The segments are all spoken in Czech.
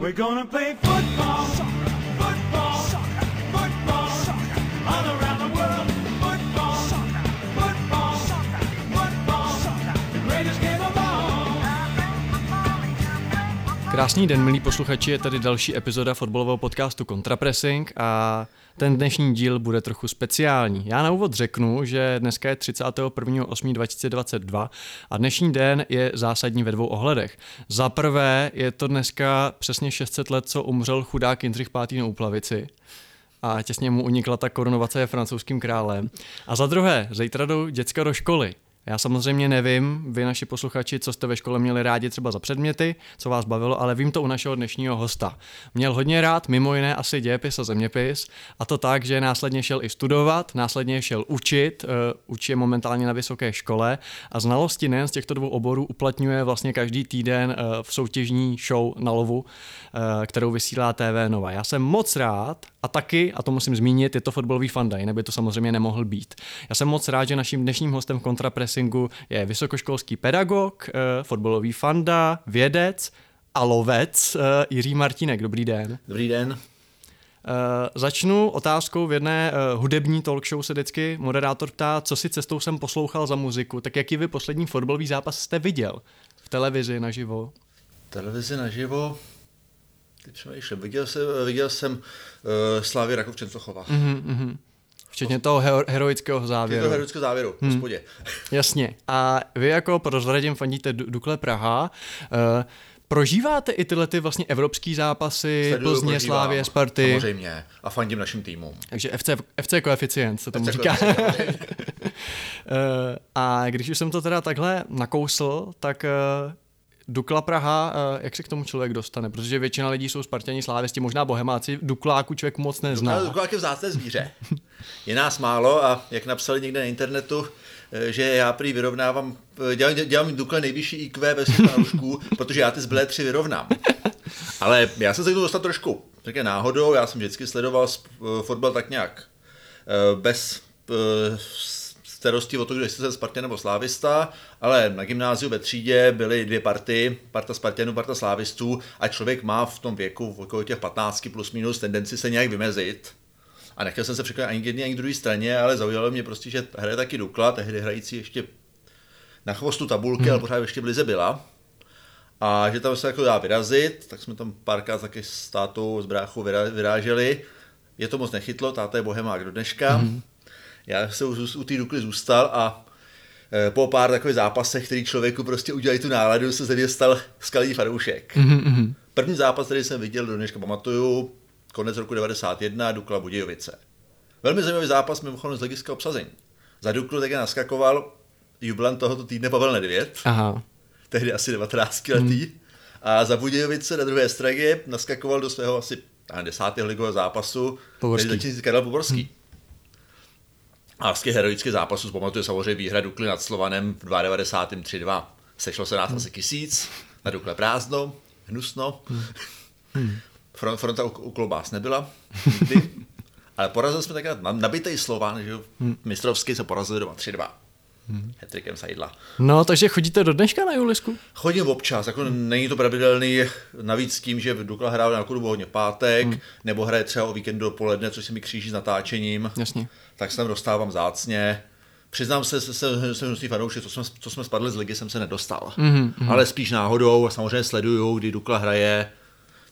We're gonna play football. Krásný den, milí posluchači, je tady další epizoda fotbalového podcastu Contrapressing a ten dnešní díl bude trochu speciální. Já na úvod řeknu, že dneska je 31.8.2022 a dnešní den je zásadní ve dvou ohledech. Za prvé je to dneska přesně 600 let, co umřel chudák Jindřich V. na Úplavici a těsně mu unikla ta korunovace francouzským králem. A za druhé, zítra jdou děcka do školy. Já samozřejmě nevím, vy naši posluchači, co jste ve škole měli rádi třeba za předměty, co vás bavilo, ale vím to u našeho dnešního hosta. Měl hodně rád, mimo jiné asi dějepis a zeměpis, a to tak, že následně šel i studovat, následně šel učit, uh, učí je momentálně na vysoké škole a znalosti nejen z těchto dvou oborů uplatňuje vlastně každý týden uh, v soutěžní show na lovu, uh, kterou vysílá TV Nova. Já jsem moc rád a taky, a to musím zmínit, je to fotbalový fanda, jinak by to samozřejmě nemohl být. Já jsem moc rád, že naším dnešním hostem v kontrapressingu je vysokoškolský pedagog, uh, fotbalový fanda, vědec a lovec uh, Jiří Martínek. Dobrý den. Dobrý den. Uh, začnu otázkou v jedné uh, hudební talk show se vždycky moderátor ptá, co si cestou jsem poslouchal za muziku. Tak jaký vy poslední fotbalový zápas jste viděl? V televizi naživo? Televizi naživo, teď přemýšlím, viděl jsem, viděl jsem uh, Slávy Rakov Čencochova. Mm-hmm, mm-hmm. Včetně toho hero- heroického závěru. Toho heroického závěru, hmm. hospodě. Jasně. A vy jako prozradím fandíte Du- Dukle Praha. Uh, prožíváte i tyhle ty vlastně evropský zápasy, Sleduju, Plzně, Slávě, Sparty? Samozřejmě. A fandím našim týmům. Takže FC, FC koeficient se tomu FC říká. Eh, a když už jsem to teda takhle nakousl, tak eh, Dukla Praha, eh, jak se k tomu člověk dostane? Protože většina lidí jsou Spartěni, Slávěsti, možná Bohemáci, Dukláku člověk moc nezná. Dukla, Dukla je vzácné zvíře. Je nás málo a jak napsali někde na internetu, eh, že já prý vyrovnávám, eh, dělám, dělám Dukle nejvyšší IQ ve fanoušků, protože já ty zbylé tři vyrovnám. Ale já jsem se k tomu dostal trošku také náhodou, já jsem vždycky sledoval fotbal tak nějak bez starosti o to, kdo jste Spartan nebo Slávista, ale na gymnáziu ve třídě byly dvě party, parta Spartanů, parta Slávistů a člověk má v tom věku, v okolo těch 15 plus minus, tendenci se nějak vymezit. A nechtěl jsem se překonat ani k jedné, ani k druhé straně, ale zaujalo mě prostě, že hraje taky Dukla, tehdy hrající ještě na chvostu tabulky, hmm. ale pořád ještě v lize byla. A že tam se jako dá vyrazit, tak jsme tam párkrát taky s tátou, s bráchou vyráželi. Je to moc nechytlo, táta je bohemák do dneška. Hmm. Já jsem u, u té Dukly zůstal a e, po pár takových zápasech, který člověku prostě udělají tu náladu, se ze mě stal skalý fanoušek. Mm-hmm. První zápas, který jsem viděl, do dneška pamatuju, konec roku 91, Dukla Budějovice. Velmi zajímavý zápas, mimochodem z hlediska obsazení. Za Duklu také naskakoval jubilant tohoto týdne Pavel Nedvěd, Aha. tehdy asi 19 letý. Hmm. A za Budějovice na druhé straně naskakoval do svého asi desátého ligového zápasu, Poborský. který Karel Poborský. Hmm. A z těch heroických zápasů pamatuje samozřejmě výhra Dukly nad Slovanem v 92. 3-2. Sešlo se nás hmm. asi tisíc, na Dukle prázdno, hnusno. Hmm. Front, fronta u, u klobás nebyla, nikdy. Ale porazili jsme takhle nabitej Slovan, že jo, mistrovsky se porazili doma 3-2. Hmm. Hetrikem Sajdla. No, takže chodíte do dneška na Julisku? Chodím občas, jako není to pravidelný, navíc tím, že Dukla hrál na klubu hodně pátek, hmm. nebo hraje třeba o víkendu dopoledne, což se mi kříží s natáčením, Jasně. tak se tam dostávám zácně. Přiznám se, že jsem, jsem hnusný fanoušek, co jsme, co jsme spadli z ligy, jsem se nedostal. Mhm, Ale spíš náhodou, samozřejmě sleduju, kdy Dukla hraje.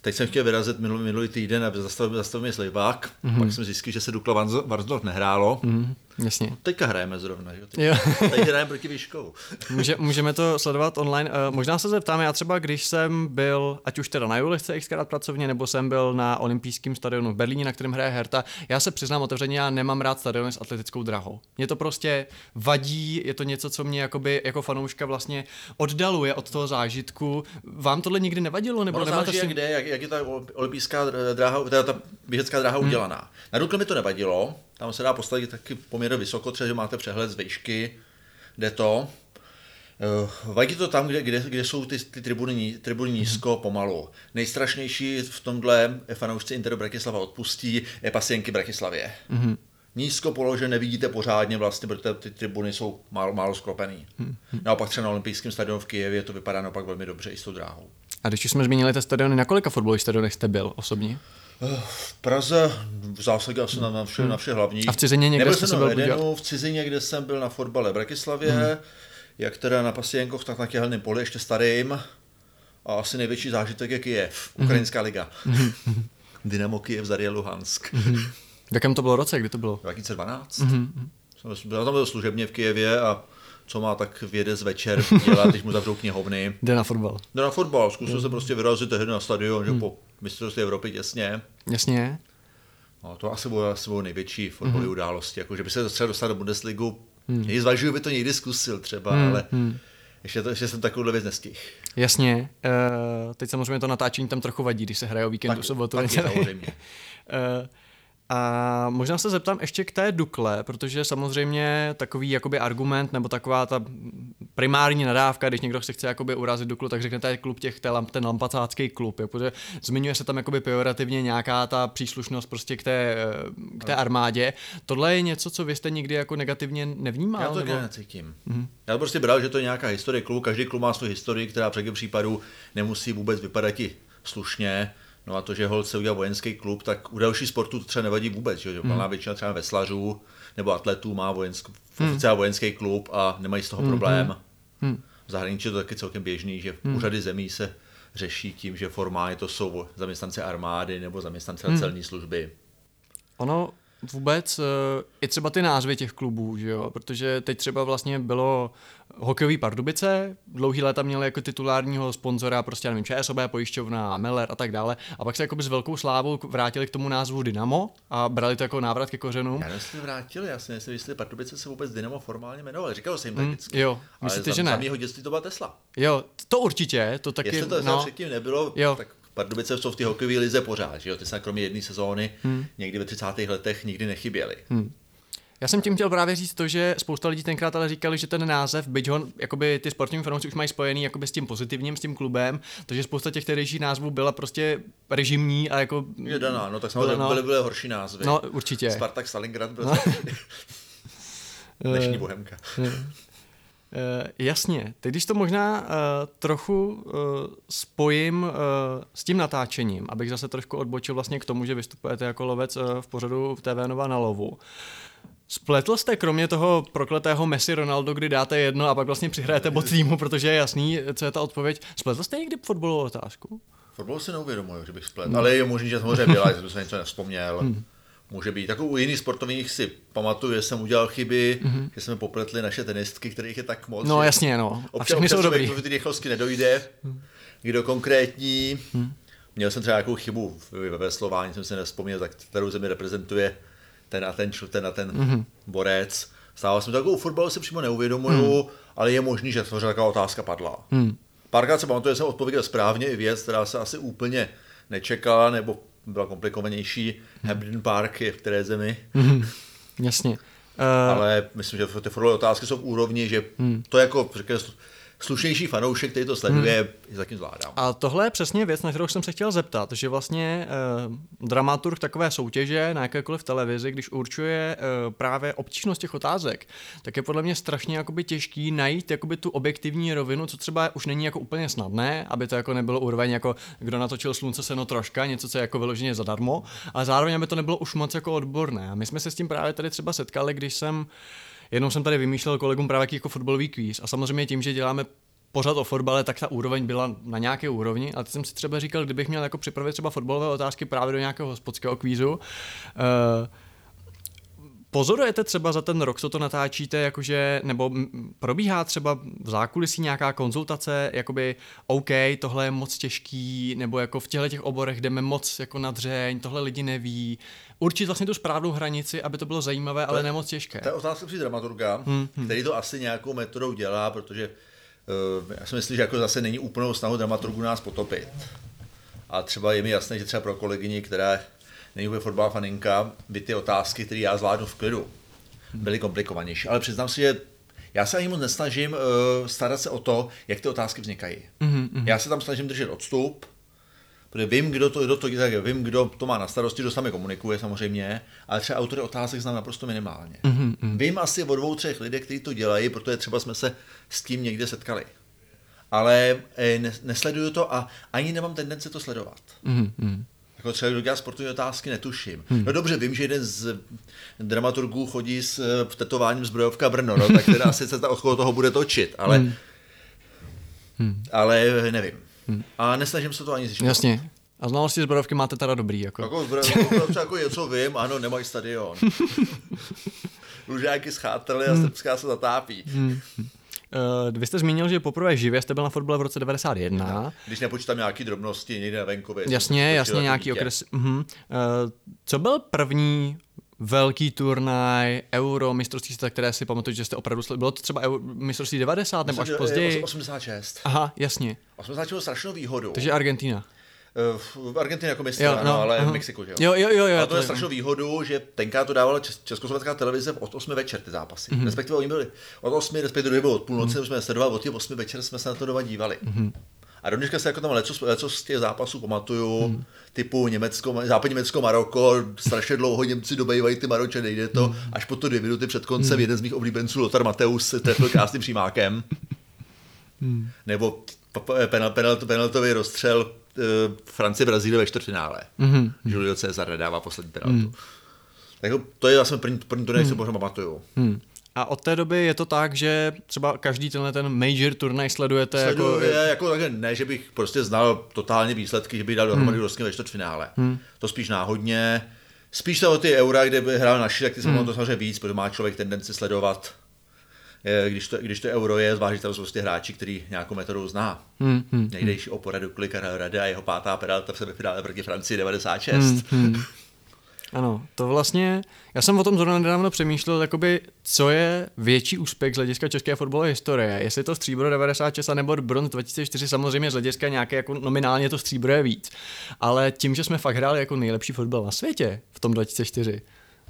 Teď jsem chtěl vyrazit minulý, minulý týden a zastavil, zastavil mě Slivák, Mhm. pak jsem zjistil, že se Dukla Varnsdorf nehrálo. Mm, jasně. Teďka hrajeme zrovna, že? Teď, Jo. teď hrajeme proti Výškovu. Může, můžeme to sledovat online. Uh, možná se zeptám, já třeba, když jsem byl, ať už teda na Julisce xkrát pracovně, nebo jsem byl na olympijském stadionu v Berlíně, na kterém hraje Herta, já se přiznám otevřeně, já nemám rád stadiony s atletickou drahou. Mě to prostě vadí, je to něco, co mě jakoby, jako fanouška vlastně oddaluje od toho zážitku. Vám tohle nikdy nevadilo? Nebo nemáte záleží, s tím- jak, kde, jak, jak je ta olympijská dráha, teda ta běžecká dráha Hmm. udělaná. Na Dukle mi to nevadilo, tam se dá postavit taky poměrně vysoko, třeba, že máte přehled z výšky, kde to. Eh, Vadí to tam, kde, kde, kde jsou ty, ty tribuny, tribuny nízko, pomalu. Nejstrašnější v tomhle fanoušci Interu Bratislava odpustí je pasienky Bratislavě. Mm-hmm. Nízko položené, nevidíte pořádně vlastně, protože ty tribuny jsou málo, málo sklopený. Mm-hmm. Naopak třeba na olympijském stadionu v Kijevě to vypadá naopak velmi dobře i s tou dráhou. A když jsme zmínili ty stadiony, na kolika fotbalových stadionech jste byl osobně? V Praze v zásadě asi na, na, vše, na vše hlavní. A v cizině někde Nebyl jste jsem se byl? Edenu, v cizině, kde jsem byl na fotbale v Brakislavě, hmm. jak teda na Pasienkoch, tak na Těhelném poli, ještě starým. A asi největší zážitek je Kyjev, Ukrajinská liga. Dynamo Kyjev, Zaria Luhansk. V jakém to bylo roce, kdy to bylo? 2012. Mm-hmm. Jsem byl tam byl služebně v Kijevě a co má tak věde z večer dělat, když mu zavřou knihovny. Jde na fotbal. Jde na fotbal, zkusil se prostě vyrazit tehdy na stadion, že po mistrovství Evropy těsně. Jasně. No, to asi bylo, asi bylo největší fotbalové mm-hmm. události, jako že by se třeba dostal do Bundesligu. Mm. Zvažuju, by to někdy zkusil třeba, mm. ale ještě, to, ještě jsem takovouhle věc nestihl. Jasně. Uh, teď samozřejmě to natáčení tam trochu vadí, když se hraje o víkendu, Tak- sobotu. taky samozřejmě. Eh, a možná se zeptám ještě k té Dukle, protože samozřejmě takový jakoby argument nebo taková ta primární nadávka, když někdo se chce jakoby urazit Duklu, tak řekne, to je klub těch, ten, ten lampacácký klub, jo, protože zmiňuje se tam jakoby pejorativně nějaká ta příslušnost prostě k té, eh, k té armádě. Tohle je něco, co vy jste nikdy jako negativně nevnímal? Já to nebo? necítím. Mm-hmm. Já to prostě bral, že to je nějaká historie klubu, každý klub má svou historii, která v řadě případů nemusí vůbec vypadat i slušně. No a to, že Holt se udělal vojenský klub, tak u dalších sportů to třeba nevadí vůbec, že mm. většina třeba veslařů nebo atletů má vojensk, mm. vojenský klub a nemají z toho problém. Mm. V zahraničí je to taky celkem běžný, že mm. úřady zemí se řeší tím, že formálně to jsou zaměstnanci armády nebo zaměstnanci mm. celní služby. Ono vůbec, eh, i třeba ty názvy těch klubů, že jo? protože teď třeba vlastně bylo hokejový Pardubice, dlouhý léta měli jako titulárního sponzora, prostě nevím, ČSOB, pojišťovna, Meller a tak dále. A pak se jakoby s velkou slávou vrátili k tomu názvu Dynamo a brali to jako návrat ke kořenům. Já jestli vrátili, já si nejsem jistý, Pardubice se vůbec Dynamo formálně jmenovali. Říkalo se jim tak Mm, vždycky. jo, Ale myslíte, za, že ne? Za mého dětství to byla Tesla. Jo, to určitě, to taky, Jestli to no, předtím nebylo, Jo. tak Pardubice jsou v té hokejové lize pořád, že jo? Ty se kromě jedné sezóny hmm. někdy ve 30. letech nikdy nechyběly. Hmm. Já jsem tím chtěl právě říct to, že spousta lidí tenkrát ale říkali, že ten název, byť ho jakoby ty sportovní fanoušci už mají spojený jakoby s tím pozitivním, s tím klubem, takže spousta těch tehdejších názvů byla prostě režimní a jako... Je daná, no tak samozřejmě no. byly, byly horší názvy. No, určitě. Spartak Stalingrad byl no. dnešní bohemka. Uh, jasně. Teď když to možná uh, trochu uh, spojím uh, s tím natáčením, abych zase trošku odbočil vlastně k tomu, že vystupujete jako lovec uh, v pořadu TV Nova na lovu. Spletl jste kromě toho prokletého Messi Ronaldo, kdy dáte jedno a pak vlastně přihrajete bod týmu, protože je jasný, co je ta odpověď. Spletl jste někdy fotbalovou otázku? Fotbal si neuvědomuju, že bych splet, hmm. ale je možný, že samozřejmě byla, že jsem něco nevzpomněl. Hmm. Může být. Jako u jiných sportovních si pamatuju, že jsem udělal chyby, mm-hmm. že jsme popletli naše tenistky, kterých je tak moc. No jasně, no. A Občas, všechny jsou občas dobrý. do ty rychlosti nedojde, kdo konkrétní. Hmm. Měl jsem třeba nějakou chybu ve veslování, jsem si nevzpomněl, tak kterou zemi reprezentuje ten a ten, ten a ten Mhm. mm-hmm. borec. Stával jsem to, jako u fotbalu si přímo neuvědomuju, mm. ale je možný, že to taková otázka padla. Mm. Párkrát se pamatuju, že jsem odpověděl správně i věc, která se asi úplně nečekala, nebo byla komplikovanější. Hmm. Hampden Park je v které zemi. Mm. Jasně. Uh, Ale myslím, že ty fotbalové otázky jsou v úrovni, že Hmm. to jako řekněme, slušnější fanoušek, který to sleduje, hmm. zatím zvládám. A tohle je přesně věc, na kterou jsem se chtěl zeptat, že vlastně eh, dramaturg takové soutěže na jakékoliv televizi, když určuje eh, právě obtížnost těch otázek, tak je podle mě strašně jakoby těžký najít jakoby tu objektivní rovinu, co třeba už není jako úplně snadné, aby to jako nebylo úroveň jako kdo natočil slunce seno troška, něco, co je jako vyloženě zadarmo, ale zároveň aby to nebylo už moc jako odborné. A my jsme se s tím právě tady třeba setkali, když jsem Jednou jsem tady vymýšlel kolegům právě jako fotbalový kvíz a samozřejmě tím, že děláme pořád o fotbale, tak ta úroveň byla na nějaké úrovni. A teď jsem si třeba říkal, kdybych měl jako připravit třeba fotbalové otázky právě do nějakého hospodského kvízu, uh, Pozorujete třeba za ten rok, co to natáčíte, jakože, nebo probíhá třeba v zákulisí nějaká konzultace, jakoby OK, tohle je moc těžký, nebo jako v těchto těch oborech jdeme moc jako na dřeň, tohle lidi neví. Určit vlastně tu správnou hranici, aby to bylo zajímavé, ale nemoc těžké. To je otázka při dramaturga, hmm, hmm. který to asi nějakou metodou dělá, protože uh, já si myslím, že jako zase není úplnou snahu dramaturgu nás potopit. A třeba je mi jasné, že třeba pro kolegyni, která není úplně fotbalová faninka, by ty otázky, které já zvládnu v klidu, byly komplikovanější. Ale přiznám si, že já se ani moc nesnažím uh, starat se o to, jak ty otázky vznikají. Mm-hmm. Já se tam snažím držet odstup, protože vím, kdo to, kdo to, tak vím, kdo to má na starosti, kdo s námi komunikuje samozřejmě, ale třeba autory otázek znám naprosto minimálně. Mm-hmm. Vím asi o dvou, třech lidech, kteří to dělají, protože třeba jsme se s tím někde setkali. ale ne, nesleduju to a ani nemám tendenci to sledovat. Mhm, mhm. Jako třeba dělá sportovní otázky, netuším. Hmm. No dobře, vím, že jeden z dramaturgů chodí s eh, tetováním zbrojovka Brno, no, tak teda asi se ta okolo toho bude točit, ale, hmm. ale nevím. Hmm. A nesnažím se to ani zjišťovat. Jasně. A znalosti zbrojovky máte teda dobrý, jako. Jako, zbrojovka, jako, jako něco vím, ano, nemají stadion. Lužáky schátrly a Srbská se zatápí. Uh, vy jste zmínil, že poprvé živě jste byl na fotbale v roce 91. Když nepočítám nějaký drobnosti někde na venkově. Jasně, jasně, nějaký dítě. okres. Uh-huh. Uh, co byl první velký turnaj, euro, mistrovství světa, které si pamatuju, že jste opravdu sledovali? Bylo to třeba euro, mistrovství 90 nebo až později? os- 86. Aha, jasně. 86 měl strašnou výhodu. Takže Argentina. Eh, v Argentině jako mistr, Jo, ano, no, ale aha. v Mexiku, že jo? Jo, jo, jo, jo, A to je strašnou výhodu, že tenkrát to dávala čes- československá televize od 8 večer ty zápasy. Mhm. Mm-hmm. Respektive oni byli od 8, respektive druhý byl od půlnoci, mm-hmm. jsme sledovali, od těch 8 večer jsme se na to doma dívali. Mhm. Mm-hmm. A do dneška se jako tam leco, leco z těch zápasů pamatuju, Mhm. mm. typu Německo, západní Německo, Maroko, strašně dlouho Němci dobejvají ty Maroče, nejde to, Mhm. až po to dvě minuty před koncem mm. jeden z mých oblíbenců, Lothar Mateus, se trefil krásným přímákem. Mhm. Nebo penal, penaltový rozstřel Francie Brazílie ve čtvrtfinále. Mhm. Mm-hmm. Julio Cezar nedává poslední penaltu. Mm. Tak jako, to je vlastně první, první turnaj, Mhm. co možná pamatuju. Hmm. A od té doby je to tak, že třeba každý tenhle ten major turnaj sledujete Sleduju jako... je, jako také ne, že bych prostě znal totálně výsledky, že bych dal dohromady hmm. Rusky ve čtvrtfinále. Hmm. To spíš náhodně. Spíš to o ty eura, kde by hrál naši, tak ty jsem hmm. to samozřejmě víc, protože má člověk tendenci sledovat eh, když to, když to euro je, zvlášť tam jsou prostě hráči, který nějakou metodou zná. Hmm, hmm. Někdejší opora Duklika Rada a jeho pátá penalta v semifinále proti Francii 96. Hmm, hmm. Ano, to vlastně, já jsem o tom zrovna nedávno přemýšlel, jakoby, co je větší úspěch z hlediska české fotbalové historie. Jestli to stříbro 96 nebo bronz 2004, samozřejmě z hlediska nějaké jako nominálně to stříbro je víc. Ale tím, že jsme fakt hráli jako nejlepší fotbal na světě v tom 2004,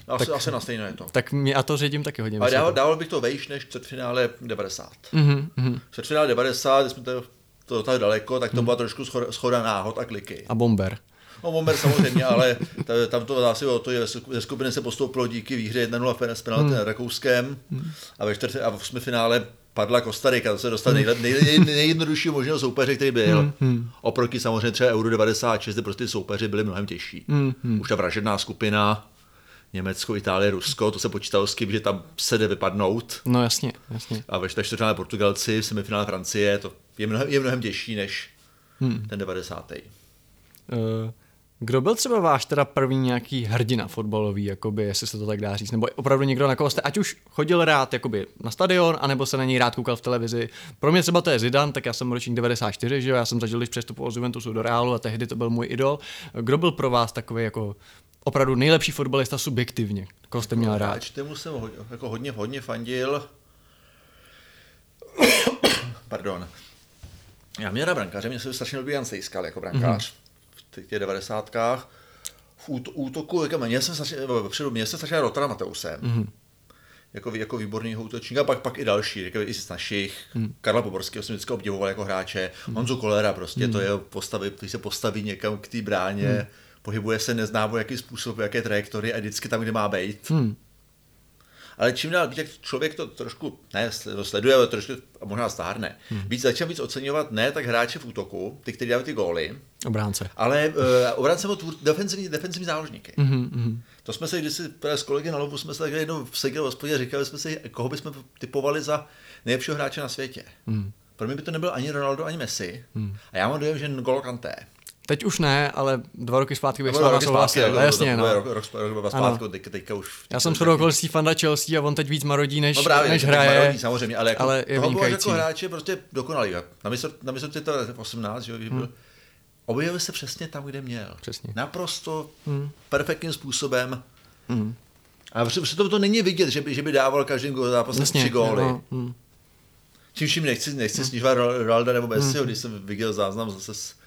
Asi, tak, asi na stejno je to. tak mě a to ředím taky hodně. Ale dával, dával bych to vejš než čtvrtfinále 90. Mhm, mhm. Čtvrtfinále 90, když jsme to, to tak daleko, tak to byla trošku schoda, schoda náhod a kliky. A bomber. No Bomber samozřejmě, ale ta- tam to zase o to, že ze skupiny se postoupilo díky výhře 1-0 v s penalty nad Rakouskem a ve čtvrtě a v osmi finále padla Kostarika, to se dostal nejle, nej, nej, nejjednodušší možného soupeře, který byl. Oproti samozřejmě třeba Euro 96, kde prostě soupeři byli mnohem těžší. Už ta vražedná skupina, Německo, Itálie, Rusko, to se počítalo s tím, že tam se jde vypadnout. No jasně, jasně. A ve čtvrtfinále Portugalci, v semifinále Francie, to je mnohem, je mnohem těžší než ten 90. Eh, Kdo byl třeba váš teda první nějaký hrdina fotbalový, jakoby, jestli se to tak dá říct, nebo opravdu někdo, na koho jste ať už chodil rád jakoby, na stadion, anebo se na něj rád koukal v televizi. Pro mě třeba to je Zidane, tak já jsem ročník 94, že jo, já jsem zažil, když přestupoval z Juventusu do Realu a tehdy to byl můj idol. Kdo byl pro vás takový jako opravdu nejlepší fotbalista subjektivně, koho jste měl rád? Hráč, tomu jsem ho, jako hodně, hodně fandil. Pardon. Já měl rád brankáře, mě se strašně líbí Jan Sejskal jako brankář v těch- devadesátkách. V út- útoku, jako měl jsem strašně, měl jsem strašně rád Rotara Mateuse. Jako, jako výborný útočník a pak, pak i další, jako i z našich. Karla Poborského jsem vždycky obdivoval jako hráče. Honzu Kolera prostě, to je postavy, když se postaví někam k té bráně, pohybuje se neznámo jaký způsob, jaké trajektory a vždycky tam, kde má být. Ale čím dál jak člověk to trošku, ne, to sleduje, ale trošku a možná stárne, hmm. víc začal víc oceňovat ne tak hráče v útoku, ty, kteří dávají ty góly, Obránce. ale uh, obránce tvůr, defenzivní, defenzivní záložníky. Mhm, mhm. To jsme se kdysi právě s kolegy na lobu jsme se takhle jednou v hospodě a říkali jsme si, koho bychom typovali za nejlepšího hráče na světě. Hmm. Pro mě by to nebyl ani Ronaldo, ani Messi. Hmm. A já mám dojem, že N'Golo Kanté. Teď už ne, ale dva roky zpátky bych s váma roky souhlasil. zpátky, jasně, no. Rok, rok, rok, zpátky, teď, teďka už... Já jsem shodou okolností fanda Chelsea a on teď víc marodí, než, No právě, než hraje. marodí samozřejmě, ale, jako, ale je toho bylo jako hráče prostě dokonalý. Na mistr, na mistr to 18, že, hmm. byl, objevil se přesně tam, kde měl. Přesně. Naprosto hmm. perfektním způsobem. Hmm. A přitom to není vidět, že by, že by dával každým gól- zápase Jasně, tři góly. no, hm. Čímž jim nechci, nechci snižovat Ronalda nebo Messiho, když jsem viděl záznam zase z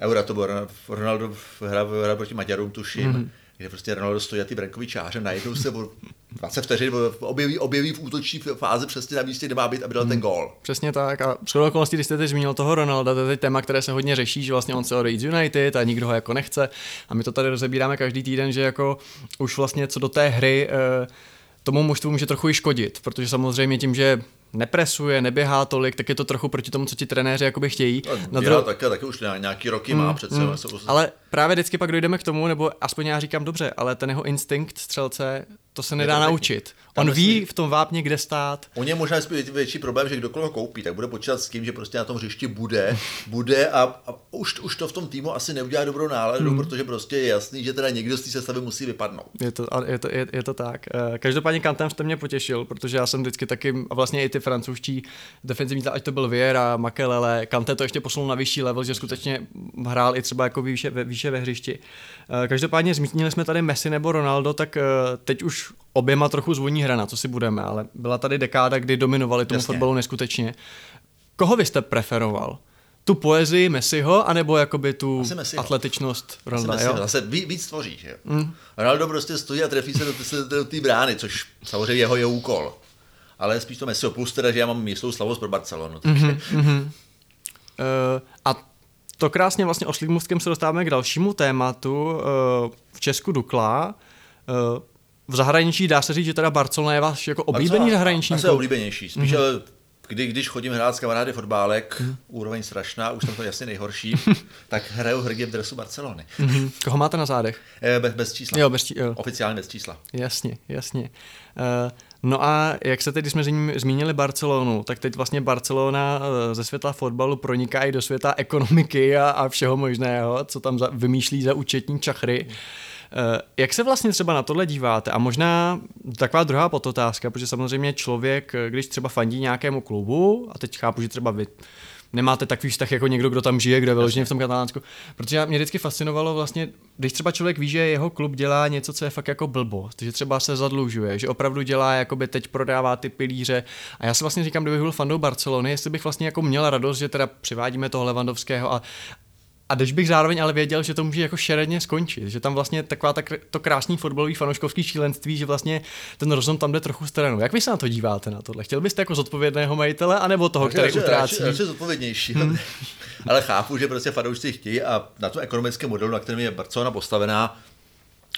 Eura, to byl Ronaldo hrál, hrál proti Maďarům, tuším, kde prostě Ronaldo stojí a ty brankový čáře, najednou se o 20 vteřin objeví, objeví v útoční fázi přesně na místě, kde má být, aby dal ten gól. Přesně tak. A shodou okolností, když jste teď zmínil toho Ronalda, to je teď téma, které se hodně řeší, že vlastně on se odejít z United a nikdo ho jako nechce. A my to tady rozebíráme každý týden, že jako už vlastně co do té hry eh, tomu mužstvu může trochu i škodit, protože samozřejmě tím, že nepresuje, neběhá tolik, tak je to trochu proti tomu, co ti trenéři jakoby chtějí. Na druhou... také, také už nějaký roky má přece. Mm, ale právě vždycky pak dojdeme k tomu, nebo aspoň já říkám dobře, ale ten jeho instinkt střelce, to se nedá naučit. On ví v tom vápně, kde stát. On je možná větší problém, že kdokoliv ho koupí, tak bude počítat s tím, že prostě na tom hřišti bude, bude a, a už, už to v tom týmu asi neudělá dobrou náladu, hmm. protože prostě je jasný, že teda někdo z té sestavy musí vypadnout. Je to, je to, je, je to tak. Eh, každopádně Kantem jste mě potěšil, protože já jsem vždycky taky, a vlastně i ty francouzští defenzivní, ať to byl Vieira, Makelele, Kante to ještě posunul na vyšší level, že skutečně hrál i třeba jako výše, výše ve hřišti. Eh, každopádně zmínili jsme tady Messi nebo Ronaldo, tak eh, teď už oběma trochu zvoní hra, na co si budeme, ale byla tady dekáda, kdy dominovali tomu Jasně. fotbalu neskutečně. Koho vy jste preferoval? Tu poezii Messiho, anebo jakoby tu atletičnost Ronalda, jo? Zase víc tvoří, že jo? Mm. Ronaldo prostě stojí a trefí se do, té brány, což samozřejmě jeho je úkol. Ale spíš to Messiho, plus teda, že já mám jistou slavost pro Barcelonu. Takže... Mm-hmm, mm-hmm. Uh, a to krásně vlastně oslým mostkem se dostáváme k dalšímu tématu. Uh, v Česku Dukla. Uh, v zahraničí dá se říct, že teda Barcelona je váš jako oblíbený zahraniční Asi oblíbenější. Spíš mm-hmm. kdy, když chodím hrát s kamarády fotbálek, mm. úroveň strašná, už tam to jasně nejhorší, tak hraju hrdě v dresu Barcelony. Mm-hmm. Koho máte na zádech? Eh, bez, bez čísla. Jo, bez čí, jo. Oficiálně bez čísla. Jasně, jasně. Uh, no a jak se teď, když jsme zmínili Barcelonu, tak teď vlastně Barcelona eh, ze světa fotbalu proniká i do světa ekonomiky a, a všeho možného, co tam za, vymýšlí za účetní čachry. Mm. Eh, jak se vlastně třeba na tohle díváte? A možná taková druhá podotázka, protože samozřejmě člověk, eh, když třeba fandí nějakému klubu, a teď chápu, že třeba vy nemáte takový vztah jako někdo, kdo tam žije, kdo je vyloženě v tom katalánsku. Protože mě vždycky fascinovalo vlastně, když třeba člověk ví, že jeho klub dělá něco, co je fakt jako blbost, že třeba se zadlužuje, že opravdu dělá, jakoby teď prodává ty pilíře. A já si vlastně říkám, kdybych byl fandou Barcelony, jestli bych vlastně jako měl radost, že teda přivádíme toho Levandovského a, a když bych zároveň ale věděl, že to může jako šeredně skončit, že tam vlastně taková tak, to krásný fotbalový fanouškovský šílenství, že vlastně ten rozum tam jde trochu stranou. Jak vy se na to díváte na tohle? Chtěl byste jako zodpovědného majitele, anebo toho, který radši, utrácí? Radši, zodpovědnější. Hmm. ale chápu, že prostě fanoušci chtějí a na tom ekonomickém modelu, na kterém je Barcelona postavená,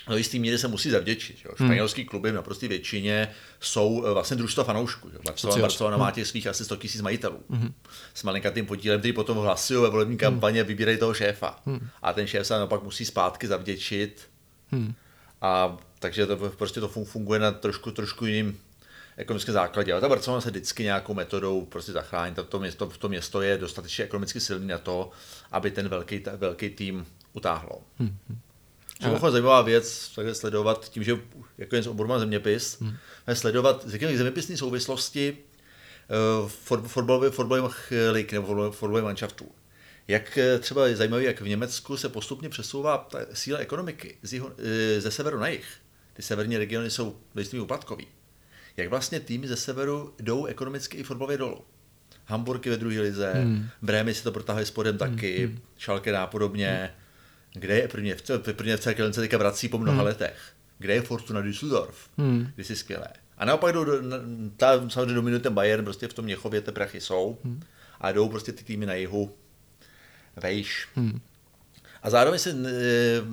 do jistý míry se musí zavděčit. Jo. Hmm. Španělský hmm. kluby v naprosté většině jsou eh, vlastně družstva fanoušků. Jo. Barcelona, Barcelona hmm. má těch svých asi 100 000 majitelů. Hmm. S malinkatým podílem, který potom hlasují ve volební kampaně, hmm. vybírají toho šéfa. Hmm. A ten šéf se naopak musí zpátky zavděčit. Hmm. A takže to prostě to funguje na trošku, trošku jiným ekonomickém základě. Ale ta Barcelona se vždycky nějakou metodou prostě zachrání. To, to, město, to město je dostatečně ekonomicky silný na to, aby ten velký, velký tým utáhlo. Hmm. Mimochodem zajímavá věc, takhle sledovat tím, že jako jen z oboru zeměpis, hmm. sledovat z jaké zeměpisné souvislosti uh, fotbalových fotbalových lig nebo fotbalových manšaftů. Jak eh, třeba je zajímavé, jak v Německu se postupně přesouvá ta síla ekonomiky z jiho, eh, ze severu na jih. Ty severní regiony jsou velice úpadkový. Jak vlastně týmy ze severu jdou ekonomicky i fotbalově dolů. Hamburg je ve druhé lize, hmm. Brémy si to protahuje spodem taky, hmm. Schalke a podobně. Hmm kde je prvně, v, prvně v celé teďka vrací po mnoha hmm. letech. Kde je Fortuna Düsseldorf, hmm. když si skvělé. A naopak jdou, ta, samozřejmě dominuje ten Bayern, prostě v tom Měchově ty prachy jsou hmm. a jdou prostě ty týmy na jihu vejš. Hmm. A zároveň se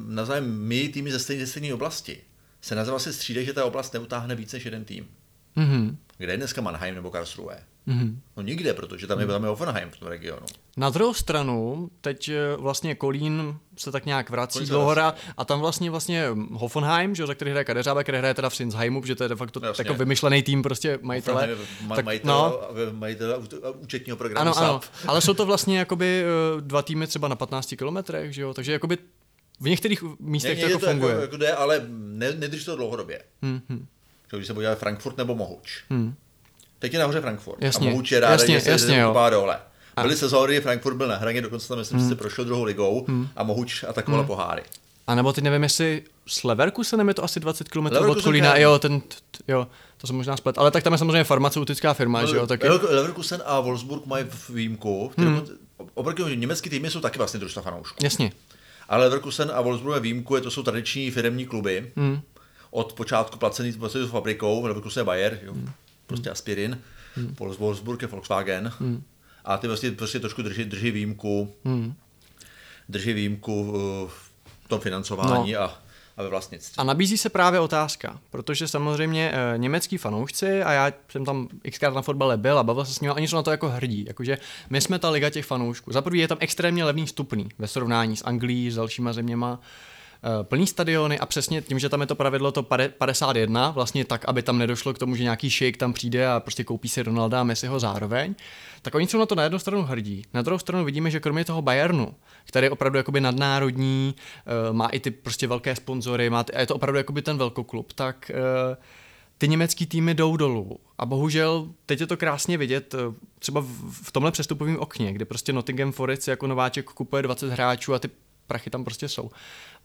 navzájem my týmy ze stejné, stejné oblasti se navzájem se střídají, že ta oblast neutáhne více než jeden tým. Hmm. Kde je dneska Mannheim nebo Karlsruhe? Mm-hmm. No nikde, protože tam je, tam je Offenheim v tom regionu. Na druhou stranu, teď eh, vlastně Kolín se tak nějak vrací do hora a tam vlastně vlastně Hoffenheim, že, za který hraje Kadeřába, který hraje teda v Sinsheimu, protože to je de facto jako vymyšlený tým prostě majitele. Ma, tak, majitel, no, majitel účetního programu ano, ano, ale jsou to vlastně jakoby eh, dva týmy třeba na 15 kilometrech, že jo, takže jakoby v některých místech to jako to funguje. Jako, jako jde, ale ne, nedrž to dlouhodobě. Hmm, Když se podívá Frankfurt nebo Mohuč. Hmm teď je nahoře Frankfurt. Jasně, a Mohuč je rád, jasně, že se jasně, dole. A. Byly sezóny, Frankfurt byl na hraně, dokonce tam myslím, hmm. že se prošel druhou ligou hmm. a Mohuč atakoval hmm. poháry. A nebo ty nevím, jestli s Leverkusenem je to asi 20 km od Kolína, jo, ten, jo, to jsem možná splet, ale tak tam je samozřejmě farmaceutická firma, no, že jo, taky. Leverkusen a Wolfsburg mají výjimku, hmm. opravdu německý týmy jsou taky vlastně družstva fanoušků. Jasně. Ale Leverkusen a Wolfsburg mají výjimku, je to jsou tradiční firmní kluby, hmm. od počátku placený s fabrikou, Leverkusen je Bayer, jo, hmm. Prostě aspirin hmm. Wolfsburg je Volkswagen hmm. a ty vlastně prostě trošku drží, drží výjimku, hmm. drží výjimku v tom financování no. a a ve vlastnictví. A nabízí se právě otázka, protože samozřejmě e, německý fanoušci, a já jsem tam xkrát na fotbale byl a bavil se s nimi, oni jsou na to jako hrdí, jakože my jsme ta liga těch fanoušků. Za prvý je tam extrémně levný vstupný ve srovnání s Anglií, s dalšíma zeměma. E, plný stadiony a přesně tím, že tam je to pravidlo to pade- 51, vlastně tak, aby tam nedošlo k tomu, že nějaký shake tam přijde a prostě koupí si Ronalda a Messiho zároveň, tak oni jsou na to na jednu stranu hrdí. Na druhou stranu vidíme, že kromě toho Bayernu, který je opravdu jakoby nadnárodní, eh, má i ty prostě velké sponzory, má ty, a je to opravdu jakoby ten velkoklub, tak eh, ty německý týmy jdou dolů. A bohužel teď je to krásně vidět eh, třeba v, tomhle přestupovém okně, kdy prostě Nottingham Forest jako nováček kupuje 20 hráčů a ty prachy tam prostě jsou.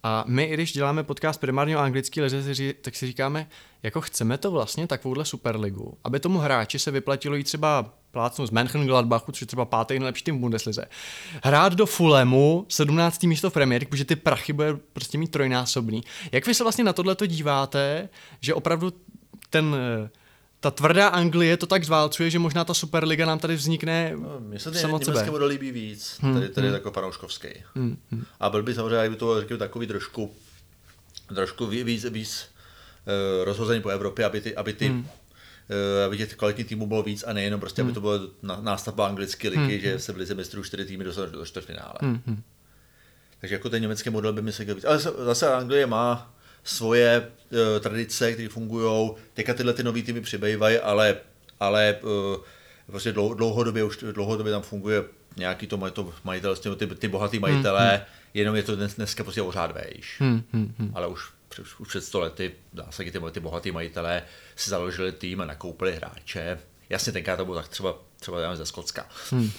A my, i když děláme podcast primárně o anglické lize, tak si říkáme, jako chceme to vlastně takovouhle superligu, aby tomu hráči se vyplatilo jít třeba plácnu z Mönchengladbachu, což je třeba pátý nejlepší tým v Bundeslize. Hrát do Fulhamu, 17. místo v Premier, protože ty prachy bude prostě mít trojnásobný. Jak vy se vlastně na tohle díváte, že opravdu ten eh, ta tvrdá Anglie to tak zválcuje, že možná ta Superliga nám tady vznikne No, Mně se sama sebe. model líbí víc, tady, tady hmm. jako panouškovský. Hmm. A byl by samozřejmě, kdyby to řekl, takový trošku, trošku ví- víc, víc uh, rozhozený po Evropě, aby ty, aby ty hmm. Uh, aby těch kvalitních týmů bylo víc a nejenom prostě, aby to bylo nástavba anglické ligy, hmm. že se v lize mistrů čtyři týmy dostanou do čtvrtfinále. Hmm. Takže jako ten německý model by mi se víc. Ale zase Anglie má svoje uh, tradice, které fungují. Teďka tyhle ty nový týmy přibývají, ale, ale uh, prostě dlou, dlouhodobě už dlouhodobě tam funguje nějaký to, to majitelství, ty, ty bohatý majitelé, hmm. jenom je to dnes, dneska prostě o řád vejš. Hmm, hmm, hmm. Ale už, před- už před sto lety dá se ty, ty bohatý majitelé si založili tým a nakoupili hráče. Jasně, tenkrát to bylo tak třeba, třeba ze Skotska. Hmm.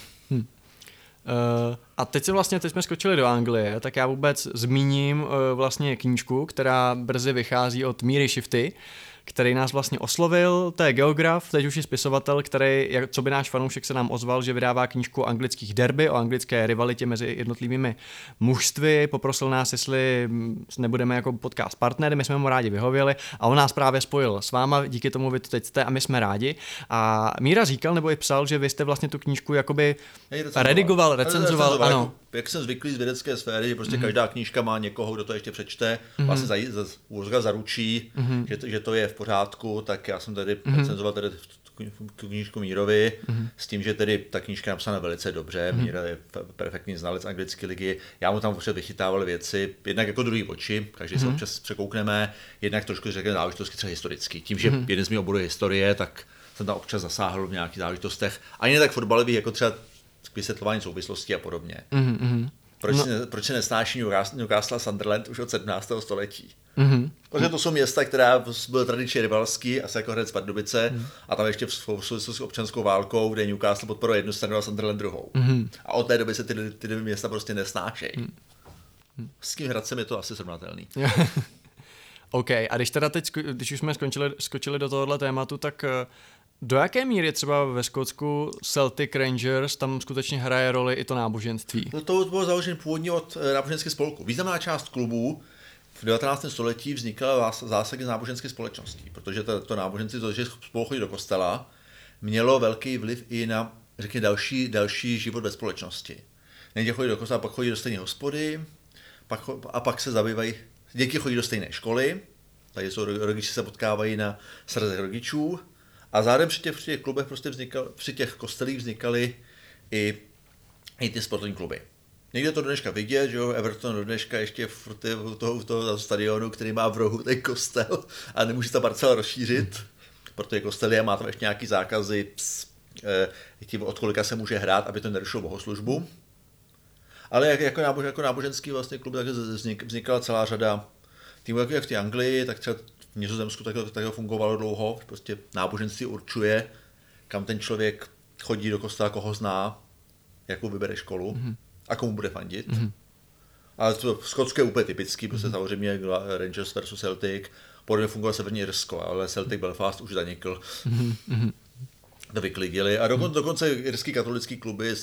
Uh, a teď se vlastně, teď jsme skočili do Anglie, tak já vůbec zmíním uh, vlastně knížku, která brzy vychází od Míry Shifty, který nás vlastně oslovil, to je geograf, teď už je spisovatel, který, jak, co by náš fanoušek se nám ozval, že vydává knížku o anglických derby, o anglické rivalitě mezi jednotlivými mužstvy, poprosil nás, jestli mm, nebudeme jako podcast partnery, my jsme mu rádi vyhověli a on nás právě spojil s váma, díky tomu vy to teď jste a my jsme rádi. A Míra říkal, nebo i psal, že vy jste vlastně tu knížku jakoby redigoval, recenzoval, ano. Jak jsem zvyklý z vědecké sféry, že prostě mm-hmm. každá knížka má někoho, kdo to ještě přečte, mm-hmm. vlastně za, za, úzka zaručí, mm-hmm. že, to, že to je v pořádku, tak já jsem tady mm-hmm. recenzoval tady tu knížku Mírovi mm-hmm. s tím, že tedy ta knížka je napsána velice dobře, mm-hmm. Míra je pe- perfektní znalec anglické ligy, já mu tam prostě vychytával věci, jednak jako druhý oči, každý mm-hmm. se občas překoukneme, jednak trošku řekněme záležitosti třeba historicky. Tím, že mm-hmm. jeden z mých oborů je historie, tak jsem tam občas zasáhl v nějakých záležitostech, ani ne tak fotbalový, jako třeba vysvětlování souvislostí a podobně. Mm-hmm. Proč, no. ne, proč se nesnáší Newcastle a Sunderland už od 17. století? Mm-hmm. Protože to jsou města, která byly tradičně rivalský, asi jako Hradec Pardubice, mm. a tam ještě v souvislosti s občanskou válkou, kde Newcastle podporuje jednu stranu a Sunderland druhou. Mm. A od té doby se ty, ty dvě města prostě nesnášejí. Mm. S tím Hradcem je to asi srovnatelný. OK, a když teda teď, když už jsme skončili, skočili do tohohle tématu, tak eh, do jaké míry třeba ve Skotsku Celtic Rangers tam skutečně hraje roli i to náboženství? No to bylo založeno původně od eh, náboženské spolku. Významná část klubů v 19. století vznikala v zásadě z náboženské společnosti, protože to, to náboženství, to, že spolu chodí do kostela, mělo velký vliv i na, řekněme, další, další život ve společnosti. Nejdě chodí do kostela, pak chodí do stejné hospody, pak, a pak se zabývají, děti chodí do stejné školy, tady jsou ro- rodiče se potkávají na srdcech rodičů a zároveň při těch, při těch klubech prostě vznikal, při těch kostelích vznikaly i, i ty sportovní kluby. Někde to dneška vidět, že jo, Everton do dneška ještě v toho, u toho stadionu, který má v rohu ten kostel a nemůže ta parcela rozšířit, protože kostel je, má tam ještě nějaký zákazy, ps, eh, tím, od kolika se může hrát, aby to nerušilo bohoslužbu. Ale jak, jako, nábož, jako náboženský vlastně klub tak vznik, vznikala celá řada týmů, jako jak v té Anglii, tak třeba v Nizozemsku tak, tak fungovalo dlouho. Prostě náboženství určuje, kam ten člověk chodí do kostela, koho zná, jakou vybere školu mm-hmm. a komu bude fandit. Mm-hmm. Ale to v Skotsku je úplně typický, protože mm-hmm. samozřejmě Rangers versus Celtic, podobně fungovalo Severní Irsko, ale Celtic Belfast už zanikl. Mm-hmm. To vyklidili. A dokon, dokonce irský katolický kluby,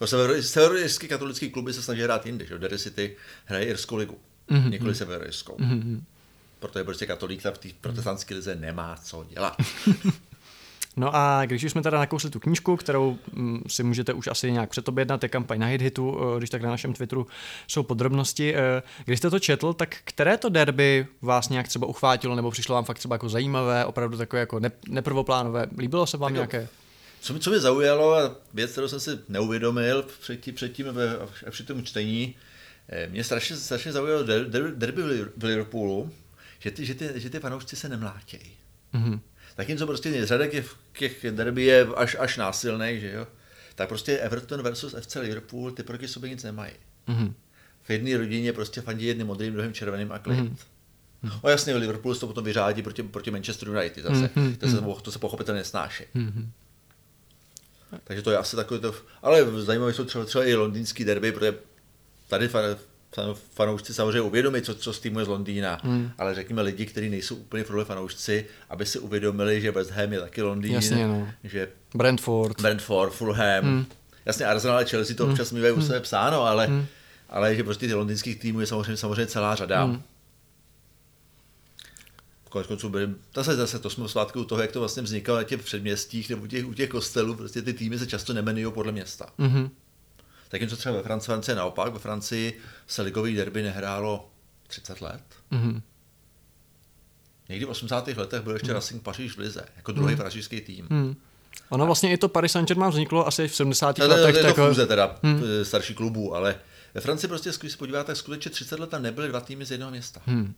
no, severo- severoirský katolický kluby se snaží hrát jinde, že? Derry City hraje irskou ligu, mm-hmm. nikoli severoirskou. Mm-hmm. Protože prostě katolík tam v té protestantské lize nemá co dělat. No a když už jsme teda nakousli tu knížku, kterou mm, si můžete už asi nějak předobjednat, je kampaň na HitHitu, eh, když tak na našem Twitteru jsou podrobnosti. Eh, Když jste to četl, tak které to derby vás nějak třeba uchvátilo, nebo přišlo vám fakt třeba jako zajímavé, opravdu takové jako ne, neprvoplánové? Líbilo se vám Tak nějaké? Co, mi- co mě zaujalo, a věc, kterou jsem si neuvědomil předtím, předtím při tom čtení, eh, mě strašně, strašně zaujalo der- der- derby v Liverpoolu, že ty, že ty, že ty fanoušci se nemlátějí. Mhm. Zatímco prostě řada těch, těch derby je až, až násilných, že jo, tak prostě Everton versus FC Liverpool, ty proti sobě nic nemají. Mhm. V jedné rodině prostě fandí jedným modrým, druhým červeným a klid. Mm. No jasně, v Liverpoolu se to potom vyřádí proti, proti Manchester United zase. Mhm, To, se, to se pochopitelně nesnáší. Mhm. Takže to je asi takové to... Ale zajímavé jsou třeba, třeba i londýnský derby, protože tady fanoušci samozřejmě uvědomí, co, co z týmu je z Londýna, Hmm. ale řekněme lidi, kteří nejsou úplně fotbaloví fanoušci, aby si uvědomili, že West Ham je taky Londýn, Jasně, no. že Brentford. Brentford, Fulham, Hmm. jasně Arsenal a Chelsea to občas mývají u sebe psáno, ale, ale že prostě ty londýnských týmů je samozřejmě, samozřejmě celá řada. Hmm. Konec konců byli, zase, zase to jsme svátky u toho, jak to vlastně vznikalo na těch předměstích nebo u těch, u těch kostelů, prostě ty týmy se často nemenují podle města. Mhm. Tak jen co třeba ve Francii, Francii naopak, ve Francii se ligový derby nehrálo 30 let. Mhm. Někdy v 80. letech byl ještě Racing Paříž v Lize, jako druhý pařížský tým. Mhm. Ono vlastně i to Paris Saint-Germain vzniklo asi v 70. To, to, to, letech. je to tak- fůze teda hmm. starší klubů, ale ve Francii prostě, když se podíváte, tak skutečně 30 let tam nebyly dva týmy z jednoho města. Hmm.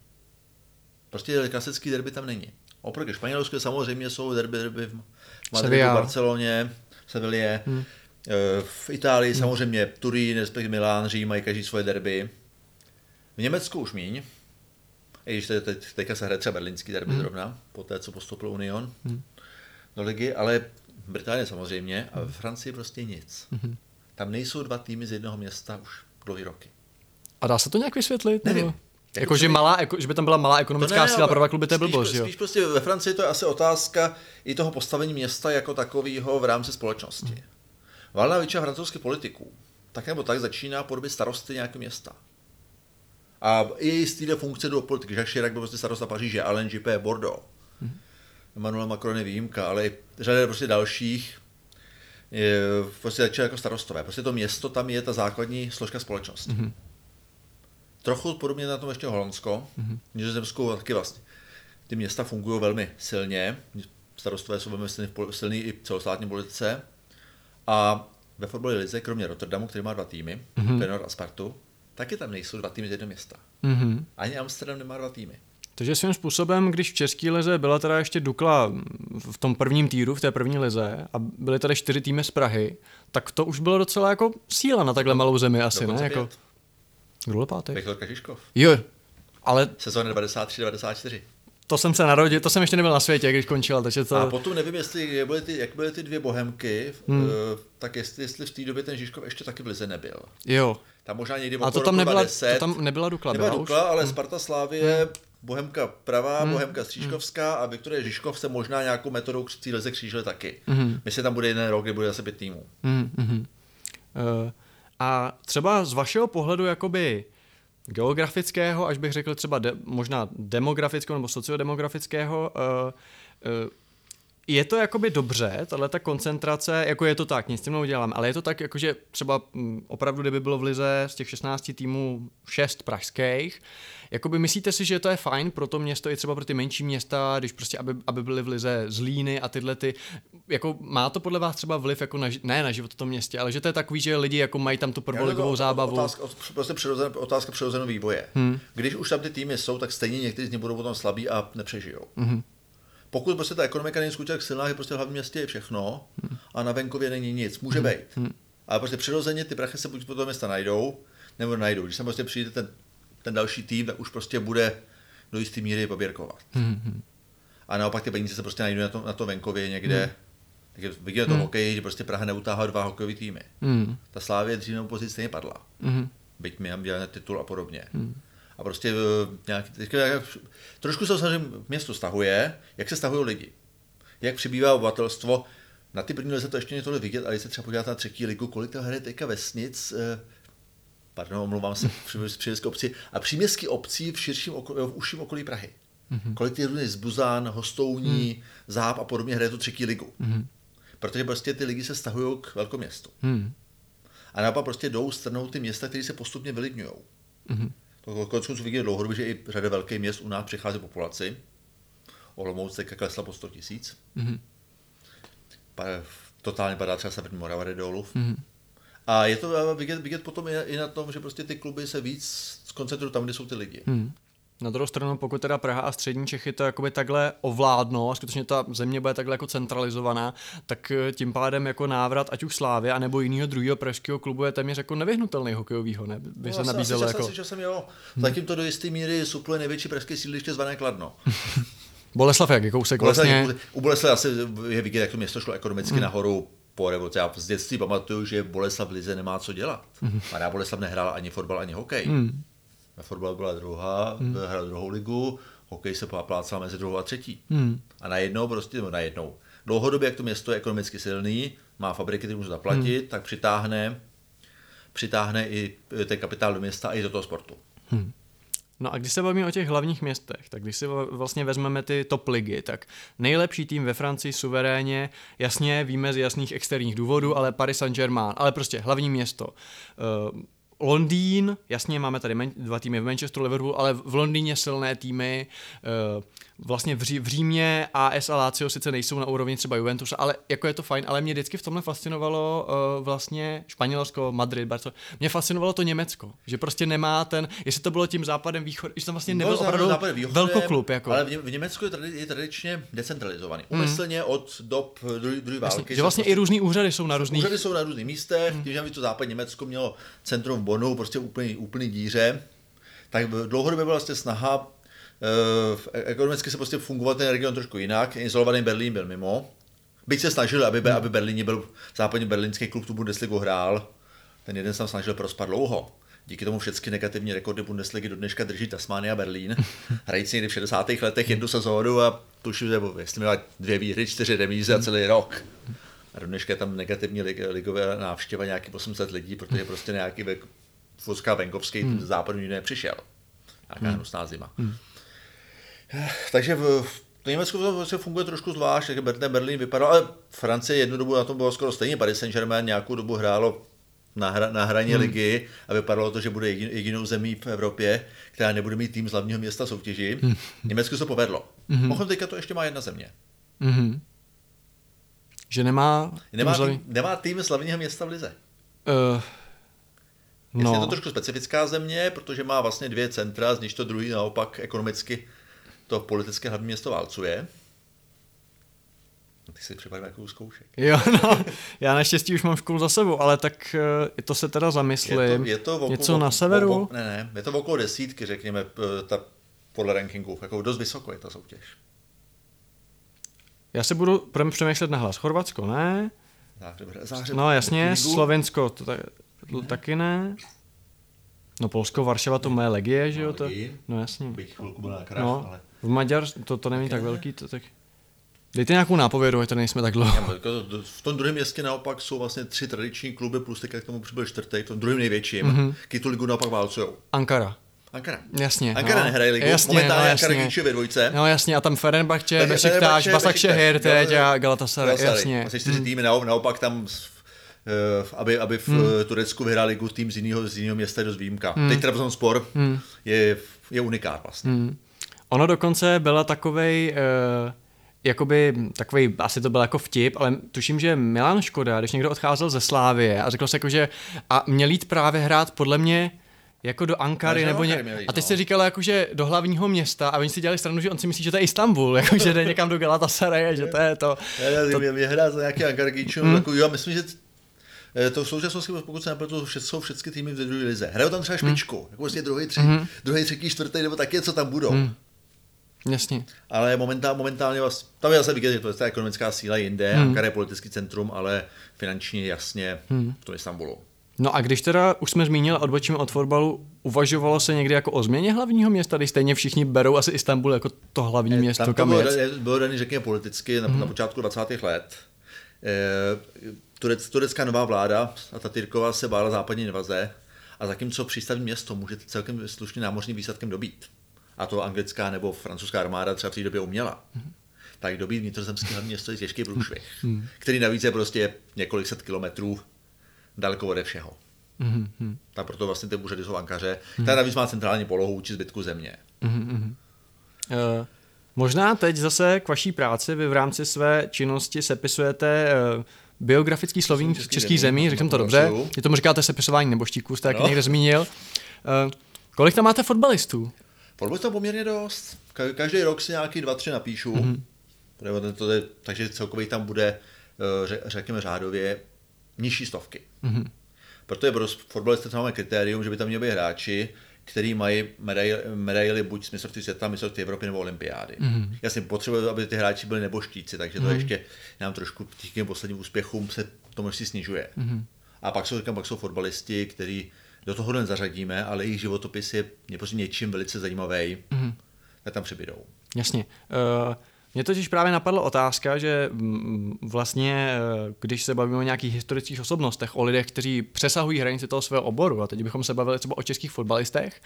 Prostě klasický derby tam není. Oproti Španělsku samozřejmě jsou derby, derby v Madridu, Sevilla. Barceloně, Sevillie. Hmm. V Itálii samozřejmě Turín, respektive Milán, Řím mají každý svoje derby. V Německu už míň. I když teď, teď, teďka se hraje třeba berlínský derby hmm. zrovna, po té, co postoupil Union hmm. do ligy, ale v Británii samozřejmě a ve Francii prostě nic. Hmm. Tam nejsou dva týmy z jednoho města už dlouhý roky. A dá se to nějak vysvětlit? Nevím. Nebo? Jako že, malá, jako, že by tam byla malá ekonomická ne, síla pro dva kluby, to je spíš- blbost, jo? Spíš prostě ve Francii to je asi otázka i toho postavení města jako takového v rámci společnosti. Hmm. Valná většina francouzských politiků tak nebo tak začíná podobit starosty nějakého města. A i z této funkce do politiky. Jacques Chirac byl prostě starosta Paříže, Alain Juppé Bordeaux. Hmm. Emmanuel Macron je výjimka, ale i řada prostě dalších je, prostě začíná jako starostové. Prostě to město tam je ta základní složka společnosti. Mhm. Mm-hmm. Trochu podobně na tom ještě Holandsko, mm-hmm. Nizozemskou taky vlastně. Ty města fungují velmi silně, starostové jsou velmi silní, poli- silní i v celostátní politice. A ve fotbalové lize, kromě Rotterdamu, který má dva týmy, Mhm. mm-hmm. Feyenoord a Spartu, taky tam nejsou dva týmy z jednoho města. Mhm. Ani Amsterdam nemá dva týmy. Takže svým způsobem, když v České lize byla teda ještě Dukla v tom prvním týru, v té první lize, a byly tady čtyři týmy z Prahy, tak to už bylo docela jako síla na takhle malou zemi asi, ne? Dokonce Jako, pět. kdo byl pátý? Viktor. Jo, ale Sezóna 93-94. To jsem se narodil, to jsem ještě nebyl na světě, když končila, takže to... A potom nevím, jestli jak byly ty, jak byly ty dvě bohemky, hmm. tak jestli, jestli v té době ten Žižkov ještě taky v lize nebyl. Jo. Tam možná někdy A to tam nebyla, 20. to tam nebyla Dukla, Nebyla byla Dukla, už? ale Sparta Slávie, Bohemka pravá, Bohemka střížkovská a Viktorie Žižkov se možná nějakou metodou k lize křížili taky. Mhm. Myslím, tam bude jeden rok, kdy bude zase pět týmů. Mm, mm. Uh, a třeba z vašeho pohledu jakoby geografického, až bych řekl třeba de, možná demografického nebo sociodemografického, uh, je to jakoby dobře, tahle ta koncentrace, jako je to tak, nic s tím neudělám, ale je to tak, jakože třeba mm, opravdu, kdyby bylo v lize z těch 16 týmů 6 pražských, jakoby myslíte si, že to je fajn pro to město i třeba pro ty menší města, když prostě, aby, aby byly v lize zlíny a tyhle ty, jako má to podle vás třeba vliv jako na, ne na život v tom městě, ale že to je takový, že lidi jako mají tam tu prvoligovou zábavu. Otázka, prostě přirozen, otázka přirozeného vývoje. Hmm. Když už tam ty týmy jsou, tak stejně někteří z nich budou potom slabí a nepřežijou. Hmm. Pokud prostě ta ekonomika není skutečně tak silná, že prostě v hlavním městě je všechno a na venkově není nic, může být. Hmm. Ale prostě přirozeně ty prachy se buď po toho města najdou, nebo najdou. Když sem prostě přijde ten, ten další tým, tak už prostě bude do jisté míry poběrkovat. Hmm. A naopak ty peníze se prostě najdou na to, na to venkově někde. Hmm. Tak vidíme to hokej, že prostě Praha neutáhla dva hokejové týmy. Hmm. Ta Slávě dřív nebo později stejně padla. Hmm. Byť mi dělali titul a podobně. Hmm. A prostě eh, nějak, teďka, jak, trošku se samozřejmě město stahuje, jak se stahují lidi. Jak přibývá obyvatelstvo. Na ty první lize to ještě tohle vidět, ale když se třeba podíváte na třetí ligu, kolik to hraje teďka vesnic, eh, pardon, omlouvám se, při obci, a příměstský obcí v širším oko, v užším okolí Prahy. Mm-hmm. Kolik těch různých zbuzán, hostouní, mm. záp a podobně hraje tu třetí ligu. Mm-hmm. Protože prostě ty ligy se stahují k velkoměstu. Hmm. A naopak prostě jdou strnou ty města, které se postupně vylidňují. Mm-hmm. To konec konců vidíme dlouhodobě, že i řada velkých měst u nás přichází populaci. Olomouc teďka klesla po 100 tisíc. Mhm. Mm-hmm. Totálně padá třeba Severní Morava dolů. Mhm. Mm-hmm. A je to vidět, vidět potom i, na tom, že prostě ty kluby se víc skoncentrují tam, kde jsou ty lidi. Hmm. Na druhou stranu, pokud teda Praha a střední Čechy to jakoby takhle ovládnou a skutečně ta země bude takhle jako centralizovaná, tak eh, tím pádem jako návrat ať už Slávy, anebo jiného druhého pražského klubu je téměř jako nevyhnutelný hokejovýho, ne? By se asi- nabízelo asi, jako... Asi, časem, jo. Zatím to do jisté míry supluje největší pražské sídliště zvané Kladno. Boleslav jak je kousek vlastně... Vlastně... U Boleslavy asi je vidět, jak to město šlo ekonomicky hmm. nahoru po revoluci. Já z dětství pamatuju, že Boleslav v Lize nemá co dělat. Hmm. Mladá Boleslav nehrála ani fotbal, ani hokej. Hmm. Na fotbal byla druhá, hmm. hrála druhou ligu, hokej se plácal mezi druhou a třetí. Hmm. A najednou prostě, no najednou, dlouhodobě, jak to město je ekonomicky silný, má fabriky, které může zaplatit, hmm. tak přitáhne, přitáhne i ten kapitál do města a i do toho sportu. No a když se bavíme o těch hlavních městech, tak když si vlastně vezmeme ty top ligy, tak nejlepší tým ve Francii suverénně, jasně víme z jasných externích důvodů, ale Paris Saint-Germain, ale prostě hlavní město. Uh, Londýn, jasně máme tady dva týmy v Manchesteru, Liverpool, ale v Londýně silné týmy, uh, vlastně v, Ří- v Římě AS a Lazio sice nejsou na úrovni třeba Juventus, ale jako je to fajn, ale mě vždycky v tomhle fascinovalo uh, vlastně Španělsko, Madrid, Barcelona. Mě fascinovalo to Německo, že prostě nemá ten, jestli to bylo tím západem východ, že tam vlastně nebyl Bylo opravdu východem, velkoklub. Jako. Ale v, Ně- v Německu je, tradi- je tradičně decentralizovaný. Umyslně od dob druhé války. Jasně, že vlastně prostě- i různý úřady jsou na různých... Úřady jsou na různých místech, tím, že to západ Německo mělo centrum v Bonu, prostě úplný, úplný díře, tak dlouhodobě byla vlastně snaha eh, v- ekonomicky se prostě fungovat ten region trošku jinak. Izolovaný Berlín byl mimo. Byť se snažil, aby, aby Berlíně byl západně berlínský klub tu Bundesligu hrál, ten jeden se tam snažil prospat dlouho. Díky tomu všechny negativní rekordy Bundesligy do dneška drží Tasmania a Berlín. Hrající někdy v 60. letech jednu sezónu a tuším, že jestli měla dvě výhry, čtyři remízy a celý rok. A do dneška je tam negativní lig, ligové návštěva nějaký 800 lidí, protože prostě nějaký fuzka venkovský hmm. z západu nikdy nepřišel. Nějaká hmm. hnusná zima. Hmm. Takže v, v Německu to vlastně funguje trošku zvlášť, jak Berlín, Berlín vypadal, ale Francie jednu dobu na tom bylo skoro stejně. Paris Saint-Germain nějakou dobu hrálo na, hra, na hraně hmm. ligy a vypadalo to, že bude jedin, jedinou zemí v Evropě, která nebude mít tým z hlavního města soutěži. Hmm. Německu se to povedlo. Hmm. Mohl teďka to ještě má jedna země. Mhm. Že nemá... Nemá tým tým, nemá tým z hlavního města v Lize. Uh, No. Je to trošku specifická země, protože má vlastně dvě centra, z níž to druhý naopak ekonomicky to politické hlavní město válcuje. No, Ty si připadá jako zkoušek. jo, no, já naštěstí už mám školu za sebou, ale tak uh, to se teda zamyslím. Je to, je to okolo, Něco na severu? Okolo, ne, ne, je to okolo desítky, řekněme, p- ta, podle rankingu. Jako dost vysoko je ta soutěž. Já se budu přemýšlet na hlas. Chorvatsko, ne? Záhřeb, záhřeb, No jasně. Slovensko to, ta, to taky ne. No Polsko, Varšava to moje legie, že jo? To, no jasně. Byť chvilku byl na krav, No, ale... v Maďar to, to není tak velký, to tak... Dejte nějakou nápovědu, ať to nejsme tak dlouho. Jako V tom druhém městě naopak jsou vlastně tři tradiční kluby, plus teďka k tomu přibyl čtvrtý, v tom druhém největším. Mhm. Mm-hmm. Kytu ligu naopak válcujou. Ankara. Ankara. Jasně. Ankara no. nehraje ligu, Jasně, momentálně no, Ankara jasně. Gíče ve dvojce. No jasně, a tam Fenerbahce, Besiktáš, Basaksehir Besiktas, teď a Galatasaray, jasně. Asi čtyři týmy, naopak, tam, aby, aby v hmm. Turecku vyhrál ligu tým z jiného, z jiného města je dost výjimka. Hmm. Teď Trabzon spor hmm. je, je unikát vlastně. Hmm. Ono dokonce byla takovej, uh, jakoby takový, asi to byl jako vtip, ale tuším, že Milan Škoda, když někdo odcházel ze Slávie a řekl se jako, že a měl jít právě hrát podle mě jako do Ankary, do nebo ně... měl jít, A teď no. se říkalo jako, že do hlavního města a oni si dělali stranu, že on si myslí, že to je Istanbul, jako, že jde někam do Galatasaray, že to je to. Já, to... Mě, mě hrá za nějaký Ankara Gíčů, hmm. jako, jo, myslím, že eh, to v současnosti, pokud se nepletu, jsou všechny týmy v druhé lize. Hrajou tam třeba špičku, hmm. jako vlastně druhý, tři, hmm. druhý, třetí, čtvrtý, nebo taky, co tam budou. Hmm. Jasně. Ale momentál, momentálně vlastně, tam je zase vidět, že to je ta ekonomická síla jinde, hmm. Ankara je politický centrum, ale finančně jasně hmm. v tom Istanbulu. No a když teda už jsme zmínili, odbočíme od fotbalu, uvažovalo se někdy jako o změně hlavního města, když stejně všichni berou asi Istanbul jako to hlavní město, Eh, Tam to kam bylo, jet. bylo daný, řekněme, politicky na, mm. na počátku 20. let. Eh, Turec, turecká nová vláda, Atatürková, se bála západní invaze. A zatímco přístavní město může celkem slušně námořním výsadkem dobít. a to anglická nebo francouzská armáda třeba v té době uměla, tak dobít vnitrozemský hlavní město je těžký průšvih, který navíc je prostě několik set kilometrů daleko ode všeho. Tak proto vlastně ty úřady jsou Ankaře, která navíc má centrální polohu či zbytku země. Eh, možná teď zase k vaší práci. Vy v rámci své činnosti sepisujete eh, biografický slovník Český českých zemí, zemí, no, řekl jsem to dobře, je tomu říkáte sepisování neboštíků, jste taky No. někde zmínil. Eh, Kolik tam máte fotbalistů? Fotbal tam poměrně dost. Ka- Každý rok si nějaký dva, tři napíšu. Mm-hmm. To je, takže celkově tam bude, eh, ře- řekněme řádově, nižší stovky. Mm-hmm. Protože pro fotbalisty tam máme kritérium, že by tam měli být hráči, který mají medaily, medaily buď z mistrovství světa, mistrovství Evropy nebo olympiády. Mm-hmm. Jasně, potřebuji, aby ty hráči byli neboštíci, takže to mm-hmm. ještě nám trošku díky posledním úspěchům se to množství snižuje. Mm-hmm. A pak jsou, říkám, pak jsou fotbalisti, který do toho nezařadíme, ale jejich životopis je prostě něčím velice zajímavý, mm-hmm. tak tam přibydou. Jasně. Uh, mě totiž právě napadla otázka, že mm, vlastně, eh, když se bavíme o nějakých historických osobnostech, o lidech, kteří přesahují hranice toho svého oboru, a teď bychom se bavili třeba o českých fotbalistech,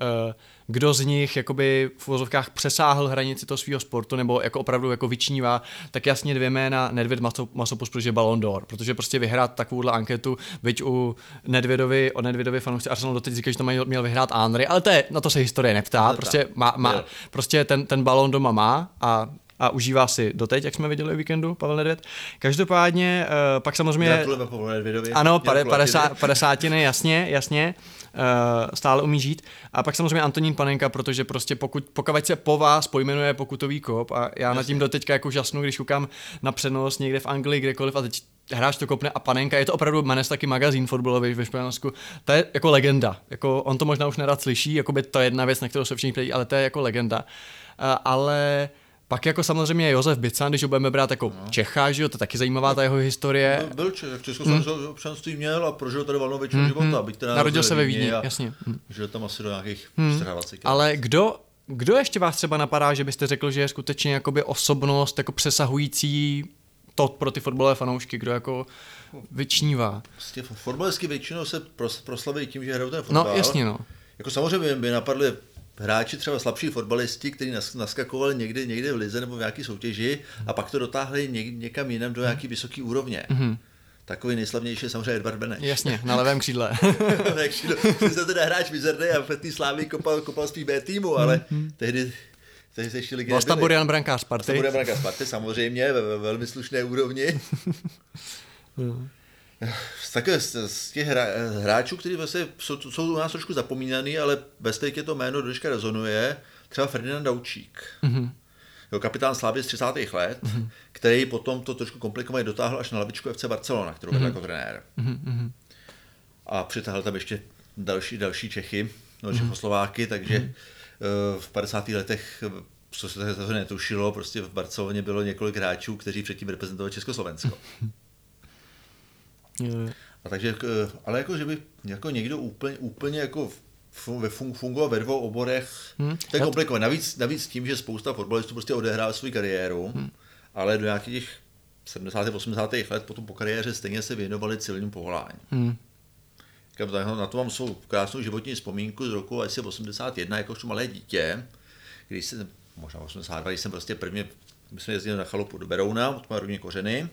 eh, kdo z nich jakoby v uvozovkách přesáhl hranici toho svého sportu, nebo jako opravdu jako vyčnívá, tak jasně dvě jména Nedvěd Maso- Masopus, protože Ballon d'Or, protože prostě vyhrát takovouhle anketu, byť u Nedvědovi, o Nedvědovi fanoušci Arsenal doteď říkají, že to mají- měl vyhrát Henry, ale to je, na to se historie neptá, Neptá. prostě má, má, prostě ten, ten balón doma má a a užívá si doteď, jak jsme viděli o víkendu, Pavel Nedvěd. Každopádně, uh, pak samozřejmě... Gratulujeme Pavlu Nedvědovi. Ano, Měl pade, kulatiny. 50, padesátiny, jasně, jasně. Uh, stále umí žít. A pak samozřejmě Antonín Panenka, protože prostě pokud, pokud se po vás pojmenuje pokutový kop a já nad tím doteďka jako žasnu, když koukám na přenos někde v Anglii, kdekoliv a teď hráč to kopne a Panenka, je to opravdu jmenes taky magazín fotbalový ve Španělsku, to je jako legenda, jako on to možná už nerad slyší, jako by to je jedna věc, na kterou se všichni ptají, ale to je jako legenda. Uh, ale pak jako samozřejmě Josef Bican, když ho budeme brát jako no. Čecha, že jo, to je taky zajímavá ta jeho historie. Byl, Čech, Československé hmm. občanství měl a prožil tady valnou většinu hmm. života. Byť teda Narodil se ve Vídni, jasně. A žil tam asi do nějakých hmm. 24 Ale kdo, kdo ještě vás třeba napadá, že byste řekl, že je skutečně jakoby osobnost jako přesahující to pro ty fotbalové fanoušky, kdo jako vyčnívá? Prostě fotbalistky většinou se pros, proslaví tím, že hrajou ten fotbal. No jasně no. Jako samozřejmě by napadli hráči, třeba slabší fotbalisti, kteří nas, naskakovali někdy, někde v lize nebo v nějaké soutěži a pak to dotáhli něk, někam jinam do nějaký vysoký úrovně. Mm-hmm. Takový nejslavnější je samozřejmě Edvard Beneš. Jasně, na levém křídle. Ty jsi teda hráč mizerný a v té slávy kopal, kopal spíš B týmu, ale tehdy, tehdy se ještě ligy Vlasta. Burian brankář Sparty. Vlasta Burian Sparty samozřejmě, ve, ve velmi slušné úrovni. Z, takové, z, z těch hra, hráčů, kteří vlastně jsou, jsou u nás trošku zapomínaný, ale bez je to jméno do dneška rezonuje, třeba Ferdinand Daučík. Mm-hmm. Jo, kapitán Slávy z 30. let, mm-hmm. který potom to trošku komplikovaně dotáhl až na lavičku FC Barcelona, kterou vedl mm-hmm. jako trenér. Mm-hmm. A přitáhl tam ještě další, další Čechy, no, Čechoslováky, takže mm-hmm. v 50. letech co se to netušilo, prostě v Barceloně bylo několik hráčů, kteří předtím reprezentovali Československo. A takže, eh, ale jako, že by jako někdo úplně, úplně jako ve fun, fungoval ve dvou oborech, hmm. to je komplikované. Navíc, navíc tím, že spousta fotbalistů prostě odehrál svou kariéru, hmm. ale do nějakých těch 70. 80. let potom po kariéře stejně se věnovali civilním povolání. Hmm. Na to mám svou krásnou životní vzpomínku z roku asi 81, jakožto malé dítě, když jsem, možná 82, když jsem prostě prvně, my jsme jezdili na chalupu do Berouna, od mé rodinné kořeny,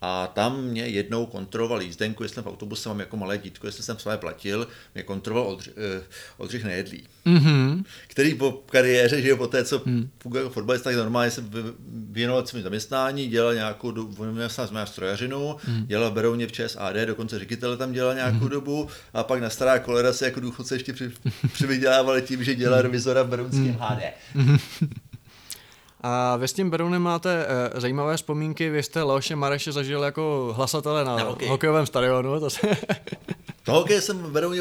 a tam mě jednou kontroloval jízdenku, jestli jsem v autobuse mám jako malé dítko, jestli jsem své platil, mě kontroloval Oldřich, uh, Oldřich Nejedlý, mm-hmm. který po kariéře, že po té, co mm. funguje jako fotbalista, tak normálně se věnoval svým zaměstnání, dělal nějakou dobu, měl strojařinu, mm. dělal v Berouně v ČSAD, dokonce ředitele tam dělal nějakou mm. dobu a pak na stará kolera se jako důchodce ještě při, přivydělával tím, že dělal revizora v Berounském mm. HD. A vy s tím Berounem máte uh, zajímavé vzpomínky, vy jste Leoše Mareše zažil jako hlasatele na, na hokej. hokejovém stadionu. To se... to hokej jsem v Berouně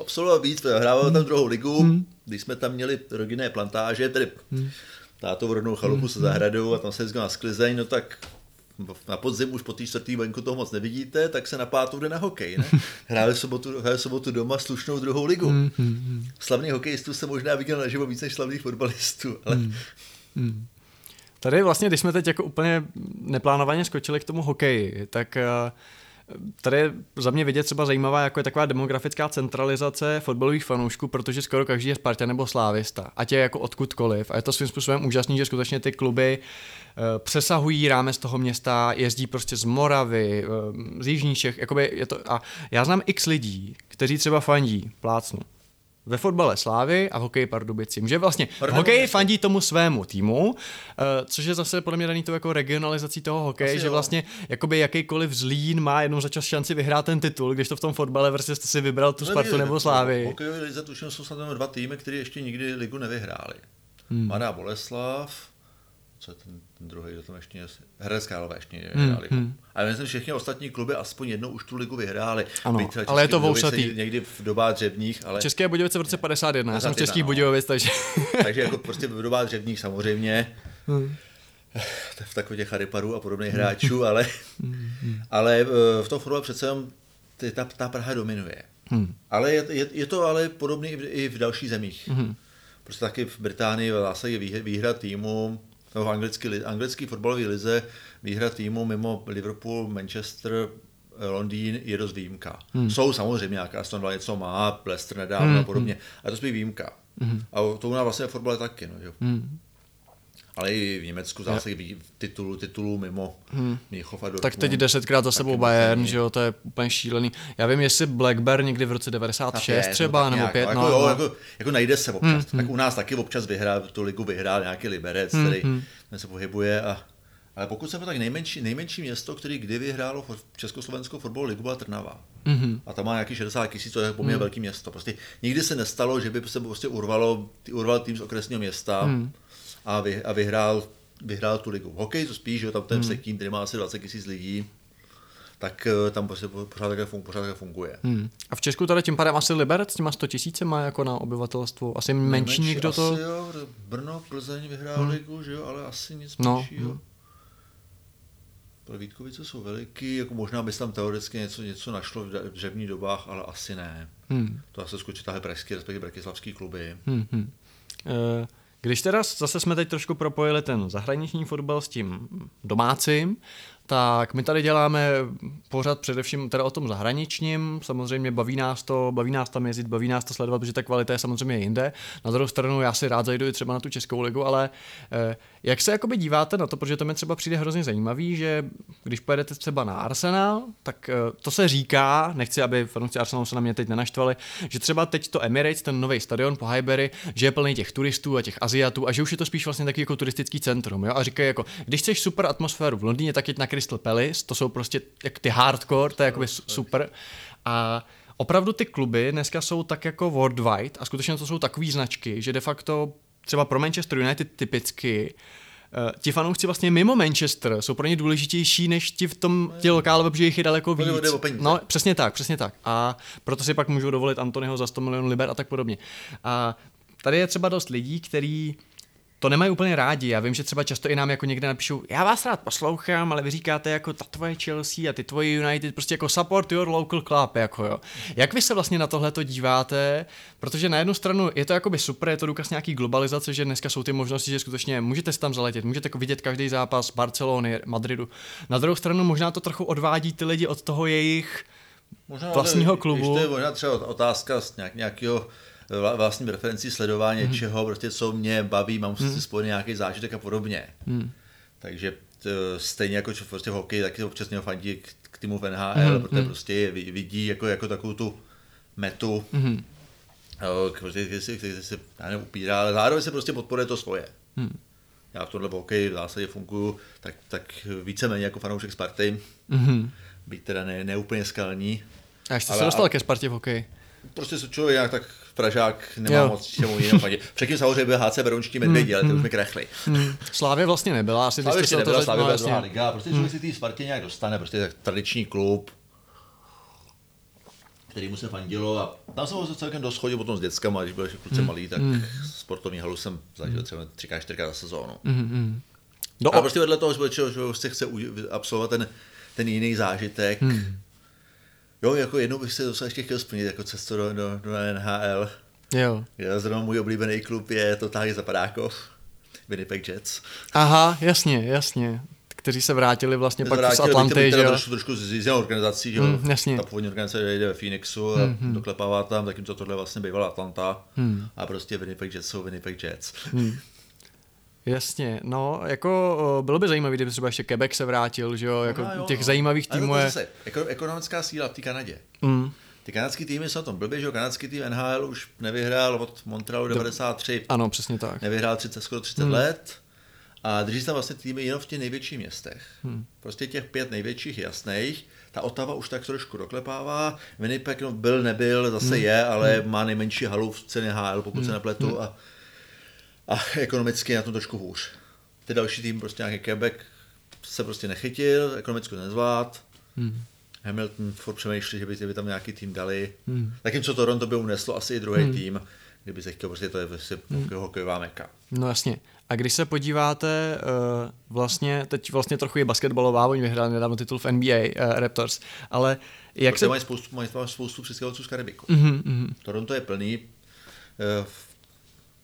absolvoval víc, hrával tam druhou ligu, hmm. když jsme tam měli rodinné plantáže, tedy hmm. tátou rodnou chalupu hmm. se zahradou a tam se jezdil na sklizeň, no tak na podzim už po té čtvrtý venku toho moc nevidíte, tak se na pátou jde na hokej. Ne? Hráli v sobotu, hráli v sobotu doma slušnou druhou ligu. Mm, Slavných hokejistů jsem možná viděl naživo víc než slavných fotbalistů, ale... Tady vlastně, když jsme teď jako úplně neplánovaně skočili k tomu hokeji, tak uh, Tady je za mě vidět třeba zajímavá, jako je taková demografická centralizace fotbalových fanoušků, protože skoro každý je Sparta nebo Slávista, ať je jako odkudkoliv. A je to svým způsobem úžasný, že skutečně ty kluby eh, přesahují rámec toho města, jezdí prostě z Moravy, eh, z Jižních Čech, jakoby je to, a já znám x lidí, kteří třeba fandí, plácnu, ve fotbale Slávy a v hokeji Pardubicím. Že vlastně v hokeji fandí tomu svému týmu, eh, což je zase podle mě daný to jako regionalizací toho hokeje, Asi že jo. vlastně jakoby jakýkoliv zlín má jednou za čas šanci vyhrát ten titul, když to v tom fotbale prostě jste si vybral tu Spartu nebo Slávy. V hokejové lize tuším jsou snad dva týmy, které ještě nikdy ligu nevyhráli. Hmm. Mladá Boleslav, co je ten, ten druhý, kdo tam ještě je? Hradec Králové ještě nevyhráli. Hmm. A myslím, že všechny ostatní kluby aspoň jednou už tu ligu vyhráli. Ano, Byť ale je to vousatý. Někdy v dobách dřevních, ale České Budějovice v roce 51, já jsem z 51, Českých no. Budějovic, takže... takže jako prostě v dobách dřevních samozřejmě. v takových těch Hariparů a podobných hráčů, ale, ale eh, v tom fotbale přece jenom ta, ta Praha dominuje. Hmm. Ale je, je, je to ale podobné i v, i v dalších zemích. Prostě taky v Británii v zásadě výhra, výhra týmu, nebo v anglický, li- anglický fotbalový lize výhra týmu mimo Liverpool, Manchester, eh, Londýn je dost výjimka. Hmm. Jsou samozřejmě nějaká Aston Villa něco má, Leicester nedávno hmm. a podobně, ale to spíš výjimka. Hmm. A to u nás vlastně v fotbale taky. No, jo. Hmm. Ale i v Německu zase ví- titulu, titulu mimo hmm. Mnichov a Dortmund. Tak teď desetkrát za sebou Bayern, že jo, to je úplně šílený. Já vím, jestli Blackburn někdy v roce 96 Tak je, třeba, tak nebo nějak, 5, jako, no, jo, no. jako, jako, najde se občas. Hmm, tak u nás taky občas vyhrál, tu ligu vyhrál nějaký Liberec, Hmm, který hmm. se pohybuje. A, ale pokud se tak nejmenší, nejmenší město, který kdy vyhrálo fo- Československou fotbalovou ligu, byla Trnava. Mhm. A tam má nějaký 60 tisíc, to je poměrně hmm. velký město. Prostě nikdy se nestalo, že by se prostě urvalo, urval tým z okresního města hmm. A, vy, a vyhrál, vyhrál tu ligu. Hokej to spíš, že jo, tam ten hmm. Vsetín, který má asi 20 tisíc lidí, tak eh, tam prostě pořád takhle, fun, pořád funguje. Hmm. A v Česku tady tím pádem asi Liberec s těma 100 tisíce má jako na obyvatelstvo. Asi menší někdo to... Asi jo, Brno, Plzeň vyhrál hmm. ligu, že jo, ale asi nic No, menšího. hmm. Pro Vítkovice jsou veliký, jako možná bys tam teoreticky něco, něco našlo v dře- dřevních dobách, ale asi ne. Hmm. To asi skočí tahle pražský, respektive brakislavský kluby. Hmm, hmm. Eh, Když teda zase jsme teď trošku propojili ten zahraniční fotbal s tím domácím, tak my tady děláme pořád především teda o tom zahraničním, samozřejmě baví nás to, baví nás tam jezdit, baví nás to sledovat, protože ta kvalita je samozřejmě jinde. Na druhou stranu já si rád zajdu i třeba na tu Českou ligu, ale eh, jak se jakoby díváte na to, protože to mi třeba přijde hrozně zajímavý, že když pojedete třeba na Arsenal, tak eh, to se říká, nechci, aby fanoušci Arsenalu se na mě teď nenaštvali, že třeba teď to Emirates, ten nový stadion po Highbury, že je plný těch turistů a těch Aziatů a že už je to spíš vlastně taky jako turistický centrum. Jo? A říkají jako, když chceš super atmosféru v Londýně, tak jeď na Crystal Palace, to jsou prostě jak ty hardcore, to je jakoby su- super. A opravdu ty kluby dneska jsou tak jako worldwide a skutečně to jsou takové značky, že de facto třeba pro Manchester United typicky Uh, ti fanoušci vlastně mimo Manchester jsou pro ně důležitější než ti v tom ti lokálové, protože jich je daleko víc. No, přesně tak, přesně tak. A proto si pak můžou dovolit Antonyho za 100 milionů liber a tak podobně. A tady je třeba dost lidí, kteří to nemají úplně rádi. Já vím, že třeba často i nám jako někde napíšou, já vás rád poslouchám, ale vy říkáte jako ta tvoje Chelsea a ty tvoje United, prostě jako support your local club, jako jo. Jak vy se vlastně na tohle to díváte? Protože na jednu stranu je to jakoby super, je to důkaz nějaký globalizace, že dneska jsou ty možnosti, že skutečně můžete si tam zaletět, můžete jako vidět každý zápas Barcelony, Madridu. Na druhou stranu možná to trochu odvádí ty lidi od toho jejich Možná, vlastního klubu. To je možná třeba otázka z nějak, nějakého vla- vlastní preferencí sledování mm. něčeho, prostě co mě baví, mám mm. si spojený nějaký zážitek a podobně. Hmm. Takže stejně jako prostě v hokeji, taky občas něho fandí k, k týmu v NHL, mm. protože prostě je vi- vidí jako, jako takovou tu metu, mm. který si, který si já nevím, upírá, ale zároveň se prostě podporuje to svoje. Hmm. Já v tomhle v hokeji v zásadě funguji tak, tak víceméně jako fanoušek Sparty, Mhm. být teda ne, ne úplně skalní, A jste Ale- se dostal ke Spartě v hokeji? prostě se člověk nějak tak Pražák nemá Jo. moc čemu jinému fandit. Předtím samozřejmě byl HC Berounští medvědi, ale ty už mi krachli. Hmm. Slávě vlastně nebyla, asi Slávě ještě to nebyla, Slávě byla jasně. druhá liga, prostě člověk si té Spartě nějak dostane, prostě tak tradiční klub, který mu se fandilo a tam jsem ho celkem dost chodil potom s dětskama, když byl ještě kluci malý, tak sportovní halu jsem zažil třeba třikrát, čtyřikrát za sezónu. Do, A prostě vedle toho, že že chce absolvovat ten, ten jiný zážitek, Jo, jako jednou bych se docela ještě chtěl splnit jako cestu do, do, do NHL. jo. Já zrovna můj oblíbený klub je totálně Zapadákov, Winnipeg Jets. Aha, jasně, jasně. kteří se vrátili vlastně My pak jsme z vrátili, Atlanty, že jo? trošku, trošku z jiné organizací, že jo. Mm, jasně. Ta původní organizace jde ve Phoenixu a mm-hmm. doklepává tam, zatímco tohle vlastně bývala Atlanta Mm. a prostě Winnipeg Jets jsou Winnipeg Jets. Jasně, no, jako o, bylo by zajímavé, kdyby třeba ještě Quebec se vrátil, že jo, jako No, jo, těch no. zajímavých týmů je... zase, ekonomická síla v té Kanadě. Mm, Ty kanadský týmy jsou na tom blbě, že jo, kanadský tým NHL už nevyhrál od Montrealu 93, ano, přesně tak. nevyhrál 30, skoro 30 hmm. let a drží se tam vlastně týmy jenom v těch největších městech. Hmm. Prostě těch pět největších jasných. Ta Otava už tak trošku doklepává. Winnipeg no, byl, nebyl, zase hmm. je, ale hmm. má nejmenší halu v ceně HL, pokud hmm. se nepletu. Hmm. A, a ekonomicky je na tom trošku hůř. Ty další tým, prostě nějaký Quebec, se prostě nechytil, ekonomicky nezvlád. Hmm. Hamilton furt přemýšlí, že by, by tam nějaký tým dali. Hmm. Zatímco Toronto by uneslo asi i druhý hmm. tým, kdyby se chtěl, prostě to je prostě hmm. hokejová meka. No jasně. A když se podíváte, uh, vlastně, teď vlastně trochu je basketbalová, oni vyhráli nedávno titul v NBA, uh, Raptors, ale jak Protože se... mají spoustu, mají spoustu přistěhovalců z Karibiku. Mhm, mhm. Toronto je plný, eh,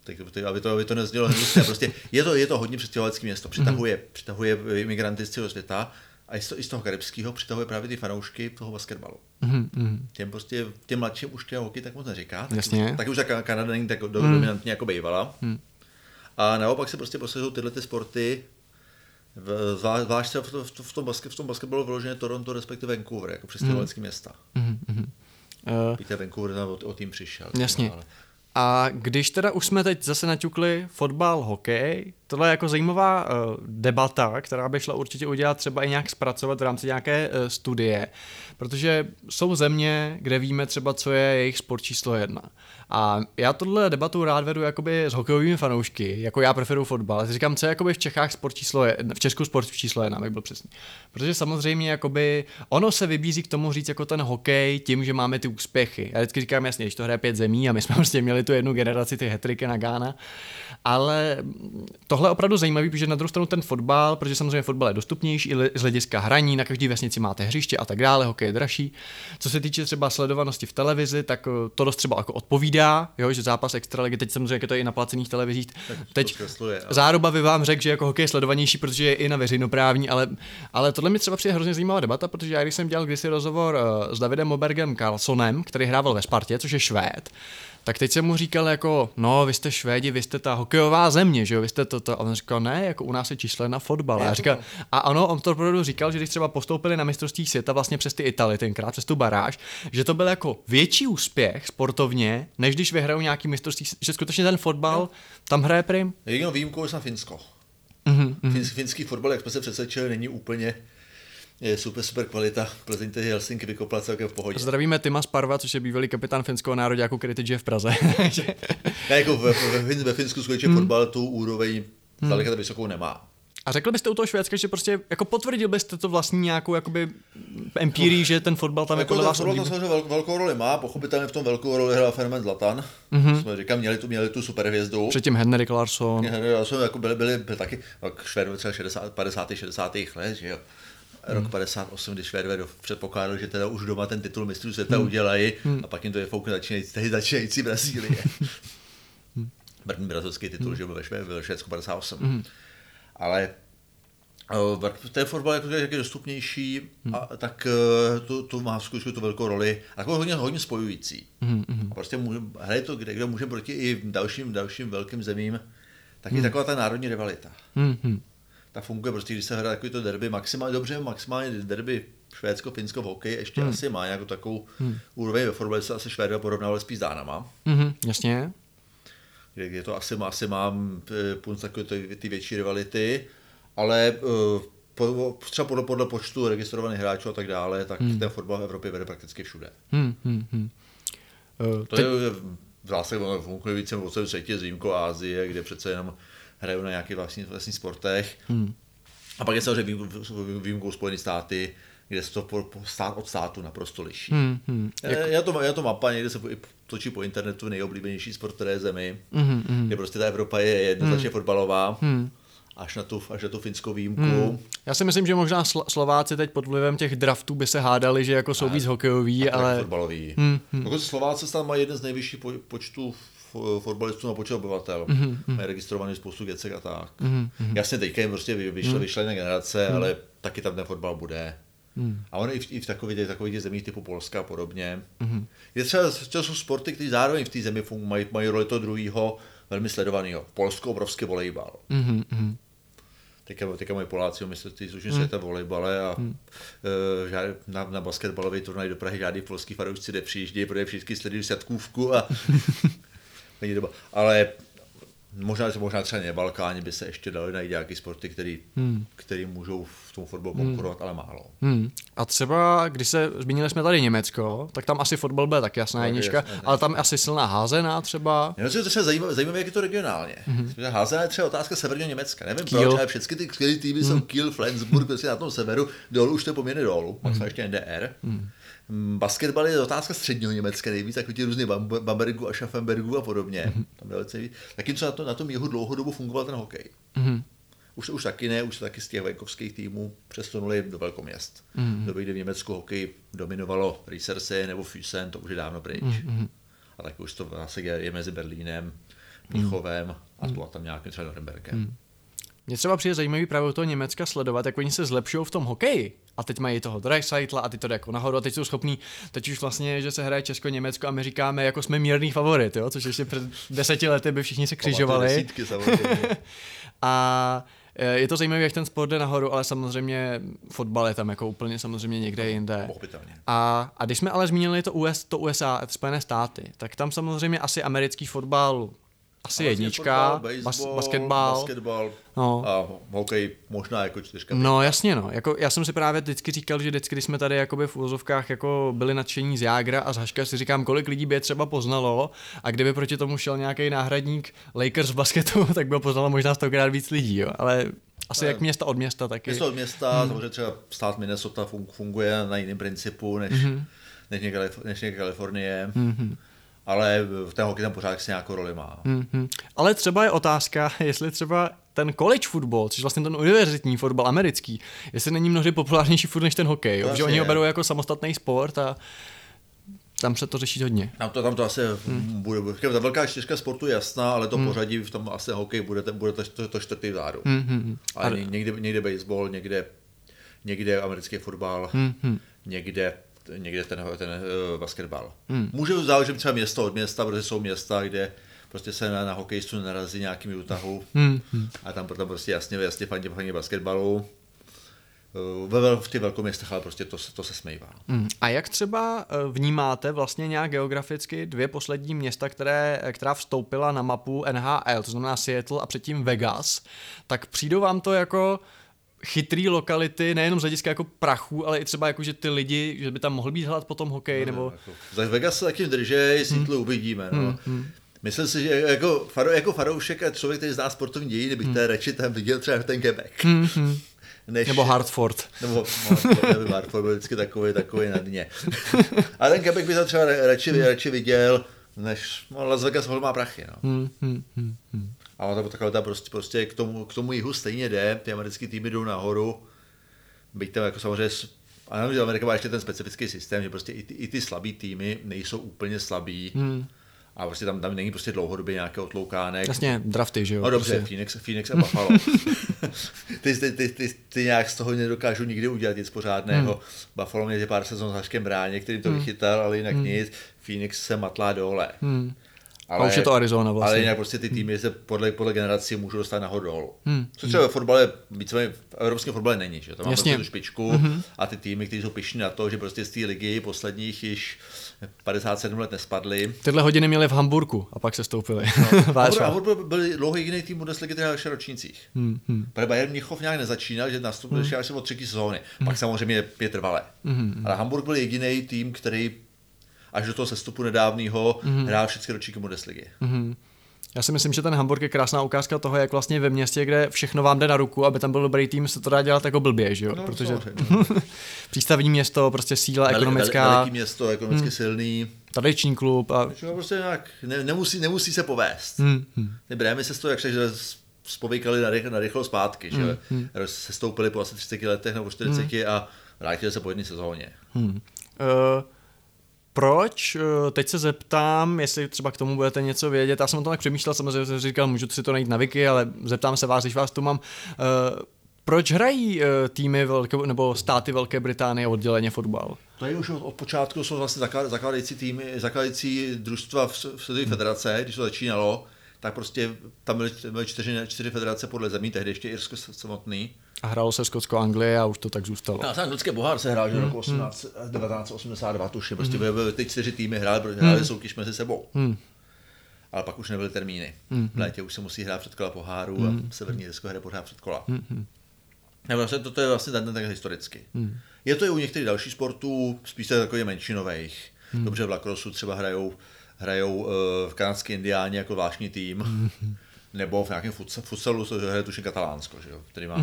tak, aby to, aby to nezdělo hnusně, prostě je to, je to hodně přistěhovalecké město, přitahuje, Mhm. přitahuje imigranty z celého světa a i z, i z toho karibského přitahuje právě ty fanoušky toho basketbalu. Mhm, mhm. Těm prostě, těm mladším už těm hokej tak moc neříká. Tak Jasně. Už, tak už ta Ka- Kanada není tak do, dominantní jako bývala. A naopak se prostě prosazují tyhle ty sporty, v- zvlášť v, to, v, to, v, tom basket, v tom basketbalu vyloženě Toronto, respektive Vancouver, jako přistěhovalecké města. Mhm, mhm. Uh, Víte, Vancouver o, o tým přišel. Jasně. Ale- A když teda už jsme teď zase naťukli fotbal, hokej, tohle je jako zajímavá uh, debata, která by šla určitě udělat třeba i nějak zpracovat v rámci nějaké uh, studie, protože jsou země, kde víme třeba, co je jejich sport číslo jedna. A já tohle debatu rád vedu jakoby s hokejovými fanoušky, jako já preferuju fotbal. Si říkám, co je jakoby v Čechách sport číslo jedna, v Česku sport číslo jedna, abych byl přesný. Protože samozřejmě jakoby ono se vybízí k tomu říct jako ten hokej tím, že máme ty úspěchy. Já vždycky říkám jasně, když to hraje pět zemí a my jsme prostě měli tu jednu generaci ty hetriky na Gána, ale tohle je opravdu zajímavý, protože na druhou stranu ten fotbal, protože samozřejmě fotbal je dostupnější i z hlediska hraní, na každý vesnici máte hřiště a tak dále, hokej je dražší. Co se týče třeba sledovanosti v televizi, tak eh, to dost třeba jako odpovídá, jo, že zápas extraligy, teď samozřejmě jak je to i na placených televizích. Teď ale- záruba by vám řekl, že jako hokej je sledovanější, protože je i na veřejnoprávní, ale, ale tohle mi třeba přijde hrozně zajímavá debata, protože já když jsem dělal kdysi rozhovor eh, s Davidem Mobergem Carlsonem, který hrával ve Spartě, což je Švéd, tak teď jsem mu říkal jako, no, vy jste Švédi, vy jste ta hokejová země, že jo, vy jste to, to. A on říkal, ne, jako u nás je číslo na fotbal. A já říkal, a ano, on to opravdu říkal, že když třeba postoupili na mistrovství světa vlastně přes ty Italy tenkrát, přes tu baráž, že to byl jako větší úspěch sportovně, než když vyhrajou nějaký mistrovství, že skutečně ten fotbal tam hraje prim. Jedinou výjimkou je Finsko. Mhm, Mm-hmm. Finský fotbal, jak jsme se přesvědčili, není úplně je super, super kvalita. Plzeň tedy Helsinki vykopla celkem v pohodě. Zdravíme Tima Sparva, což je bývalý kapitán finského národňáku, který teď žije v Praze. Ne, jako ve, ve, ve, Finsku skutečně Hmm. mm. fotbal tu úroveň zdaleka tak vysokou nemá. A řekl byste u toho Švédska, že prostě jako potvrdil byste to vlastní nějakou jakoby empirii, že ten fotbal tam jako, Jako vás fotbal samozřejmě vel, velkou roli má, pochopitelně v tom velkou roli hrál Ferman Zlatan. Mhm. Mm-hmm. Jsme říkali, měli tu, měli tu superhvězdu. Předtím Henrik Larsson. Já jsem jako byli, byli, byli taky tak Švédové třeba 60, 50. 60. let, že jo. Rok 58, kdy Švédové do- předpokládali, že teda už doma ten titul mistrů světa udělají a pak jim to je foukne začínající, začínající Brazílie. První brazilský titul, že byl ve, Švé, ve Švédsku 58. Ale o, ten fotbal jako, jak je dostupnější, a, tak eh, to, to má skutečně tu velkou roli. A jako hodně, hodně spojující. A prostě může, hraje to, kde, kde může proti i dalším, dalším velkým zemím, tak je taková ta národní rivalita. Hmm, hmm. Ta funguje prostě, když se hraje takový to derby, maximálně dobře, maximálně derby Švédsko, Finsko v hokeji ještě hmm. asi má nějakou takovou hmm. úroveň ve fotbale, se asi Švédové porovnávali spíš s Dánama, Mhm, jasně. kde, kde to asi, má, asi mám punc takové ty, ty větší rivality, ale eh, po, třeba podle, podle počtu registrovaných hráčů a tak dále, tak hmm. ten fotbal v Evropě vede prakticky všude. Hmm, hmm, hmm. Uh, To teď, je v zásadě funguje více celém světě s výjimkou Ázie, kde přece jenom hrajou na nějakých vlastních, vlastních sportech. hmm. A pak je samozřejmě výjimkou, Spojené státy, kde se to po, po stát od státu naprosto liší. Hmm, hmm. Je, je, to, je to mapa, někde se točí po internetu nejoblíbenější sport které zemi, Mhm, mhm. kde prostě ta Evropa je jednoznačně fotbalová Hmm. až na tu, až na tu finskou výjimku. Hmm. Já si myslím, že možná Slo- Slováci teď pod vlivem těch draftů by se hádali, že jako jsou víc hokejoví, ale... fotbalový. Hmm, hmm. Slováci tam mají jeden z nejvyšších po, počtů fotbalistů na počet obyvatel. Hmm, Mají registrovaný spoustu gecek a tak. Mhm, Jasně, teďka jim prostě vy- vyšla, vyšla jiná generace, ale taky tam ten fotbal bude. Hmm. A on i v, i v takových, takových zemích typu Polska a podobně. Mhm. Je třeba, to jsou sporty, které zároveň v té zemi fungují, mají, mají roli toho druhého velmi sledovaného. V Polsku obrovský volejbal. Mhm, mhm. Teďka, teďka mají Poláci o mistrovství slušně světa v volejbale a hmm. uh, na, na basketbalový turnaj do Prahy žádný polský fanoušci nepřijíždějí, protože všichni sledují siatkůvku a není doba. Ale možná, možná třeba na Balkáně by se ještě dali najít nějaké sporty, který, hmm. který můžou v tom fotbalu konkurovat, ale málo. Hmm. A třeba, když se zmínili jsme tady Německo, tak tam asi fotbal bude tak jasná jednička, jasné, ale tam je asi silná házená třeba. Já myslím, že to je zajímavé, zajímavé, jak je to regionálně. Mm-hmm. Házená je třeba otázka severního Německa. Nevím Kiel. proč, ale všechny ty skvělé týmy mm. jsou Kiel, Flensburg, prostě na tom severu, dolů už to je poměrně dolů, pak mm. ještě NDR. Mm. Basketbal je otázka středního Německa nejvíc, takový ti různý Bam- Bambergu a Schaffenbergu a podobně. Mm. Tam dalece víc. Zatímco na, to, na tom jihu dlouhodobu fungoval ten hokej. Mhm. Už, už taky ne, už se taky z těch venkovských týmů přesunuli do velkoměst. Mm. Doby, kdy v Německu hokej dominovalo Riesersee nebo Füssen, to už je dávno pryč. Mm. A tak už to zase je, mezi Berlínem, Mnichovem a tu a tam nějakým třeba Norimberkem. Mě třeba přijde zajímavý právě u toho Německa sledovat, jak oni se zlepšují v tom hokeji. A teď mají toho Dreisaitla a ty to jde jako nahoru a teď jsou schopní, teď už vlastně, že se hraje Česko, Německo a my říkáme, jako jsme mírný favorit, jo? což ještě před deseti lety by všichni se křižovali. Desítky. A e, je to zajímavé, jak ten sport jde nahoru, ale samozřejmě fotbal je tam jako úplně samozřejmě někde jinde. Pochopitelně. A, a když jsme ale zmínili to, US, to USA, Spojené státy, tak tam samozřejmě asi americký fotbal asi jednička, Fotbal, bas, baseball, basketbal. basketbal No. a hokej možná jako čtyřka. No jasně no, jako já jsem si právě vždycky říkal, že vždycky, když jsme tady jakoby v úvozovkách jako byli nadšení z Jágra a z Haška, si říkám, kolik lidí by je třeba poznalo a kdyby proti tomu šel nějaký náhradník Lakers v basketu, tak by ho poznalo možná stokrát víc lidí, jo, ale asi Ale- jak města od města taky. Město od města, hmm. samozřejmě třeba stát Minnesota fun- funguje na jiném principu než, mm-hmm. než, někde, než někde Kalifornie. Mm-hmm. Ale v ten hokej tam pořád si nějakou roli má. Mhm. Ale třeba je otázka, jestli třeba ten college football, což vlastně ten univerzitní fotbal americký, jestli není mnohdy populárnější furt než ten hokej, jo? To že oni ho berou jako samostatný sport a tam se to řešit hodně. Tam to, tam to asi hmm. bude, ta velká čtyřka sportu je jasná, ale to hmm. pořadí v tom asi hokej bude, ten- bude to, to, to čtvrtý vzadu. Hmm. Ale ně- někde, někde baseball, někde, někde americký fotbal, Mhm. někde, někde ten, ten uh, basketbal. Hmm. Může záležet třeba město od města, protože jsou města, kde prostě se na, na hokejistu narazí nějakým útahu Mhm. a tam, tam prostě jasně, jasně fandí, fandí basketbalu. Eh, Ve, v těch velkoměstech, ale prostě to, se- to se smejvá. Mm. A jak třeba eh, vnímáte vlastně nějak geograficky dvě poslední města, které, která vstoupila na mapu NHL, to znamená Seattle a předtím Vegas, tak přijdou vám to jako chytrý lokality, nejenom z hlediska jako prachu, ale i třeba jako, že ty lidi, že by tam mohl být hlad potom hokej, nebo... Jako, za Vegas se taky držej, Seattle uvidíme. No. Myslím si, že jako, faro, jako faroušek a člověk, který zná sportovní dějiny, bych té reči tam viděl třeba ten Quebec. Než, Nebo Hartford. Nebo no, Hartford byl vždycky takový, takový na dně. A ten Quebec bych tam třeba radši, radši viděl, než no, Las Vegas má prachy. No. Hmm, hmm, hmm, hmm. Ta, takhle ta prostě, prostě k, tomu, k tomu jihu stejně jde, ty americké týmy jdou nahoru, byť tam jako samozřejmě, a nevím, že Amerika má ještě ten specifický systém, že prostě i ty, i ty slabý týmy nejsou úplně slabí hmm. a prostě tam, tam není prostě dlouhodobě nějaké otloukánek. Jasně, drafty, že jo? No dobře, prostě. Phoenix, Phoenix a Buffalo. ty, ty, ty, ty, ty, nějak z toho nedokážou nikdy udělat nic pořádného. Hmm. Buffalo měl pár sezon s Haškem Bráně, který to hmm. vychytal, ale jinak hmm. nic. Phoenix se matlá dole. Hmm. A už je to Arizona vlastně. Ale jinak prostě ty týmy se podle, podle generací můžou dostat nahoru dolů. Hmm. Což třeba ve fotbale, víceméně v evropském fotbale není, že to má Jasně. prostě tu špičku hmm. a ty týmy, kteří jsou pišní na to, že prostě z té ligy posledních již 57 let nespadly. Tyhle hodiny měli v Hamburku a pak se stoupili. A Václav. Hamburg byl dlouho jediný tým Bundesligy, který hrál ročnících. Hmm, hmm. Protože Bayern Mnichov nějak nezačínal, že nastoupil hmm. až o třetí sezóny. Hmm. Pak samozřejmě je trvalé. Hmm. Ale Hamburg byl jediný tým, který až do toho sestupu nedávného hmm. hrál všechny ročníky Bundesligy. Mhm. Já si myslím, že ten Hamburg je krásná ukázka toho, jak vlastně ve městě, kde všechno vám jde na ruku, aby tam byl dobrý tým, se to dá dělat jako blbě, že jo? No, Protože samozřejmě. přístavní město, prostě síla Veli- ekonomická, Veliký město, ekonomicky hmm. silný. tradiční klub a... Že prostě nějak ne, nemusí, nemusí se povést. Hmm, hmm. Ty Brémy se z toho, jak se, že spovykali na, rych, na rychlo zpátky, že Hmm, se stoupili po asi 30 letech nebo 40 a vrátili se po jedné sezóně. Hmm. Uh, proč? Uh, teď se zeptám, jestli třeba k tomu budete něco vědět. Já jsem o tom tak přemýšlel, samozřejmě jsem říkal, můžu si to najít na Wiki, ale zeptám se vás, když vás tu mám. Uh, proč hrají uh, týmy velké, nebo státy Velké Británie odděleně fotbal? To je už od, od počátku, jsou vlastně zakládající týmy, zakládající družstva v, v Světové federace, když to začínalo, tak prostě tam byly, byly čtyři, čtyři federace podle zemí, tehdy ještě Irsko samotný. A hrálo se Skotsko Anglie a už to tak zůstalo. No, jsem anglické bohár se hrál, že roku 18, 1982 tuším, prostě byly, ty čtyři týmy hrály, hrály soutěž mezi sebou. Hmm. Ale pak už nebyly termíny. V létě už se musí hrát předkola poháru a Severní Irsko hraje pořád předkola. Ne, vlastně toto je vlastně ten tak historicky. Je to i u některých dalších sportů, spíš takových menšinových. Dobře v lacrossu třeba hrajou, hrajou uh, v kanadské indiáně jako zvláštní tým. Nebo v nějakém futsa- futsalu se hraje tuším katalánsko, že jo, který má,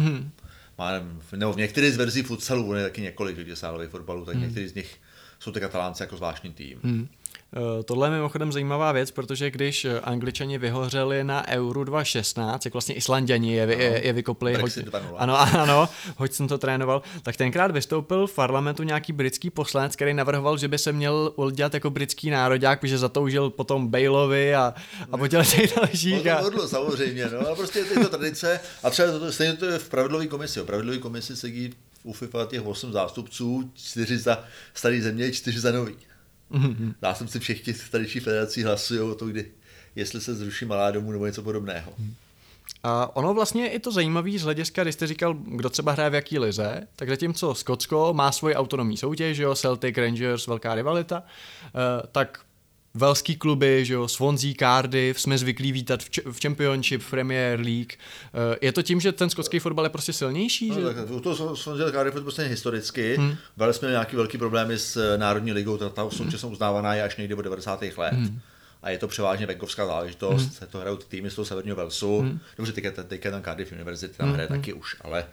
má nebo v některých z verzí futsalu, on je taky několik, že sálových fotbalů, tak některý z nich jsou ty katalánci jako zvláštní tým. Hmm. Eh, Tohle je mimochodem zajímavá věc, protože když eh, Angličani vyhořeli na Euro 2016, jak vlastně Islanděni je, je, je vykopli, hoď, 2:0. ano, ano, hoď jsem to trénoval, tak tenkrát vystoupil v parlamentu nějaký britský poslanec, který navrhoval, že by se měl udělat jako britský národák, protože zatoužil potom Bailovi a, a po těch dalších. A, to hodlo, samozřejmě, no, ale prostě je to tradice a třeba to, stejně to je v pravidlové komisi. V pravidlové komisi sedí u FIFA těch 8 zástupců, čtyři za starý země, čtyři za nový. Zástupci všech těch tradičních federací hlasují o to, kdy, jestli se zruší malá domů nebo něco podobného. A ono vlastně je i to zajímavé z hlediska, když jste říkal, kdo třeba hraje v jaký lize, tak zatímco Skotsko má svoji autonomní soutěž, jo, Celtic, Rangers, velká rivalita, eh, tak velský kluby, že jo, Swansea, Cardiff, jsme zvyklí vítat v, č- v Championship, v Premier League. Eh, Je to tím, že ten skotský fotbal je prostě silnější? že... No, tak, u toho samozřejmě Cardiff je prostě historicky. Hmm. Byli jsme nějaký velký problémy s eh, Národní ligou, ta, ta hmm. uznávaná je až někdy od 90. let. Hmm. A je to převážně venkovská záležitost, hmm. se to hrajou ty týmy z toho severního Velsu. Hmm. Dobře, teďka, teďka tam Cardiff University tam hraje taky už, ale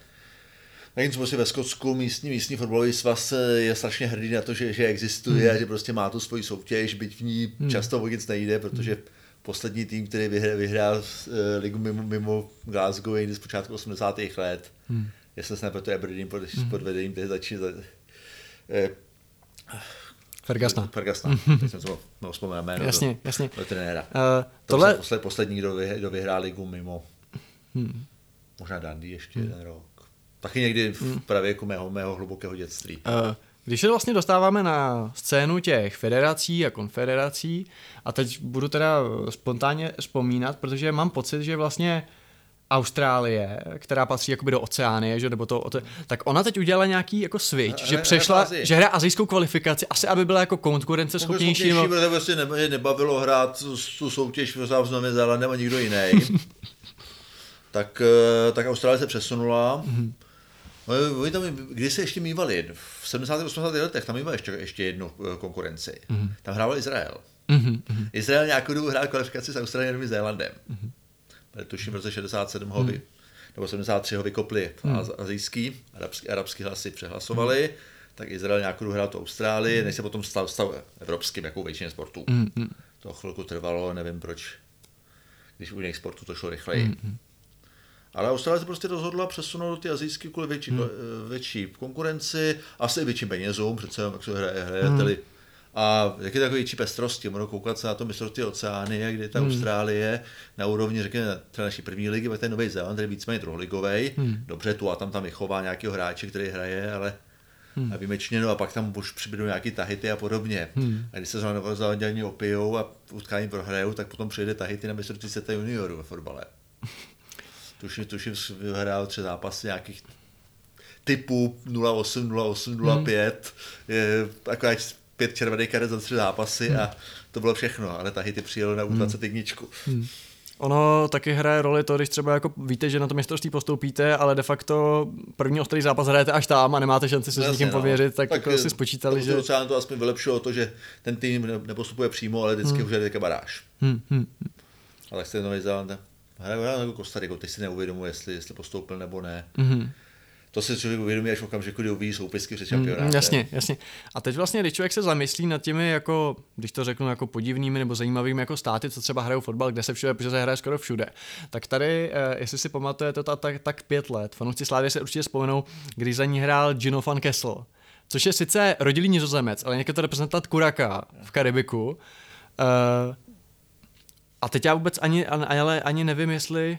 Zatímco prostě ve Skotsku místní, místní fotbalový svaz eh, je strašně hrdý na to, že, že existuje a že prostě má tu svoji soutěž, byť v ní často o nic nejde, protože poslední tým, který vyhrál, vyhrál eh, ligu mimo, mimo Glasgow je někdy z počátku 80. let, jestli se nepletu Aberdeen pod, pod vedením, tehdy začíná eh, Fergasna. Fergusona, teď jsem to vzpomenout jméno Jasně, do, jasně. do trenéra. Uh, Tohle... tohle, Posled, poslední, kdo, vy, kdo vyhrál ligu mimo. Hmm. Možná Dandy ještě jeden rok. Taky někdy v pravěku mého, mého hlubokého dětství. Eh, Když se vlastně dostáváme na scénu těch federací a konfederací, a teď budu teda spontánně vzpomínat, protože mám pocit, že vlastně Austrálie, která patří jakoby do Oceánie, že, nebo to, tak ona teď udělala nějaký jako switch, že hraje přešla, v že hraje azijskou kvalifikaci, asi aby byla jako konkurenceschopnější. Schopnější, Nebo... protože neba- je nebavilo hrát tu, soutěž s Novým Zélandem a nikdo jiný. tak, eh, tak Austrálie se přesunula. Mhm. Mm-hmm. Oni tam, kdy se ještě mývali, v 70. 80. letech tam mývali ještě, ještě jednu eh, konkurenci. Mm-hmm. Tam hrával Izrael. Mm-hmm. Izrael nějakou dobu hrál kvalifikaci s Austrálií a Novým Zélandem. Mm-hmm. Tuším v roce 67 ho vy, nebo 73 ho vykopli mm. azijský, arabský, arabský hlasy přehlasovali, mm. tak Izrael nějakou dobu hrál tu Austrálii, než se potom stal, stal evropským, jako většině sportů. Mm. To chvilku trvalo, nevím proč, když u jiných sportů to šlo rychleji. Mm. Ale Austrálie se prostě rozhodla přesunout do ty azijské kvůli větší, hmm. větší konkurenci, asi i větším penězům, přece jenom, jak se hraje, hrajateli. Hmm. A jak je takový větší pestrosti, můžou koukat se na to mistrovství oceány, kde je ta hmm. Austrálie na úrovni, řekněme, třeba naší první ligy, ten Nový Zéland, který je víceméně druholigový. Hmm. Dobře, tu a tam tam vychová nějakého hráče, který hraje, ale hmm. a výjimečně, no a pak tam už přibydou nějaký Tahity a podobně. Hmm. A když se zrovna Novozelanděni opijou a utkání prohrajou, tak potom přijde Tahity na mistrovství světa juniorů ve fotbale. Tuším, tuším, vyhrál tři zápasy nějakých typů 08, 08, 05, hmm. taková pět červených karet za tři zápasy hmm. a to bylo všechno, ale Tahiti přijelo na U21. Hmm. Ono taky hraje roli to, když třeba jako víte, že na to mistrovství postoupíte, ale de facto první ostrý zápas hrajete až tam a nemáte šanci se s někým no. pověřit, tak, tak jako si spočítali, že... To, to aspoň vylepšilo to, že ten tým nepostupuje přímo, ale vždycky hmm. už je baráž. Hmm, hmm. Ale jak jste Nový Zéland, hraje jako Kostariku, teď si neuvědomuji, jestli, jestli postoupil nebo ne. Hmm. To si člověk uvědomí až v okamžiku, kdy uvidí soupisky před Mm, jasně, jasně. A teď vlastně, když člověk se zamyslí nad těmi, jako, když to řeknu, jako podivnými nebo zajímavými jako státy, co třeba hrajou fotbal, kde se všude, protože se hraje skoro všude, tak tady, eh, jestli si pamatujete to tak, tak pět let, fanoušci Slávy se určitě vzpomenou, když za ní hrál Gino van Kessel, což je sice rodilý nizozemec, ale někdo to reprezentant Kuraka v Karibiku. Uh, a teď já vůbec ani, ale ani nevím, jestli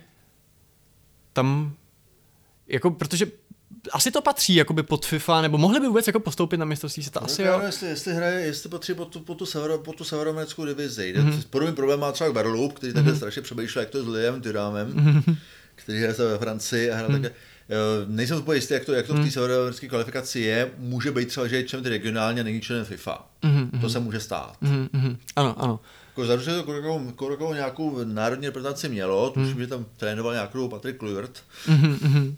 tam, jako, protože asi to patří jakoby pod FIFA, nebo mohli by vůbec jako postoupit na mistrovství světa? Asi No, jo. jestli, jestli hraje, jestli patří po tu, po tu, severo, po tu severoamerickou divizi. Mhm. Mm-hmm. Podobný problém má třeba Guadeloupe, který takhle strašně přemýšlel, jak to je s Liam Tyramem, Mhm. mm-hmm. který hraje ve Francii a hrál mm-hmm. také. Jo, Nejsem úplně jistý, jak to, jak to v Mhm. té severoamerické kvalifikaci je. Může být třeba, že je člen ty regionálně a není členem FIFA. Mm-hmm. To se může stát. Mhm, mhm. Ano, ano. Jako to Korokovo, Korokovo nějakou národní reprezentaci mělo, tuším, Mhm. že tam trénoval nějakou Patrick Kluivert. Mm-hmm.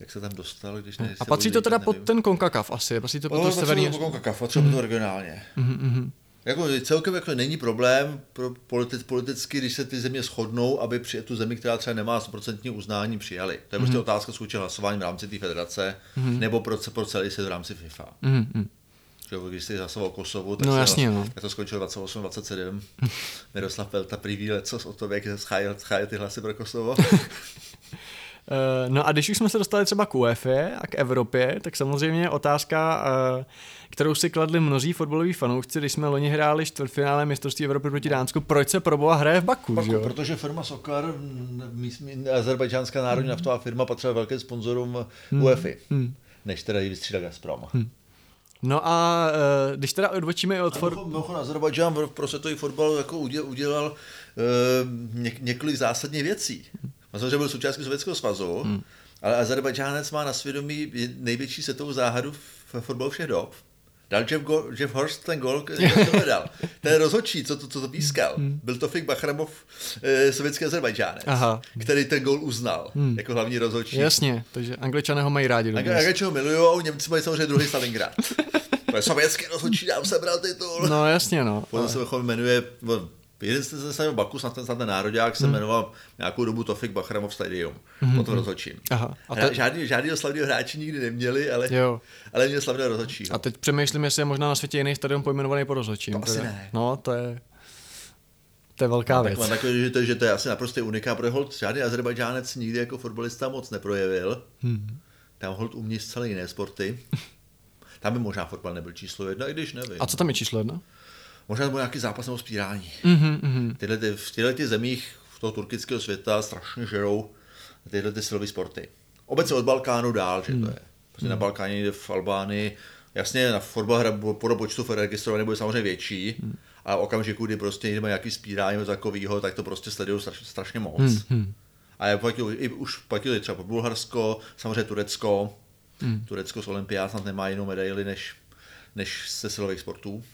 Jak se tam dostal, když ne, A patří to teda pod ten CONCACAF asi, patří to pod No, to severní... Patří to kakafa, třeba to regionálně. Mhm, Jako celkem jako není problém pro politic, politicky, když se ty země shodnou, aby při tu zemi, která třeba nemá 100% uznání, přijali. To je prostě otázka skutečně hlasování v rámci té federace, nebo pro, pro celý svět v rámci FIFA. Mhm, Že když jsi hlasoval Kosovu, tak, No, jasně, no. tak to skončilo 28-27. Miroslav Pelta prý co o tom, jak schájil, schájil ty hlasy pro Kosovo. Eh, No a když už jsme se dostali třeba k UEFA a k Evropě, tak samozřejmě otázka, eh, kterou si kladli mnozí fotbaloví fanoušci, když jsme loni hráli čtvrtfinále mistrovství Evropy proti Dánsku, proč se pro boha hraje v Baku, Baku, že protože firma Sokar, místní, azerbajdžánská národní naftová firma, patřila velkým sponzorům UEFA, než teda ji vystřídal Gazprom. No a eh, když teda odbočíme i od for... Mimochodem, Azerbajdžán pro- světový fotbal jako udělal, udělal uh, něk, několik zásadních věcí. Samozřejmě byl součástí Sovětského svazu, hmm. ale Azerbajdžánec má na svědomí největší světovou záhadu v fotbalu všech dob. Dal Jeff, Go, Jeff Horst ten gol, který to dal. Ten rozhodčí, co to, co to pískal, byl to Fik Bachramov, eh, sovětský Azerbajdžánec, Aha. který ten gol uznal jako hlavní rozhodčí. Jasně, takže angličané ho mají rádi. Dodnes. Angličané ho milujou, Němci mají samozřejmě druhý Stalingrad. to je sovětský rozhodčí, nám sebral titul. No jasně, no. Potom se vrchol jmenuje, jeden z se v Baku, snad ten, snad ten národák, se jmenoval nějakou dobu Tofik Bachramov Stadium. Potom rozhodčím. Aha, a te- Žádný, žádný slavného hráči nikdy neměli, ale, Jo. ale měl slavného rozhodčího. A teď přemýšlím, jestli je možná na světě jiný stadion pojmenovaný po rozhodčím. To asi ne. No, to je... To je velká tak věc. mám takový, že to, že to je asi naprosto uniká, protože hold žádný Azerbajdžánec nikdy jako fotbalista moc neprojevil. Hmm. Tam hold umí zcela jiné sporty. Tam by možná fotbal nebyl číslo jedna, i když nevím. A co tam je číslo jedna? Možná to byl nějaký zápas nebo spírání. Mhm, mhm. Tyhle, ty, v těchto těch zemích v toho turkického světa strašně žerou tyhle ty silové sporty. Obecně od Balkánu dál, že to je. Prostě na Balkáně, někde v Albánii, jasně na fotbal hra podle počtu registrovaných bude samozřejmě větší, a v okamžiku, kdy prostě mají nějaký spírání nebo takového, tak to prostě sledují straš, strašně moc. A já platil, i, už platili třeba po Bulharsko, samozřejmě Turecko. Turecko z Olympiád snad nemá jinou medaili než, než se silových sportů.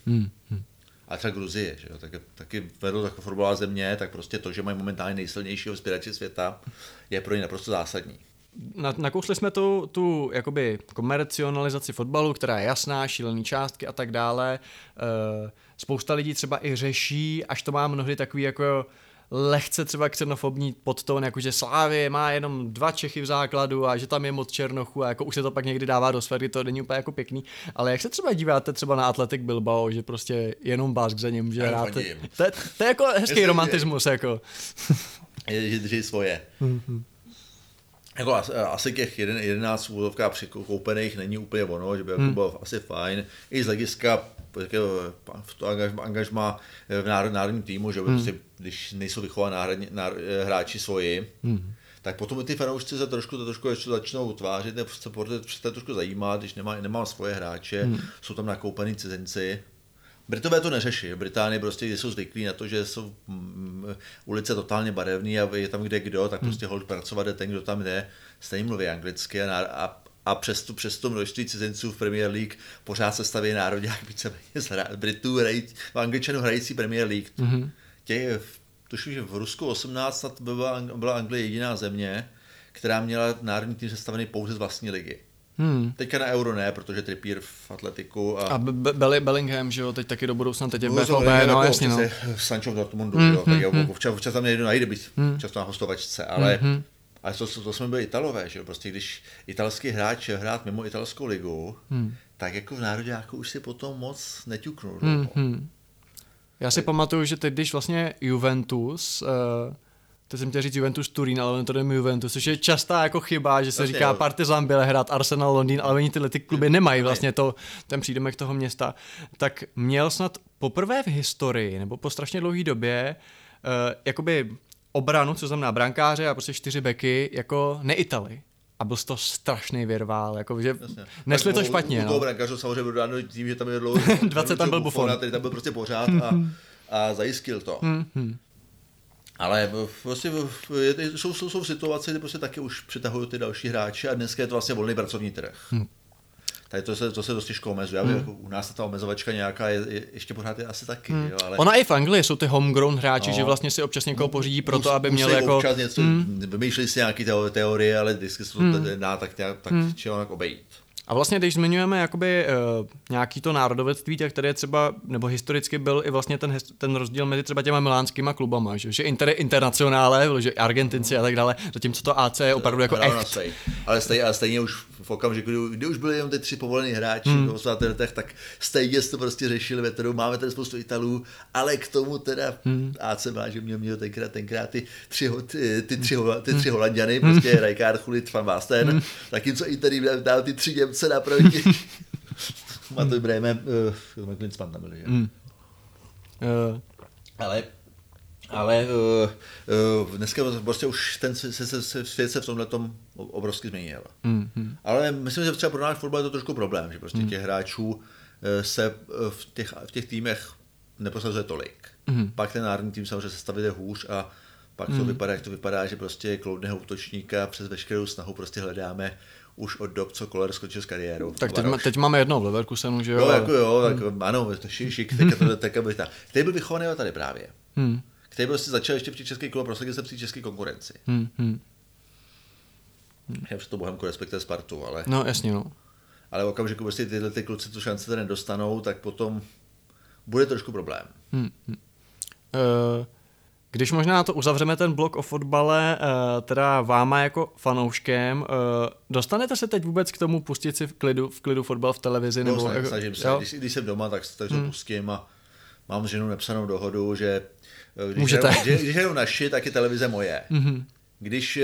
A třeba Gruzie, že jo, taky, taky vedou taková fotbalová země, tak prostě to, že mají momentálně nejsilnějšího vzpěrače světa, je pro ně naprosto zásadní. Na, nakousli jsme tu, tu jakoby komercionalizaci fotbalu, která je jasná, šílený částky a tak dále. E, spousta lidí třeba i řeší, až to má mnohdy takový jako lehce třeba xenofobní podtón, jako že Slávě má jenom dva Čechy v základu a že tam je moc Černochů a jako už se to pak někdy dává do sféry, to není úplně jako pěkný. Ale jak se třeba díváte třeba na Atletik Bilbao, že prostě jenom Bask za ně může hrát. To, je- to je jako hezký romantismus, jako. Je, že drží svoje. Jako asi, těch jeden, 11 úvodovkách překoupených není úplně ono, že by jako bylo asi fajn. I z hlediska takého v to angažma, angažma v národ, národním týmu, že by prostě, když nejsou vychovaní náhradní, náro, hráči svoji, tak potom ty fanoušci se trošku, to trošku ještě začnou utvářet, nebo se to trošku zajímá, když nemá, nemá svoje hráče, jsou tam nakoupení cizinci. Britové to neřeší. V Británii prostě jsou zvyklí na to, že jsou mm, ulice totálně barevné a je tam kde kdo, tak prostě hold pracovat jde ten, kdo tam jde, stejně mluví anglicky a, a, a přes, tu, přes to množství cizinců v Premier League pořád se staví národák víceméně z Britů, hrají, Angličanů hrající Premier League. Mm-hmm. Těch, tuším, že v Rusku 18 snad byla, byla Anglie jediná země, která měla národní tým sestavený pouze z vlastní ligy. Hmm. Teďka na Euro ne, protože Trippier v atletiku a, A Be- Be- Bellingham, že jo, teď taky do budoucna, teď je v No, no jasně, no. Sancho v Dortmundu, mm, jo, tak jo, občas, občas tam nejdu najde být často na hostovačce, ale Ale to, to, jsme byli Italové, že jo? Prostě když italský hráč hrát mimo italskou ligu, hmm. tak jako v národě jako už si potom moc neťuknul. Hmm, hmm. Já si pamatuju, že teď, když vlastně Juventus, uh, teď jsem chtěl říct Juventus Turín, ale on to jde Juventus, což je častá jako chyba, že se Vlastně říká jo. Partizan byl hrát Arsenal Londýn, ale oni tyhle ty kluby nemají vlastně to, ten přídomek toho města. Tak měl snad poprvé v historii, nebo po strašně dlouhé době, uh, jakoby obranu, co znamená brankáře a prostě čtyři beky, jako neitali. A byl to strašný virvál, jako, že Jasně. nesli Tak to u- špatně. U toho No. brankářu samozřejmě byl dáno tím, že tam je dlouho. 20 tam byl Buffon. Který tam byl prostě pořád a, a zajistil to. Hmm, Ale prostě je, jsou, jsou, jsou situace, kdy prostě taky už přitahují ty další hráči a dneska je to vlastně volný pracovní trh. Hmm. Tady to se, to se dost těžko omezuje. Hmm. Jako u nás ta omezovačka nějaká je, je, ještě pořád je asi taky. Hmm. Jo, ale Ona i v Anglii jsou ty homegrown hráči, No. že vlastně si občas někoho pořídí pro to, aby měli jako... občas něco, hmm. vymýšleli si nějaké teo- teorie, ale vždycky se to hmm. dá tak, nějak- tak hmm. obejít. A vlastně, když zmiňujeme jakoby uh, nějaký to národovectví, tak tady je třeba, nebo historicky byl i vlastně ten, ten rozdíl mezi třeba těma milánskýma klubama, že, že Inter internacionále, že Argentinci a tak dále, zatímco to AC je opravdu jako echt. svej. Ale stejně, ale stejně už v okamžiku, kdy, kdy už byli jenom ty tři povolení hráči hmm. v 80. letech, tak stejně jste to prostě řešili veterou. Máme tady spoustu Italů, ale k tomu teda hmm. AC má, že mě měl tenkrát, tenkrát ty tři, ty, ty tři, ho- ty tři Holanděny, prostě Rijkaard, Chulit, Van Basten, hmm. zatímco Inter jim dal ty tři Němce naproti. Matuj Bremen, uh, Klinsmann tam byl, že? Hmm. Uh, Ale ale uh, uh, dneska prostě už ten se, se, se, svět se v tomhle tom obrovsky změnil. mm, mm, Ale myslím, že třeba pro náš fotbal je to trošku problém, že prostě těch hráčů eh, se v těch, v těch týmech neprosazuje tolik. Mhm. Pak ten národní tým samozřejmě sestavit je hůř a pak to vypadá, jak to vypadá, že prostě kloudného útočníka přes veškerou snahu prostě hledáme už od dob, co Koller skončil s kariérou. tak teď, ma- teď máme jedno v Leverkusenu, že jo? Ale- jako jo, tak ano, to je šik, teďka to teďka byl ta. Který byl vychovaný tady právě. Hmm, Který prostě začal ještě při český klub a prosadil se při české konkurenci. hmm, hmm. Já před to Bohemku respektive Spartu, ale, No, jasně, no. ale v okamžiku prostě tyhle ty kluci tu šanci tady nedostanou, tak potom bude trošku problém. Hmm. hmm. Uh, když možná to uzavřeme ten blok o fotbale, uh, teda váma jako fanouškem, uh, dostanete se teď vůbec k tomu pustit si v klidu, v klidu fotbal v televizi? No, Nebo, snažím, jako- snažím se, jo? když, když jsem doma, tak, tak to hmm. pustím a mám s ženou nepsanou dohodu, že eh, když, Můžete. hrajou, když, když hrajou naši, tak je televize moje. Mhm. Když uh,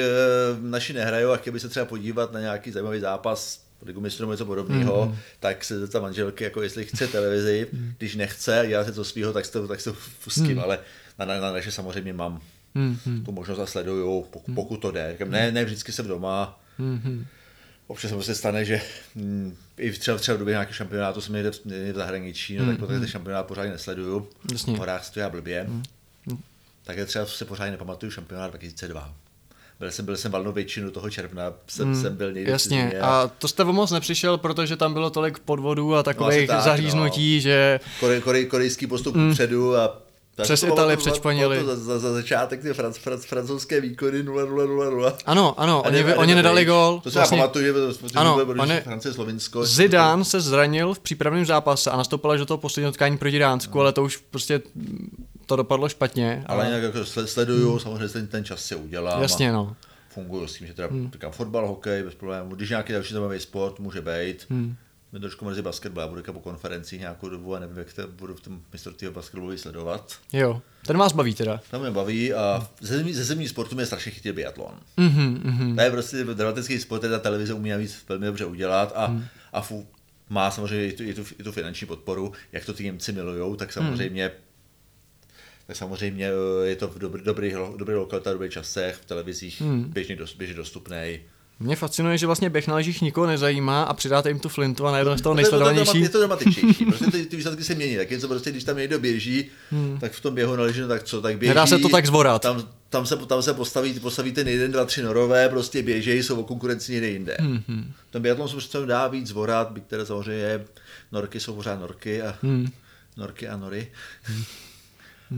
naši nehrajou a chtěl by se třeba podívat na nějaký zajímavý zápas, ligu mistrů něco podobného, Mhm. tak se zeptá manželky, jako jestli chce televizi, když nechce a dělá se to svýho, tak si to, tak si to pustím, ale na, na, na naše samozřejmě mám Mhm. tu možnost a sleduju, pokud, pokud to jde. Říkám, Ne, ne vždycky jsem doma, Mhm. Občas se prostě stane, že mm, i třeba, třeba v době nějakého šampionátu jsem někde v, v zahraničí, no, tak potom ten šampionát pořádně nesleduju. Jasně. V horách se to já blbě. Tak já třeba se pořádně nepamatuju šampionát 2002. Byl jsem, byl jsem valnou většinu toho června, jsem, jsem byl někde Jasně, cizině a to jste moc nepřišel, protože tam bylo tolik podvodů a takových tak, zaříznutí, že Korej, korej, korejský postup mm. předu a tak Přes to- přečpanili. to Za, za, za, začátek ty franc, franc, francouzské výkony 0 0 0 0 ano, ano, oni, jdeme- oni nedali pryč. gol. To se vlastně, já pamatuju, že protože Ano, oni- Francie, Slovinsko. Zidane se zranil v přípravném zápase a nastoupil až do toho posledního utkání proti Dánsku, ale to už prostě to dopadlo špatně. Ale jinak jako sle- sleduju, samozřejmě ten, ten čas se udělám. Jasně, no. Funguju s tím, že teda hmm. říkám fotbal, hokej, bez problémů. Když nějaký další zajímavý sport může být, hmm. Mě trošku mrzí basketbal, já budu po konferencích nějakou dobu a nevím, jak to budu v tom mistrovství basketbalu sledovat. Jo, ten vás baví teda. To mě baví a ze zemí, ze zemí sportu mě strašně chytil biatlon. Mhm, mhm. To je prostě dramatický sport, který ta televize umí navíc velmi dobře udělat a, hmm. a fu, má samozřejmě i tu, i, tu, i tu finanční podporu, jak to ty Němci milujou, tak samozřejmě tak samozřejmě eh, je to v dobrý, dobrý, dobrý lokalita, dobrý časech, v televizích hmm. běžně, dost, běžně dostupný. Mě fascinuje, že vlastně běh na lyžích nikoho nezajímá a přidáte jim tu flintu a najednou z toho nejsledovanější. Je to dramatičtější, prostě ty, ty výsledky se mění, tak jen co prostě, když tam někdo běží, hmm. tak v tom běhu na lyži, no tak co, tak běží. Nedá se to tak zvorat. Tam, tam, se, tam se postaví, postaví ten jeden, dva, tři norové, prostě běžejí, jsou o konkurenci někde jinde. Hmm. Ten biatlon se prostě dá víc zvorat, byť teda samozřejmě je, norky jsou pořád norky a Hmm. norky a nory. Hmm.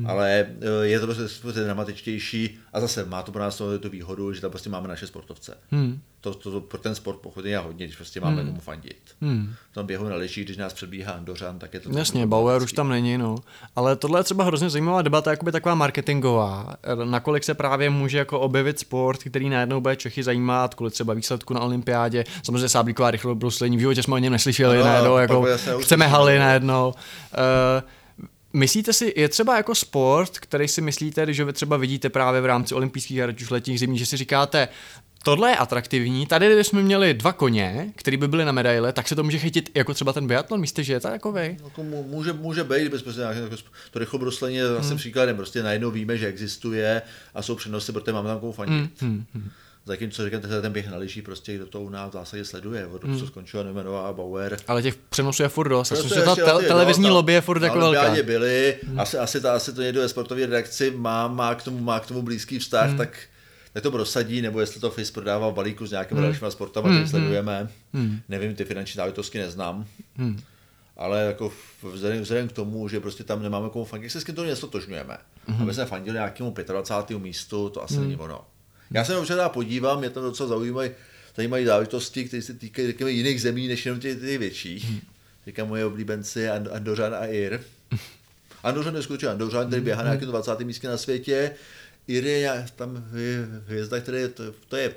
Ale eh, je to prostě, dramatičtější a zase má to pro nás tu výhodu, že tam prostě máme naše sportovce. Hmm. To, to, to, pro ten sport pochodně je hodně, když prostě máme hmm. komu fandit. Hmm. V tom běhu na lyžích, když nás předbíhá Andořan, tak je to... Jasně, Bauer už tam není, no. Ale tohle je třeba hrozně zajímavá debata, jakoby taková marketingová. Nakolik se právě může jako objevit sport, který najednou bude Čechy zajímat, kvůli třeba výsledku na olympiádě. Samozřejmě sáblíková rychlobruslení, v životě jsme o něm neslyšeli, Ano, najednou, jako chceme haly no. najednou. Uh, Myslíte si, je třeba jako sport, který si myslíte, když ho vy třeba vidíte právě v rámci olympijských her, už letních, zimních, že si říkáte, tohle je atraktivní, tady kdybychom měli dva koně, který by byly na medaile, tak se to může chytit jako třeba ten biatlon, myslíte, že je to takovej? Jako mu- může, může být, bez prostě nějaké, jako to rychlobruslení je zase hmm. příkladem, prostě najednou víme, že existuje a jsou přenosy, protože máme tam komu fandit. Hmm, hmm. Zatímco říkám, ten- ten běh na prostě kdo to u nás v zásadě sleduje, od hmm. co skončila Neumannová a Bauer. Ale těch přenosů je furt dost. Prostě ta tel- televizní no, lobby je furt jako velká. olympiádě byli, asi, asi, to, asi to někdo ve sportovní redakci má, má, k tomu, má k tomu blízký vztah, Hmm. tak, tak to prosadí, nebo jestli to FIS prodává v balíku s nějakými Hmm. dalšíma sportama, které sledujeme. Nevím, ty finanční záležitosti neznám. Hmm. Ale jako vzhledem, vzhledem, k tomu, že prostě tam nemáme komu fandit, se s tím to nestotožňujeme. Mhm. Aby jsme fandili nějakému 25. místu, to asi není ono. Já se občas podívám, mě tam docela zaujímají, zajímají záležitosti, které se týkají řekněme, jiných zemí, než jenom těch, těch větších. Mhm. Říkám moje oblíbenci And- Andořan a Ir. Andořan je skutečně Andořan, který běhá na nějakém 20. místě na světě. Ir je tam hvězda, který je, to, to je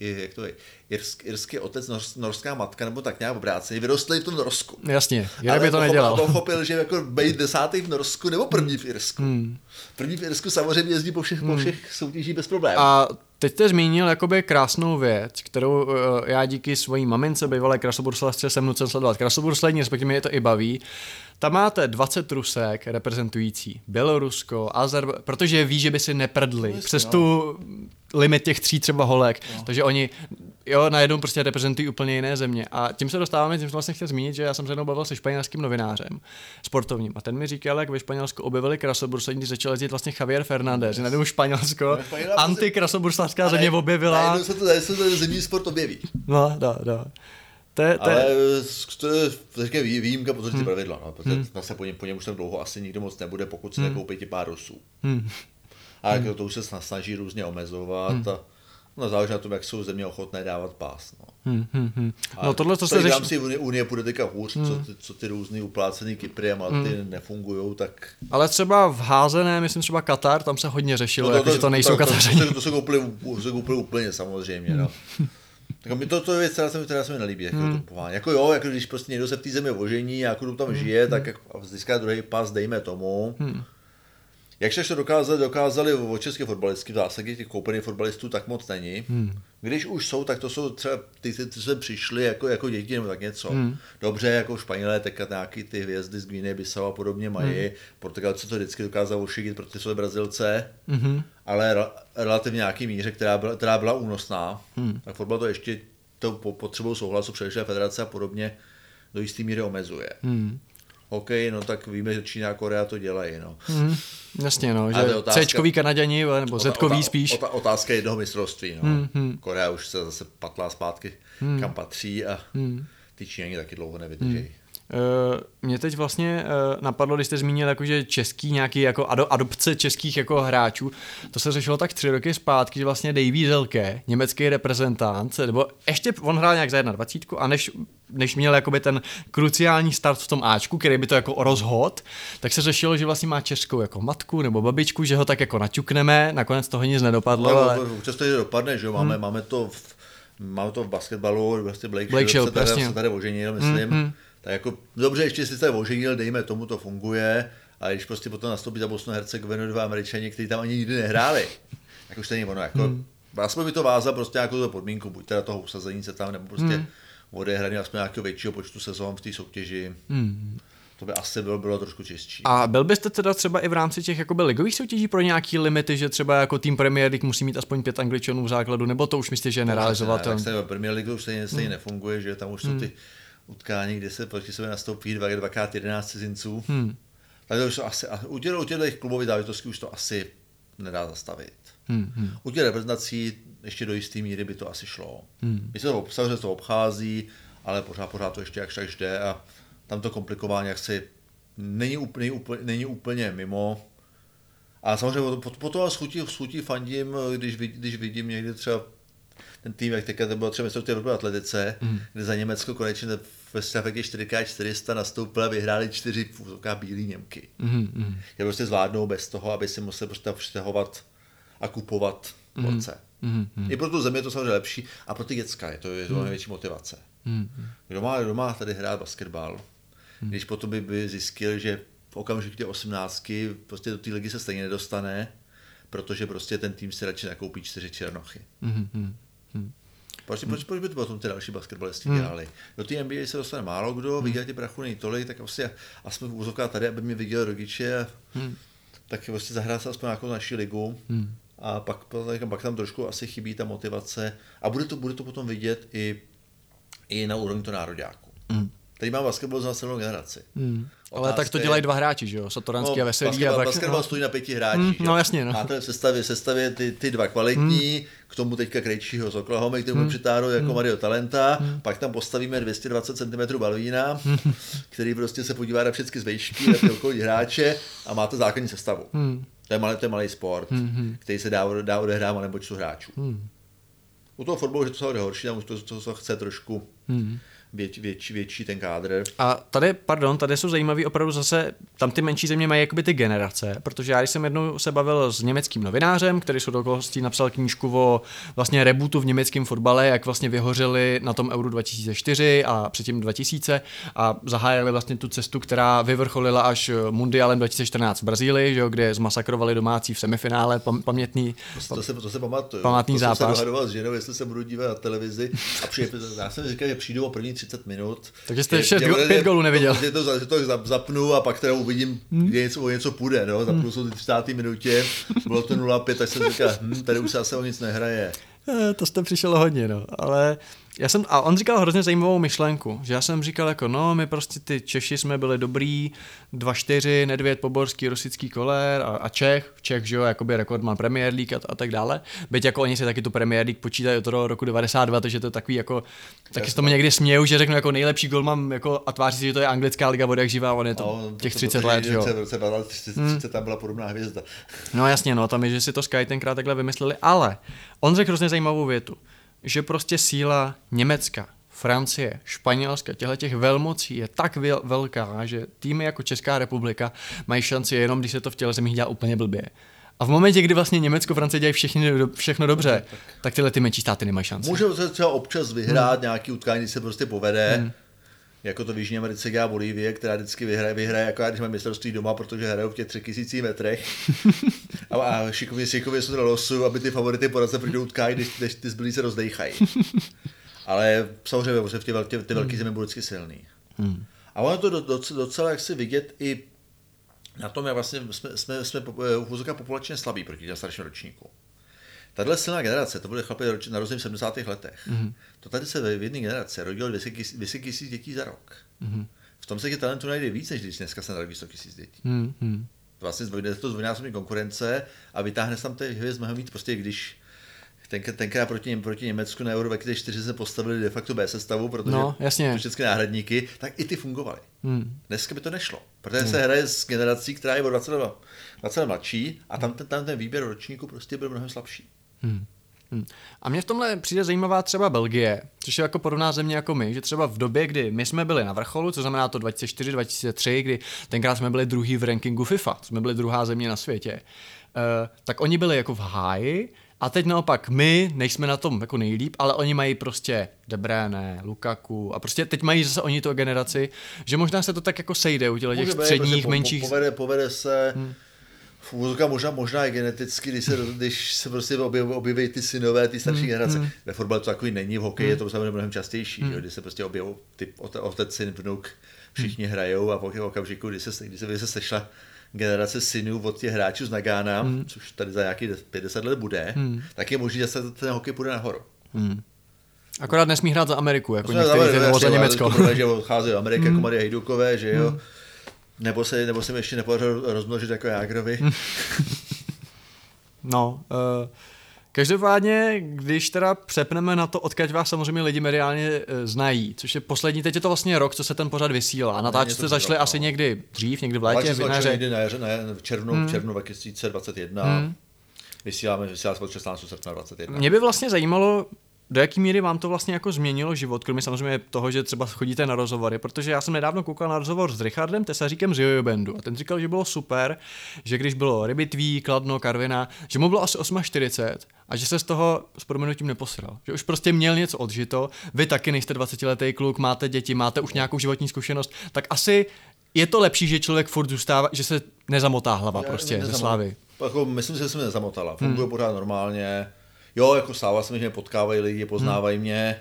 je, jak to je, irsk, irský otec, nors, norská matka, nebo tak nějak obráceně, vyrostli v tom Norsku. Jasně, Ale by to nedělal. Pochopil, že jako být desátý v Norsku nebo první v Irsku. Hmm. První v Irsku samozřejmě jezdí po všech, po všech soutěžích bez problémů. A teď jste zmínil jakoby krásnou věc, kterou uh, já díky svojí mamince, bývalé krasoburslavce, jsem nucen sledovat. Krasoburslední, respektive mě to i baví. Tam máte 20 trusek reprezentující Bělorusko, Azerba, protože ví, že by si neprdli No, přes no. tu limit těch tří třeba holek. No. Takže oni jo, najednou prostě reprezentují úplně jiné země. A tím se dostáváme, tím jsem vlastně chtěl zmínit, že já jsem se jednou bavil se španělským novinářem sportovním. A ten mi říkal, jak ve Španělsku objevili krasoburslední, když začal jezdit vlastně Javier Fernández. Že najednou Španělsko, No, Španělé- antikrasoburslavská A země objevila. najednou se to, najednou se to zemní sport objeví. No, no, no. To je, to Ale je, to je vý- výjimka potvrdí hmm. pravidla. No, protože hmm. se po něm, po něm už tak dlouho asi nikdo moc nebude, pokud si hmm. nekoupí ti pár Rusů. Hmm. A jako to už se sna- snaží různě omezovat. Hmm. A, no, záleží na tom, jak jsou země ochotné dávat pás. No. hm, hm, hm. A no tohle, co to i jste v řešil, rámci Unie, Unie půjde teďka hůř, Hmm. co, ty, co ty různý uplácený Kypry a Malty nefungují, tak ale třeba v házené, myslím třeba Katar, tam se hodně řešilo, no, jako, že to nejsou to, Katařani. To, to, to, se koupili, to se koupili úplně samozřejmě, no. Tak mi to, to je věc, která se mi, která se mi nelíbí, jako, Hmm. to jako jo, jako když prostě někdo se v té zemi ožení a jako tam žije, tak jako, a získá druhý pas, dejme tomu. Hmm. Jak se to dokázali, dokázali o české fotbalistky, v zásadě těch koupených fotbalistů tak moc není. Hmm. Když už jsou, tak to jsou třeba ty, ty, jsme přišli jako, jako děti nebo tak něco. Hmm. Dobře, jako Španělé, teďka nějaký ty hvězdy z Guinea Bissau a podobně mají. Hmm. Portugalci to vždycky dokázali ošidit pro ty své Brazilce, Mhm. ale re- relativně nějaký míře, která byla, která byla únosná. Hmm. Tak fotbal to ještě to po, potřebou souhlasu předešlé federace a podobně do jisté míry omezuje. Hmm. OK, no tak víme, že Čína a Korea to dělají. No. Hmm. Jasně, no, že otázka- Cčkový Kanaděni, nebo Zkový spíš. Ota, otázka jednoho mistrovství. No. Hmm, hmm. Korea už se zase patlá zpátky, Hmm. kam patří a Hmm. ty Číňani taky dlouho nevydrží. Uh, mě teď vlastně uh, napadlo, když jste zmínil jakože český nějaký jako ado, adopce českých jako hráčů, to se řešilo tak tři roky zpátky, že vlastně Davy Zelke, německý reprezentant, nebo ještě on hrál nějak za 21 a než, než měl jakoby ten kruciální start v tom Ačku, který by to jako rozhod, tak se řešilo, že vlastně má českou jako matku nebo babičku, že ho tak jako naťukneme, nakonec toho nic nedopadlo, No, ale... Občas to dopadne, že jo, máme, máme to v, máme to v basketbalu, vlastně Blake, Blake Shield se tady, přesně. se tady oženil, myslím. Mm, mm. Tak jako, dobře, ještě si tady oženil, dejme tomu, to funguje, ale když prostě potom nastoupí za Bosnu Hercegovinu dva američani, kteří tam ani nikdy nehráli, tak už to není ono, jako, Hmm. aspoň by to vázal prostě nějakou tu podmínku, buď teda toho usazení se tam, nebo prostě Hmm. odehraný aspoň nějakého většího počtu sezón v té soutěži. Hmm. To by asi bylo, bylo trošku čistší. A byl byste teda třeba i v rámci těch jakoby ligových soutěží pro nějaký limity, že třeba jako tým Premier League musí mít aspoň pět angličanů v základu, nebo to už myslíte, že je nerealizovatelné? se Premier League už stejně, stejně nefunguje, že tam už jsou ty utkání, kde se proti sobě nastoupí dva, dvakrát 11 cizinců. Hmm. Tak to už to asi, u těch, u těch klubových záležitostí už to asi nedá zastavit. Hmm. Hmm. U těch reprezentací ještě do jisté míry by to asi šlo. Hmm. My se to, samozřejmě to obchází, ale pořád, pořád to ještě jakž tak jde a tam to komplikování jak si není úplně, úplně, není úplně mimo. A samozřejmě po, po toho schutí, schutí fandím, když, vid- když vidím někdy třeba ten tým, jak teďka to bylo třeba mistrovství Evropy v atletice, mm. kde za Německo konečně ve stafetě 4x400 nastoupil a vyhráli čtyři v bílý Němky. Mhm, mhm. Je prostě zvládnou bez toho, aby si museli prostě přitahovat a kupovat borce. Mhm, mhm. I pro tu zemi je to samozřejmě lepší a pro ty děcka je to, je to největší motivace. Mhm. Kdo má, kdo má tady hrát basketbal, když potom by, by zjistil, že v okamžiku té 18 prostě do té ligy se stejně nedostane, protože prostě ten tým si radši nakoupí čtyři černochy. Mhm, mhm, mhm. Proč, proč, proč by to potom ty další basketbalisti dělali? Do té NBA se dostane málo kdo, vydělat ty prachu nej tolik, tak prostě aspoň v úzovkách tady, aby mě viděl rodiče, a tak prostě zahrát se aspoň nějakou naší ligu. A pak, pak, tam trošku asi chybí ta motivace a bude to, bude to potom vidět i, i na úrovni toho nároďáku. Mm. Tady mám basketbal za silnou generaci. Mm. Ale Otázka tak to dělají dva hráči, že jo? Satoranský a Veselý. basketbal, a basketbal no. stojí na pěti hráčích. Mm, že no jasně, no. Máte v sestavě, sestavě ty, ty dva kvalitní, k tomu teďka Krejčího z Oklahoma, který mm. přitáhnou jako Mario Talenta, pak tam postavíme 220 cm balvína, který prostě se podívá na všechny zvejšky, na ty okolní hráče a máte základní sestavu. To je malý, to je malý sport, který se dá, dá malém počtu hráčů. U toho fotbalu je to samozřejmě horší, tam už to, to, to chce trošku věč, větší, větší ten kádr. A tady, pardon, tady jsou zajímavý opravdu zase, tam ty menší země mají jakoby ty generace, protože já když jsem jednou se bavil s německým novinářem, který jsou do napsal knížku o vlastně rebootu v německém fotbale, jak vlastně vyhořeli na tom Euro 2004 a předtím 2000 a zahájili vlastně tu cestu, která vyvrcholila až mundialem 2014 v Brazílii, že jo, kde zmasakrovali domácí v semifinále, pam, pamětný, To se, to se pamatuju. Památný to zápas. Jsem se s ženou, jestli se budu dívat na televizi a přijde, já jsem říkal, že přijdu o první 30 minut. Takže jste že- go- pět gólů neviděl. Že to, že to zap- zapnu a pak teda uvidím, kde něco, o něco půjde. No? Zapnu se ty 30. minutě, bylo to 0-5, tak jsem říkal, hm, tady už se asi o nic nehraje. Eh, To jste přišel hodně, no. Ale já jsem, a on říkal hrozně zajímavou myšlenku, že já jsem říkal jako, no, my prostě ty Češi jsme byli dobrý, 2-4, Nedvěd, Poborský, Rosický kolér a, a Čech, Čech, že jo, jakoby rekordman Premier League a, a tak dále. Byť jako oni si taky tu Premier League počítají od toho roku 92, takže to je takový jako, taky se tomu někdy smějou, že řeknu jako nejlepší gol mám jako a tváří si, že to je anglická liga, bude jak živá, on je to No, těch to- 30 protože let, že jo. V roce 2030 tam byla podobná hvězda. No jasně, no, tam je, že si to Sky tenkrát takhle vymysleli, ale on řekl hrozně zajímavou větu, že prostě síla Německa, Francie, Španělska, těchto těch velmocí je tak vel- velká, že týmy jako Česká republika mají šanci jenom, když se to v těle zemích dělá úplně blbě. A v momentě, kdy vlastně Německo, Francie dělají všechny, do- všechno dobře, tak tyhle ty menší státy nemají šanci. Může se třeba občas vyhrát Hmm. nějaký utkání, když se prostě povede. Jako to v Jižní Americe dělá Bolívie, která vždycky vyhraje, vyhraje jako já, když mám mistrovství doma, protože hrajou v těch 3000 metrech. A, a šikovně, šikovně jsou to losu, aby ty favority poradce přijdou utkání, když, když ty zbylí se rozdejchají. Ale samozřejmě protože v ty, velké, ty velké země budou vždycky silný. A ono to do- docela, docela jak si vidět i na tom, jak vlastně jsme, jsme, jsme eh, uvozovka populačně slabí proti těm starším ročníkům. Tahle silná generace, to byly chlapi roč- narozený v 70. letech. Mm-hmm. To tady se v jedné generaci rodilo 200 tis- 200 tisíc dětí za rok. Mm-hmm. V tom se těch talentů najde víc, než když dneska se narodí 100 tisíc dětí. Hmm, hmm. Vlastně zdvojné, to zdvojnásobní konkurence a vytáhne se tam ty hvězd mnohem víc, prostě když tenkrát, tenkrát proti, proti Německu na Euro 2004 se postavili de facto B sestavu, protože No, jasně. to všechny náhradníky, tak i ty fungovaly. Hmm. Dneska by to nešlo, protože se hraje s generací, která je o 20 let, 20 let mladší a tam ten, tam ten výběr ročníku prostě byl mnohem slabší. Hmm. A mně v tomhle přijde zajímavá třeba Belgie, což je jako podobná země jako my, že třeba v době, kdy my jsme byli na vrcholu, co znamená to 2004-2003, kdy tenkrát jsme byli druhý v rankingu FIFA, jsme byli druhá země na světě, eh, tak oni byli jako v háji a teď naopak my nejsme na tom jako nejlíp, ale oni mají prostě De Bruyne, Lukaku a prostě teď mají zase oni tu generaci, že možná se to tak jako sejde u těch být, středních, prostě po- menších... Po, povede, povede se hmm. V úvozovkách možná, možná i geneticky, když se, když se prostě objeví, objeví ty synové, ty starší hmm. generace. Ve fotbale to takový není, v hokeji je to samozřejmě mnohem častější, hmm. kdy se prostě objeví ty ote- otec, syn, vnuk, všichni hmm. hrajou a v okamžiku, kdy se, kdy se, kdy se sešla generace synů od těch hráčů z Nagána, hmm. což tady za nějakých 50 let bude, hmm. tak je možné, že se ten hokej půjde nahoru. Hmm. Akorát nesmí hrát za Ameriku, jako nebo za Německo. To prvé, že odchází do Ameriky jako Marie Hejdukové, že jo. Nebo se, nebo se mi ještě nepodařilo rozmnožit jako Jágrovi. No, uh, Každopádně, když teda přepneme na to, odkud vás samozřejmě lidi mediálně e, znají, což je poslední, teď je to vlastně rok, co se ten pořad vysílá. Natáčet jste rok, začali no. asi někdy dřív, někdy v létě, jsme v jaře. někdy na jaře, na, v červnu, hmm. v červnu 2021. Hmm. Vysíláme, vysíláme od 16. srpna 21. Mě by vlastně zajímalo, do jaký míry vám to vlastně jako změnilo život, kromě samozřejmě toho, že třeba chodíte na rozhovory, protože já jsem nedávno koukal na rozhovor s Richardem Tesaříkem z Jojo Bandu a ten říkal, že bylo super, že když bylo Rybitví, Kladno, Karvina, že mu bylo asi 48 a že se z toho s proměnutím neposral. Že už prostě měl něco odžito, vy taky nejste 20-letý kluk, máte děti, máte už nějakou životní zkušenost, tak asi je to lepší, že člověk furt zůstává, že se nezamotá hlava Já prostě ze nezamo- slávy. Jako, myslím si, že jsem je nezamotala. Funguje hmm. pořád normálně. Jo, jako stává se mi, že mě potkávají lidi, poznávají hmm. mě.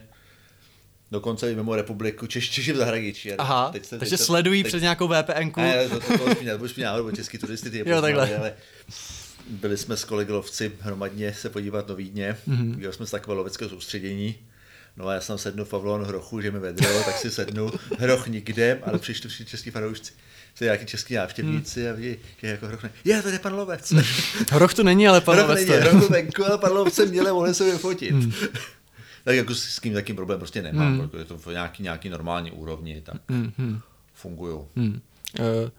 Dokonce i mimo republiku, Češ, Češi v zahraničí. Aha, Teď se- takže teď se- sledují teď- přes nějakou VPNku. Ne, to, to, to, to, to, to spíš náhodou, český turisty ty je Jo, takhle. ale byli jsme s kolegy lovci hromadně se podívat do Vídně, Mhm. mm-hmm. udělali jsme si takové lovecké soustředění, No a já jsem sednu v Pavlon hrochu, že mi vedro, tak si sednu, hroch nikde, ale přišli všichni český fanoušci. Jsou nějaký český návštěvníci a vidí, že jako hroch ne. Je, tady je pan lovec. Hroch tu není, ale pan Hroch Lovec není, to je. hrochu venku, ale pan lovce měli, mohli se vyfotit. Hmm. Tak jako s kým takým problém prostě nemám, hmm. protože je to v nějaký, nějaký normální úrovni, tak hmm. fungují. Hmm. Eh,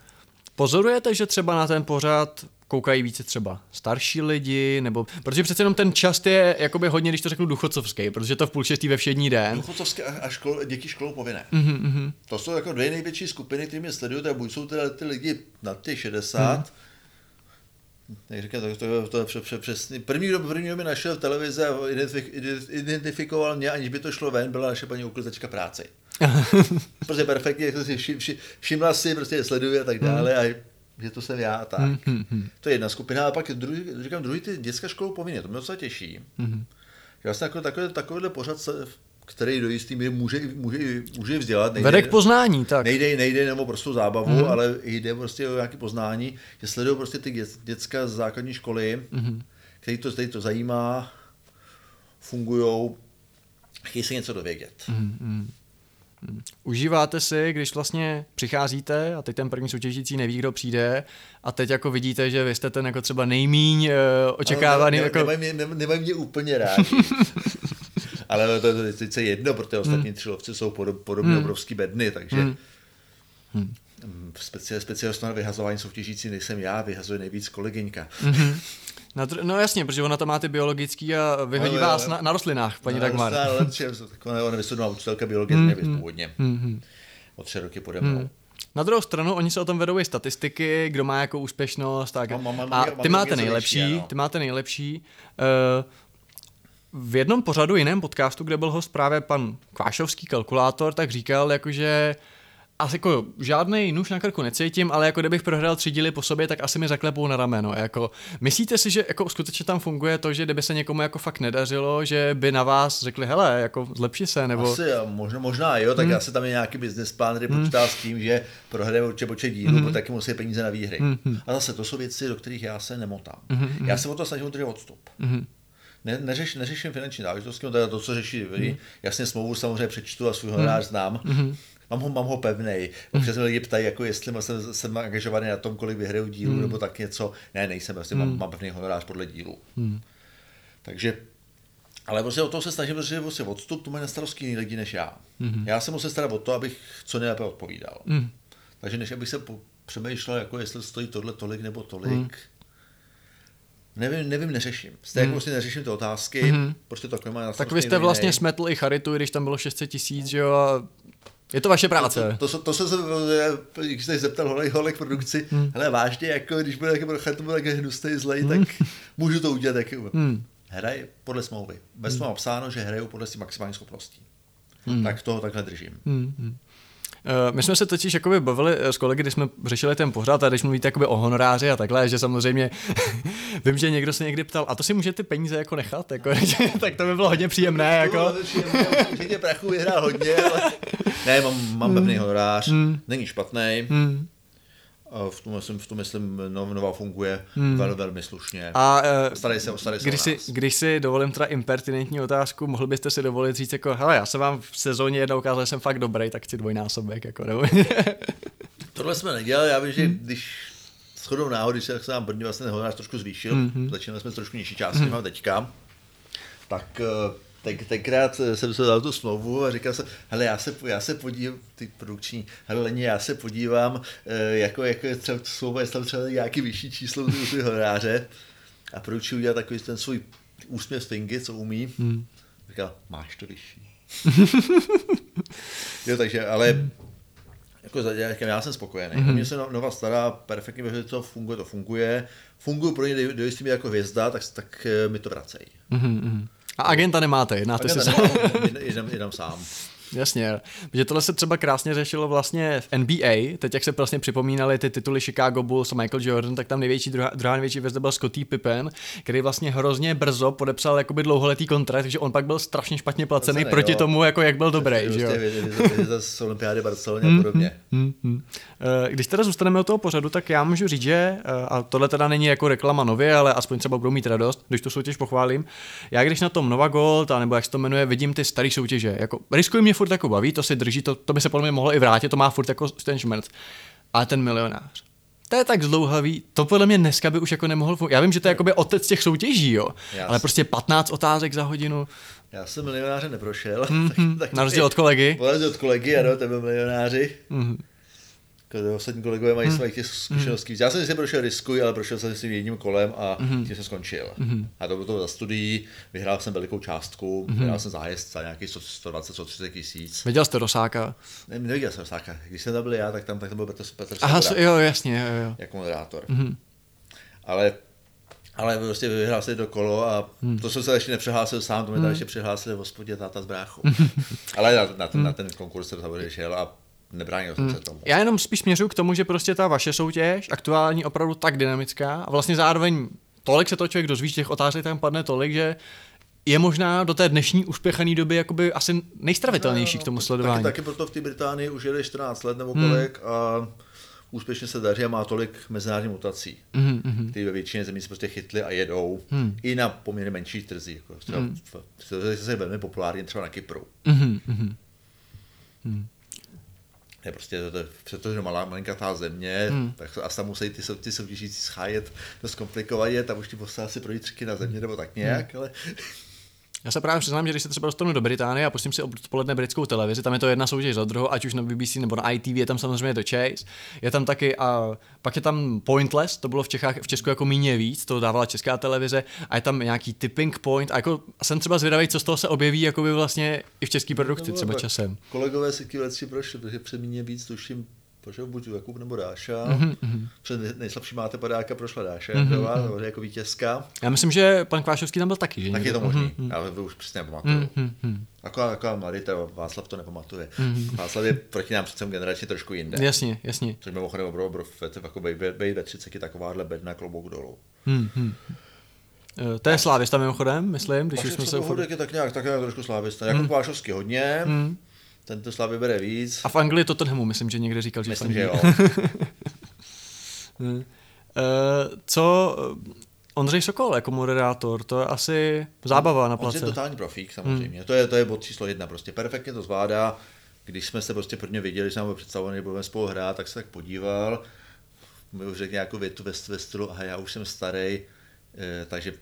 Pozorujete, že třeba na ten pořád koukají více třeba starší lidi, nebo, protože přece jenom ten čas je jakoby hodně, když to řeknu, duchocovský, protože to v půl šestý ve všední den. Důchodcovské a škol, děti školou povinné. Mhm, mhm. To jsou jako dvě největší skupiny, které mě sledují, tak buď jsou teda ty lidi na ty 60, Mhm. Jak říkám, to, to, to, to pře, přesně. První, kdo, první, kdo mi našel v televizi a identifik- ident- identifikoval mě, aniž by to šlo ven, byla naše paní uklizečka práce. prostě perfektně, jako si vši, vši, všimla si, prostě je sleduje a tak dále a že to jsem já, tak. To je jedna skupina, a pak druhý, říkám, druhý ty dětská školou povinně, to mě docela těší. Že vlastně jako takový, takovýhle pořad, se, který do jistý míry může, může, může vzdělat. nejde- Vede k poznání, tak. Nejde, nejde jenom o prostou zábavu, mm. ale jde prostě o nějaké poznání, že sledují prostě ty dět, děcka z základní školy, mm. který, to, který to zajímá, fungují, chtějí se něco dovědět. Mm. Užíváte si, když vlastně přicházíte a teď ten první soutěžící neví, kdo přijde a teď jako vidíte, že vy jste ten jako třeba nejmíň uh, očekávaný. ne, jako... nemají, mě, ne, nemají mě úplně rádi. ale to, to je sice jedno, protože ostatní tři lovci jsou podob, podobně Hmm. obrovský bedny, takže mm. Speciál, specialistou na vyhazování soutěžící nejsem já, vyhazuje nejvíc kolegyňka. Na dru- no jasně, protože ona tam má ty biologický a vyhodí No, vás jo. na, na rostlinách, paní No, Dagmar. dostala lepší, Taková ona vystudovaná učitelka biologie mm, mm, původně. Mm, o tři roky pode mnou. Mm. Na druhou stranu, oni se o tom vedou i statistiky, kdo má jakou úspěšnost. Tak. Mám- mám- mám- a ty máte nejlepší, větší, ano. ty máte nejlepší. Uh, v jednom pořadu, jiném podcastu, kde byl host právě pan Kvášovský kalkulátor, tak říkal, jakože asi jako žádný nůž na krku necítím, ale jako kdybych prohrál tři díly po sobě, tak asi mi zaklepou na rameno. Jako, myslíte si, že jako skutečně tam funguje to, že kdyby se někomu jako fakt nedařilo, že by na vás řekli, hele, jako zlepši se, nebo... Asi, možná, možná jo, tak hmm. asi tam je nějaký business plán, který počítá s tím, že prohrajeme určitě počet dílů, hmm. taky musí peníze na výhry. Hmm. A zase to jsou věci, do kterých já se nemotám. Hmm. Já se o to snažím udržet odstup. Hmm. Ne, neřeš, neřeším finanční záležitosti, no to je to, co řeší vy. Jasně smlouvu samozřejmě přečtu a svůj honorář znám. Mám ho, mám ho pevnej. Občas se lidi ptají, jako jestli jsem, jsem angažovaný na tom, kolik vyhraju dílů, nebo tak něco. Ne, nejsem, prostě mám, mám pevný honorář podle dílu. Takže ale prostě o toho se snažím, protože prostě odstup, to mají na starosti jiní lidi než já. Mm-hmm. Já se musím starat o to, abych co nejlépe odpovídal. Mm. Takže než abych se po, přemýšlel, jako jestli stojí tohle tolik nebo tolik, mm. nevím, nevím, neřeším. Stejně mm. prostě neřeším ty otázky, mm-hmm. prostě takhle má na Tak vy jste vlastně jiný. smetl i charitu, když tam bylo 600 tisíc, že jo, a je to vaše práce. To, to, to, to jsem se, když jsi zeptal holek, holek produkci, hmm. hele vážně, jako když bude prochat, to bude taky hnusný zlej, hmm. tak můžu to udělat taky. Hmm. Hraj podle smlouvy. Bez hmm. mám psáno, že hraju podle si maximální schopností. Hmm. Tak toho takhle držím. Hmm. Uh, My jsme se totiž jakoby bavili s kolegy, když jsme řešili ten pořad a když mluvíte jakoby o honoráři a takhle, že samozřejmě vím, že někdo se někdy ptal, a to si můžete peníze jako nechat, jako, tak to by bylo hodně příjemné. Jako. Určitě prachu vyhrál hodně, ale ne, mám, mám pevný honorář, není špatný. Hmm. V tom, myslím, v tom myslím, no, nová funguje hmm. velmi, velmi slušně. A uh, Starej se, starej se když, si, když si dovolím teda impertinentní otázku, mohl byste si dovolit říct jako, hele, já jsem vám v sezóně jednou ukázal, že jsem fakt dobrý, tak chci dvojnásobek, jako, nebo... Tohle jsme nedělali, já vím, že když shodou náhody, když se nám první vlastně ten honorář trošku zvýšil, mm-hmm. začínali jsme s trošku nižší částí, mm-hmm. teďka, tak eh, ten, tenkrát jsem se dal tu smlouvu a říkal jsem, hele, já se, já se podívám, ty produkční, hele, Leni, já se podívám, eh, jako, jako je třeba smlouva, jestli tam třeba nějaký vyšší číslo u ty horáře a produkční udělal takový ten svůj úsměv z fingy, co umí. Hmm. Říkal, máš to vyšší. jo, takže, ale jako za- já, jsem spokojený. Mm-hmm. Mně se no- Nova stará perfektně, protože to funguje, to funguje. Funguji pro ně do, jistý jako hvězda, tak, tak eh, mi to vracejí. Mhm, A agenta nemáte, jednáte si Tak sám. jdem, jdem, jdem sám. Jasně, že tohle se třeba krásně řešilo vlastně v NBA, teď jak se prostě připomínali ty tituly Chicago Bulls a Michael Jordan, tak tam největší, druhá, druhá největší hvězda byl Scottie Pippen, který vlastně hrozně brzo podepsal jakoby dlouholetý kontrakt, takže on pak byl strašně špatně placený Placený, proti jo. tomu, jako jak byl dobrý, že jo. Prostě hvězda- hvězda z olympiády Barceloně a podobně. Hmm, hmm. Eh, Když teda zůstaneme u toho pořadu, tak já můžu říct, že, eh, a tohle teda není jako reklama nově, ale aspoň třeba budou mít radost, když tu soutěž pochválím. Já když na tom Nova Gold, a nebo jak se to jmenuje, vidím ty staré soutěže, jako riskují mě furt jako baví, to si drží, to, to by se podle mě mohlo i vrátit, to má furt jako ten šmerc. Ale ten milionář, to je tak zdlouhavý, to podle mě dneska by už jako nemohl fungovat. Já vím, že to je jakoby otec těch soutěží, jo, Jasně. ale prostě 15 otázek za hodinu, Já jsem milionáře neprošel. tak, na rozdíl od kolegy. Na rozdíl od kolegy, ano, to byl milionáři. Mhm. Ostatní kolegové mají své těch zkušeností. Já jsem si prošel riskuj, ale prošel jsem si jedním kolem a Mhm. tím jsem skončil. A to bylo to za studií, vyhrál jsem velikou částku, Mhm. vyhrál jsem zájezd za nějakých 120-130 tisíc. Viděl jste Rosáka? Ne, neviděl jsem Sáka. Když jsem tam byl já, tak tam, tak tam byl Petr, Petr Aha, Svoboda jo, jasně, jo, jo. jako moderátor. Mhm. Ale ale prostě vyhrál se to kolo a Hmm. to jsem se ještě nepřihlásil sám, to mi tam ještě přihlásili v hospodě táta s bráchou. Ale na, na, ten, na ten konkurs jsem samozřejmě šel a nebránil jsem se tomu. Já jenom spíš směřuji k tomu, že prostě ta vaše soutěž aktuální opravdu tak dynamická a vlastně zároveň tolik se to člověk dozví, těch otázek tam padne tolik, že je možná do té dnešní uspěchané doby jakoby asi nejstravitelnější k tomu sledování. No, Taky, taky proto v té Británii už jede 14 let nebo kolik a úspěšně se daří a má tolik mezinárodních mutací, Mhm, mhm. které ve většině zemí se prostě chytly a jedou i na poměrně menší trzí. Jako třeba v, v, se velmi populární třeba na Kypru. Mhm, mhm. Je prostě to, to, protože malá malinkatá země, hmm. tak a tam musí ty, ty soutěžící schájet dost komplikovaně, tam už ti poslá si projít třiky na země nebo tak nějak, ale Já se právě přiznám, že když se třeba dostanu do Británie a pustím si odpoledne britskou televizi, tam je to jedna soutěž za druhou, ať už na BBC nebo na ITV, je tam samozřejmě The Chase, je tam taky a pak je tam Pointless, to bylo v Čechách, v Česku jako míně víc, to dávala česká televize a je tam nějaký tipping point a jako jsem třeba zvědavý, co z toho se objeví jakoby vlastně i v české produkci třeba tak časem. Kolegové si tím věci prošli, protože přemíně víc tuším, prošel buď Jakub nebo Dáša. Mhm, Mm-hmm. Před nej- nejslabší máte padáka prošla Dáša, mm-hmm. jako vítězka. Já myslím, že pan Kvášovský tam byl taky, že? Tak je to možný, mm-hmm. ale vy už přesně nepamatuju. Mm-hmm. Hm, hm. Taková, taková mladý, to Václav to nepamatuje. Mm-hmm. Václav je proti nám přece generačně trošku jinde. Jasně, jasně. Což mimochodem obrov, obrov, jako být ve 30 je takováhle bedna klobouk dolů. Hm, hm. Eh, To je Slávista mimochodem, myslím, když už jsme se je tak nějak, tak nějak trošku slávista. Jako Vášovský hodně, Hm. tento Slavy bere víc. A v Anglii Tottenhamu, myslím, že někde říkal, že Myslím, že jo. Eh, Co eh, Ondřej Sokol jako moderátor, to je asi zábava na On je place. totální profík samozřejmě. To, je, to je bod číslo jedna. Prostě perfektně to zvládá. Když jsme se prostě prvně viděli, že jsme byli představovaný, budeme spolu hrát, tak se tak podíval. Mi už řekl nějakou větu ve, ve stylu, a já už jsem starý, eh, takže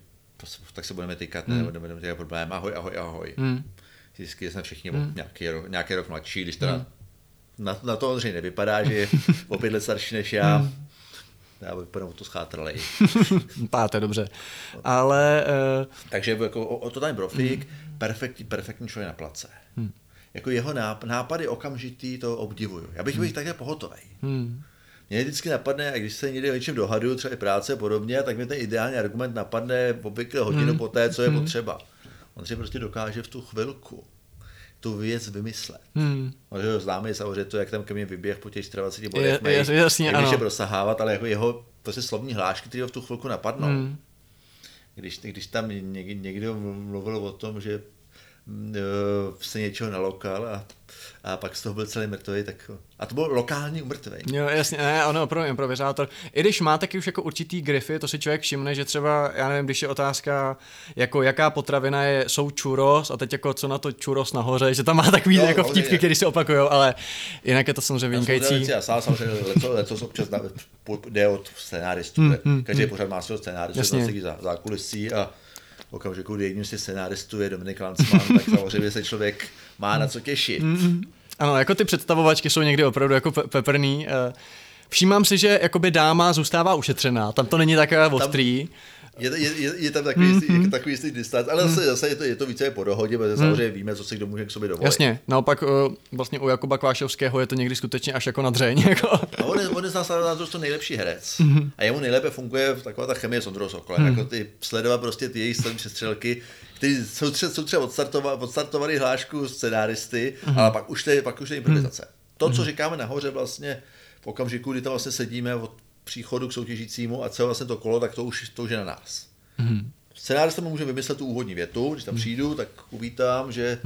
tak se budeme týkat, hmm. nebudeme budeme týkat problém. Ahoj, ahoj, ahoj. Hmm. Vždycky jsme všichni hmm. nějaký, rok, nějaký rok mladší, když teda hmm. na, na to Ondřej nevypadá, že je o pět let starší než já. Hmm. Já vypadám o to schátralej. Páte, dobře. Ale eh, Takže jako o, o to ten profík, mm. perfektní, perfektní člověk na place. Mm. Jako jeho náp, nápady okamžitý, to obdivuju. Já bych byl mm. takhle pohotový. hm, Mě vždycky napadne, a když se někde o něčem dohaduju, třeba i práce a podobně, tak mi ten ideální argument napadne obvykle hodinu mm. po té, co je mm. potřeba. On si prostě dokáže v tu chvilku tu věc vymyslet. hm, On je známý samozřejmě to, jak tam ke mně vyběh po těch 20 bodech, Je- je- jasně, jak ano. je prosahávat, ale jako jeho prostě slovní hlášky, které ho v tu chvilku napadnou. hm. Když, když tam někdo mluvil o tom, že se něčeho nalokal a, a pak z toho byl celý mrtvý, tak a to byl lokální umrtvý. Jo, jasně, ne, ono opravdu improvizátor. I když má taky už jako určitý grify, to si člověk všimne, že třeba, já nevím, když je otázka, jako jaká potravina je, jsou churros a teď jako co na to churros nahoře, že tam má takový Jo, jako vtipky, které se opakují, ale jinak je to samozřejmě vynikající. Já sám samozřejmě leco, leco občas na, jde od scénáristů. Hmm, hmm, Každý pořád má svého scénáristu, za, za kulisí a okamžiku, kdy jedním těch scenáristů je Dominik Lansman, tak samozřejmě se člověk má na co těšit. Ano, jako ty představovačky jsou někdy opravdu jako pe- peprný. eh. Všímám si, že jakoby dáma zůstává ušetřená, tam to není takové ostrý. Je, je, je, je tam takový, jistý, mm-hmm. takový jistý distanc, ale zase, zase je, to, je to více po dohodě, protože samozřejmě víme, co si kdo může k sobě dovolit. Jasně, naopak eh, vlastně u Jakuba Kvášovského je to někdy skutečně až jako na dřeň. Jako. A on je, on je z nás na to nejlepší herec. A jemu nejlépe funguje taková ta chemie s Ondrou Sokolem. Jako ty sledovat prostě ty její střední přestřelky, který jsou třeba, jsou třeba odstartova, odstartovali hlášku scenáristy, ale pak už to je, pak už je improvizace. To, co říkáme nahoře vlastně v okamžiku, kdy tam vlastně sedíme od příchodu k soutěžícímu a celé vlastně to kolo, tak to už, to už je na nás. Scénárista mu může vymyslet tu úvodní větu, když tam přijdu, tak uvítám, že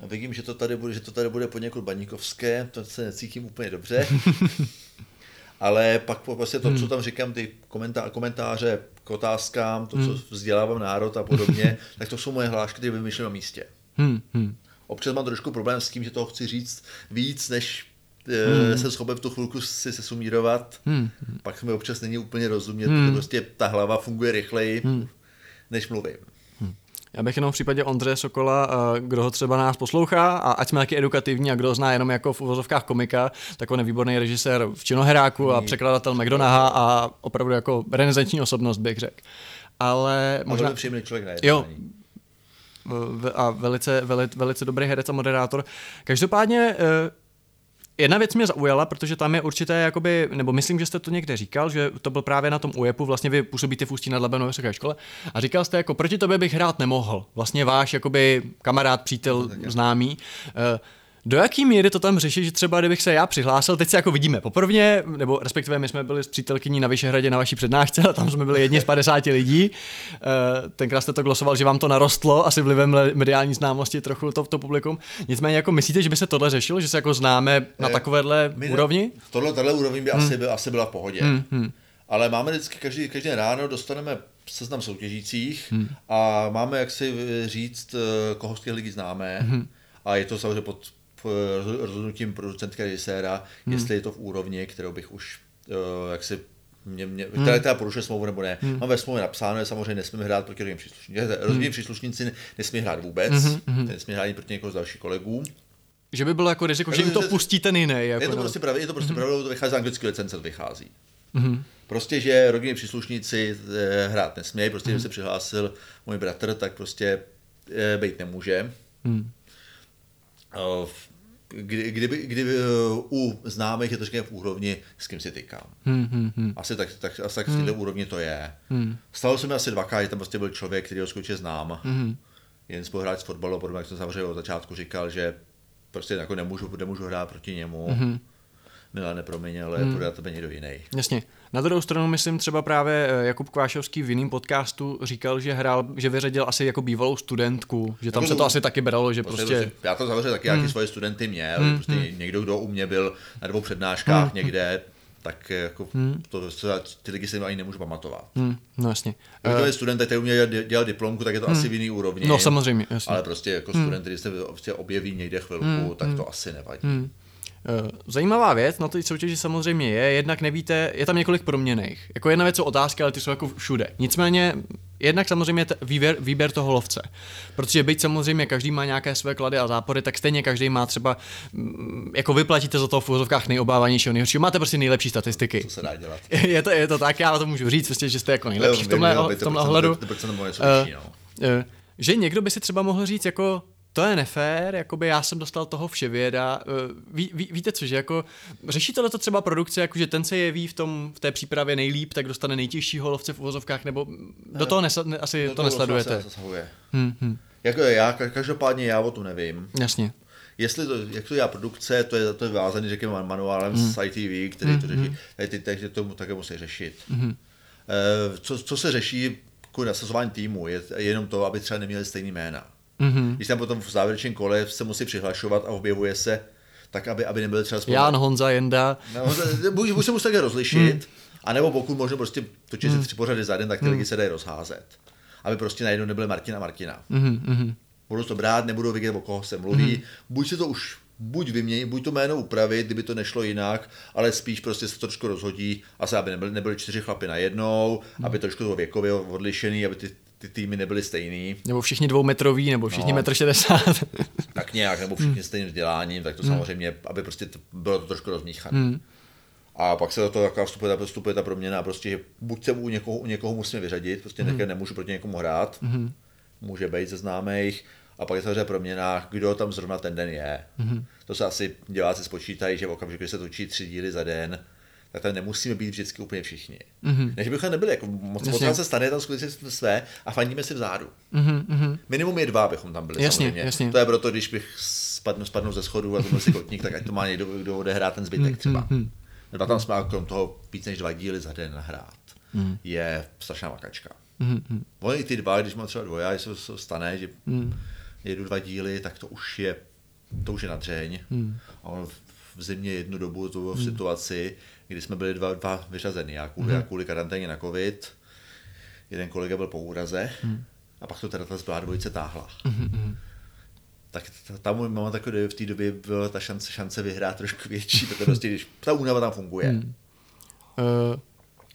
a vidím, že to tady bude, že to tady bude poněkud baníkovské, to se necítím úplně dobře. Ale pak po- vlastně to, co tam říkám, ty komentá- komentáře k otázkám, to, co vzdělávám národ a podobně, tak to jsou moje hlášky, které vymýšlím na místě. Hmm, hmm. Občas mám trošku problém s tím, že toho chci říct víc, než hmm. jsem schopen v tu chvilku si se sumírovat. Hmm. Pak mi občas není úplně rozumět, hmm. prostě ta hlava funguje rychleji, hmm. než mluvím. Já bych jenom v případě Ondřeje Sokola, eh, kdo ho třeba nás poslouchá, a ať jsme taky edukativní a kdo ho zná jenom jako v uvozovkách komika, tak on je výborný režisér v Činoheráku a překladatel McDonaha a opravdu jako renesanční osobnost bych řekl. Ale A možná... příjemný člověk na Jo, a velice, velice, velice dobrý herec a moderátor. Každopádně eh, jedna věc mě zaujala, protože tam je určité, jakoby, nebo myslím, že jste to někde říkal, že to byl právě na tom UEPu, vlastně vy působíte v Ústí nad Labem na vysoké škole a říkal jste, jako proti tobě bych hrát nemohl. Vlastně váš jakoby kamarád, přítel, známý. Eh, do jaký míry to tam řeší, že třeba kdybych se já přihlásil, teď se jako vidíme poprvně, nebo respektive my jsme byli s přítelkyní na Vyšehradě na vaší přednášce, a tam jsme byli jedni z 50 lidí. Eh, Tenkrát jste to glosoval, že vám to narostlo, asi vlivem mediální známosti trochu to, to publikum. Nicméně jako myslíte, že by se tohle řešilo, že se jako známe na Eh, takovéhle My ne- úrovni? Tohle, tohle úroveň by Hmm. asi, byl, asi byla v pohodě. Ale máme vždycky, každý, každý ráno dostaneme seznam soutěžících Hmm. a máme jak si eh, říct, koho z těch lidí známe. Hmm. A je to samozřejmě pod rozhodnutím producentky a režiséra, Hmm. jestli je to v úrovni, kterou bych už eh, jak si mě, mě, Hmm. která, která porušuje smlouvu nebo ne. Mám ve smlouvě napsáno, že samozřejmě nesmíme hrát proti rodiným příslušníkům. Hmm. Rodinní příslušníci nesmí hrát vůbec, nesmí hrát ani proti někoho z dalších kolegů. Že by bylo jako riziko, že jim to pustí ten jiný. Jako Je to no. prostě pravda, je to prostě pravda, to vychází z anglické licence, to vychází. Mhm. Prostě, že rodinní příslušníci eh, hrát nesmějí, prostě, Mhm. když se přihlásil můj bratr, tak prostě eh, být nemůže. Eh, v- Kdy, kdyby, kdyby eh, u známých je to v úrovni, s kým si tykám. Hmm, hmm, hmm. Asi tak, tak, asi tak v této úrovni to je. Hmm. Stalo se mi asi dvakrát, že tam prostě byl člověk, který ho skutečně znám. Mhm. Jen spoluhráč z fotbalu, podobně jak jsem samozřejmě od začátku říkal, že prostě jako nemůžu, nemůžu hrát proti němu. Mm-hmm. Milá, nepromiň, ale mm. bude na tebe někdo jiný. Jasně. Na druhou stranu myslím třeba právě eh, Jakub Kvášovský v jiném podcastu říkal, že hrál, že vyřadil asi jako bývalou studentku, že tam Jako se to- asi taky bralo, že Prostě, prostě... prostě, já to samozřejmě taky nějaký svoje studenty měl, mm. prostě někdo, kdo u mě byl na dvou přednáškách mm. někde, tak jako to, to, ty lidi si ani nemůžu pamatovat. Hmm, no jasně. Kdyby to je student, který u mě dělal, dělal diplomku, tak je to asi v jiný úrovni. No samozřejmě, jasně. Ale prostě jako student, který se prostě objeví někde chvilku, tak to asi nevadí. Eh, Zajímavá věc na té soutěži samozřejmě je, jednak nevíte, je tam několik proměných. Jako jedna věc jsou otázky, ale ty jsou jako všude. Nicméně, jednak samozřejmě t- výběr, výběr toho lovce. Protože byť samozřejmě každý má nějaké své klady a zápory, tak stejně každý má třeba, mm, jako vyplatíte za to v úvozovkách nejobávanějšího, nejhoršího, máte prostě nejlepší statistiky. Co se dá dělat? Je to, je to tak, já to můžu říct, prostě, že jste jako nejlepší v tomhle, v tomhle ohledu. Eh, no. eh, že někdo by si třeba mohl říct jako to je nefér, jakoby já jsem dostal toho vševěda. Eh, Ví, ví, víte co, že jako řeší tohle to třeba produkce, jako že ten se jeví v, tom, v té přípravě nejlíp, tak dostane nejtěžšího lovce v uvozovkách, nebo do toho nesa, ne, asi Do to toho nesledujete. se zasahuje. Hm, hm, Jako já, ka- každopádně já o tom nevím. jasně. Jestli to, jak to dělá produkce, to je, to je vázaný, řekněme, manuálem mm. z ITV, který to řeší, mm. ty, takže to také musí řešit. Mm. Co, co se řeší kvůli nasazování týmu, je je jenom to, aby třeba neměli stejný jména. Mhm. Když tam potom v závěrečném kole se musí přihlašovat a objevuje se, tak aby, aby nebyly třeba spolu. Jan, Honza, Jenda. No, buď, buď se musí také rozlišit, anebo pokud možno prostě točit si tři pořady za den, tak ty lidi se dají rozházet. Aby prostě najednou nebyly Martina Martina. Mhm, mhm. Budu to brát, nebudu vědět, o koho se mluví. Buď se to už buď vyměnit, buď to jméno upravit, kdyby to nešlo jinak, ale spíš prostě se to trošku rozhodí, asi aby nebyly, nebyly čtyři chlapy najednou, aby trošku to věkově odlišený, aby ty, ty týmy nebyly stejný, Nebo všichni dvoumetroví, nebo všichni No. metr šedesát. tak nějak, nebo všichni stejným vzděláním, tak to samozřejmě, aby prostě to, bylo to trošku rozmíchané. A pak se do toho taková vstupuje, ta- vstupuje ta proměna, prostě, že buď se u někoho, u někoho musíme vyřadit, prostě mm. nemůžu proti někomu hrát, mm. může být ze známých, a pak je samozřejmě proměna, kdo tam zrovna ten den je. Mm. To se asi diváci spočítají, že v okamžiku, kdy se točí tři díly za den, tak tam nemusíme být vždycky úplně všichni. Mm-hmm. Než bychom nebyli, jako moc, moc se stane, tam skutečně jsme své a fandíme si vzadu. Mhm, Minimum je dva, bychom tam byli. Jasně, samozřejmě. jasně. To je proto, když bych spadnu, spadnu ze schodu a to si kotník, tak ať to má někdo, kdo odehrá ten zbytek třeba. Dva tam jsme a krom toho víc než dva díly za den nahrát. Je strašná makačka. Oni i ty dva, když mám třeba dvoje, když se stane, že jedu dva díly, tak to už je, to už je na dřeň. A on v zimě jednu dobu to bylo v situaci, kdy jsme byli dva, dva vyřazení. Já kvůli, já kvůli karanténě na covid, jeden kolega byl po úraze a pak to teda ta zbylá dvojice táhla. Tak t- tam můj mama takový v té době byla ta šance, šance vyhrát trošku větší, protože prostě když ta únava tam funguje. Uh,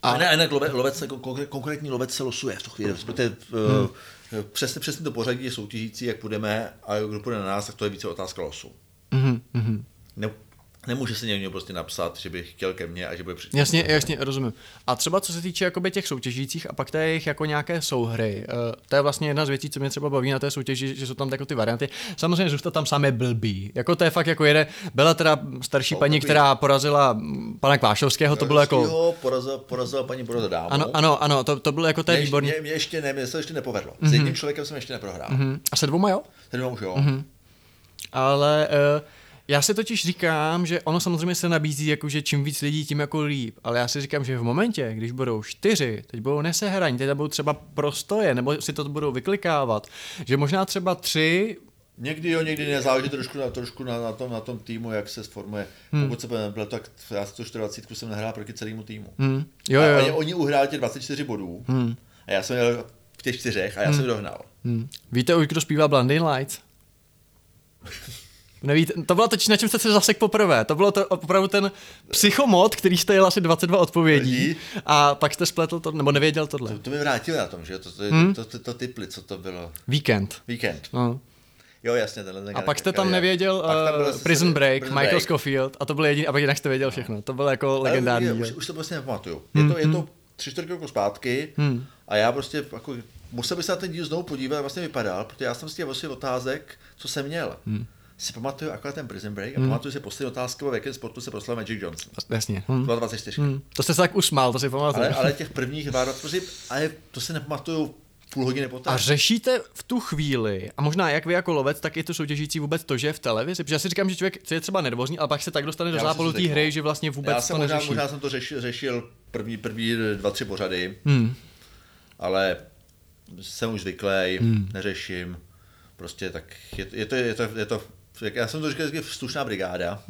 A ne, ne, lovec, lovec, konkrétní lovec se losuje v tu chvíli, protože hmm. přesně, přesně to pořadí je soutěžící, jak půjdeme a kdo půjde na nás, tak to je více otázka losu. mhm, mhm. Ne, nemůže se někdo prostě napsat, že by chtěl ke mně a že bude přijít. Jasně, jasně, rozumím. A třeba co se týče jakoby těch soutěžících a pak té jejich jako nějaké souhry, uh, to je vlastně jedna z věcí, co mě třeba baví na té soutěži, že jsou tam jako ty varianty. Samozřejmě zůstat tam samé blbý. Jako to je fakt jako jede, byla teda starší No, paní, takový- která porazila pana Kvášovského, to bylo jako... Porazil, porazil paní Boroza dámu. Ano, ano, ano, to, to bylo jako to je Mě, výborný. mě, mě, ještě ne, mě se ještě nepovedlo. Mm-hmm. S jedním člověkem jsem ještě neprohrál. Mm-hmm. Hm, A se dvouma jo? Ten už jo. Mhm. Mm-hmm. Ale uh, já si totiž říkám, že ono samozřejmě se nabízí, jako, že čím víc lidí, tím jako líp. Ale já si říkám, že v momentě, když budou čtyři, teď budou nesehraní, teď budou třeba prostoje, nebo si to budou vyklikávat, že možná třeba tři, Někdy jo, někdy nezáleží trošku na, trošku na, na, tom, na tom týmu, jak se sformuje. Hmm. Pokud se bude, tak já 124 jsem nehrál proti celému týmu. hm, jo, A jo, oni, jo. oni uhráli těch 24 bodů Hm, a já jsem měl v těch čtyřech a já jsem je dohnal. hm. Víte už, kdo zpívá Blinding Lights? Nevíte, to bylo totiž, na čem jste se zasek poprvé. To bylo to opravdu ten psychomod, který jste asi 22 odpovědí. A pak jste spletl to, nebo nevěděl tohle. To, to mi vrátili na tom, že to, to, Hmm. to, to, to, to typli, co to bylo. Víkend. Víkend. No. Jo, jasně, tenhle ten A pak jste tam nevěděl Pak tam uh, Prison Break, Prison Michael Break. Scofield a to byl jediný, a pak jinak jste věděl všechno. To bylo jako Ale legendární. je, už, už to prostě nepamatuju. Je to, je to tři čtvrtě roku zpátky Hmm. a já prostě jako, musel bych se na ten díl znovu podívat, jak vlastně vypadal, protože já jsem z těch vlastně otázek, co jsem měl. Hmm. Si pamatuju akorát ten Prison Break a pamatuju si poslední otázku, v jakém sportu se proslal Magic Johnson. Jasně. Hm. 24. Hm. To jste se tak usmál, to si pamatuju. Ale, ale těch prvních 22, prostě, ale to si nepamatuju půl hodiny poté. A řešíte v tu chvíli, a možná jak vy jako lovec, tak i to soutěžící vůbec to, že je v televizi? Protože já si říkám, že člověk je třeba nervózní, ale pak se tak dostane do zápalu jsem té hry, že vlastně vůbec já to jsem možná, neřeší. možná jsem to řešil, řešil první, první dva, tři pořady, Hmm. ale jsem už zvyklý, Hmm. neřeším. Prostě tak je, je, to, je, to, je to, jak já jsem to říkal, vždycky slušná brigáda.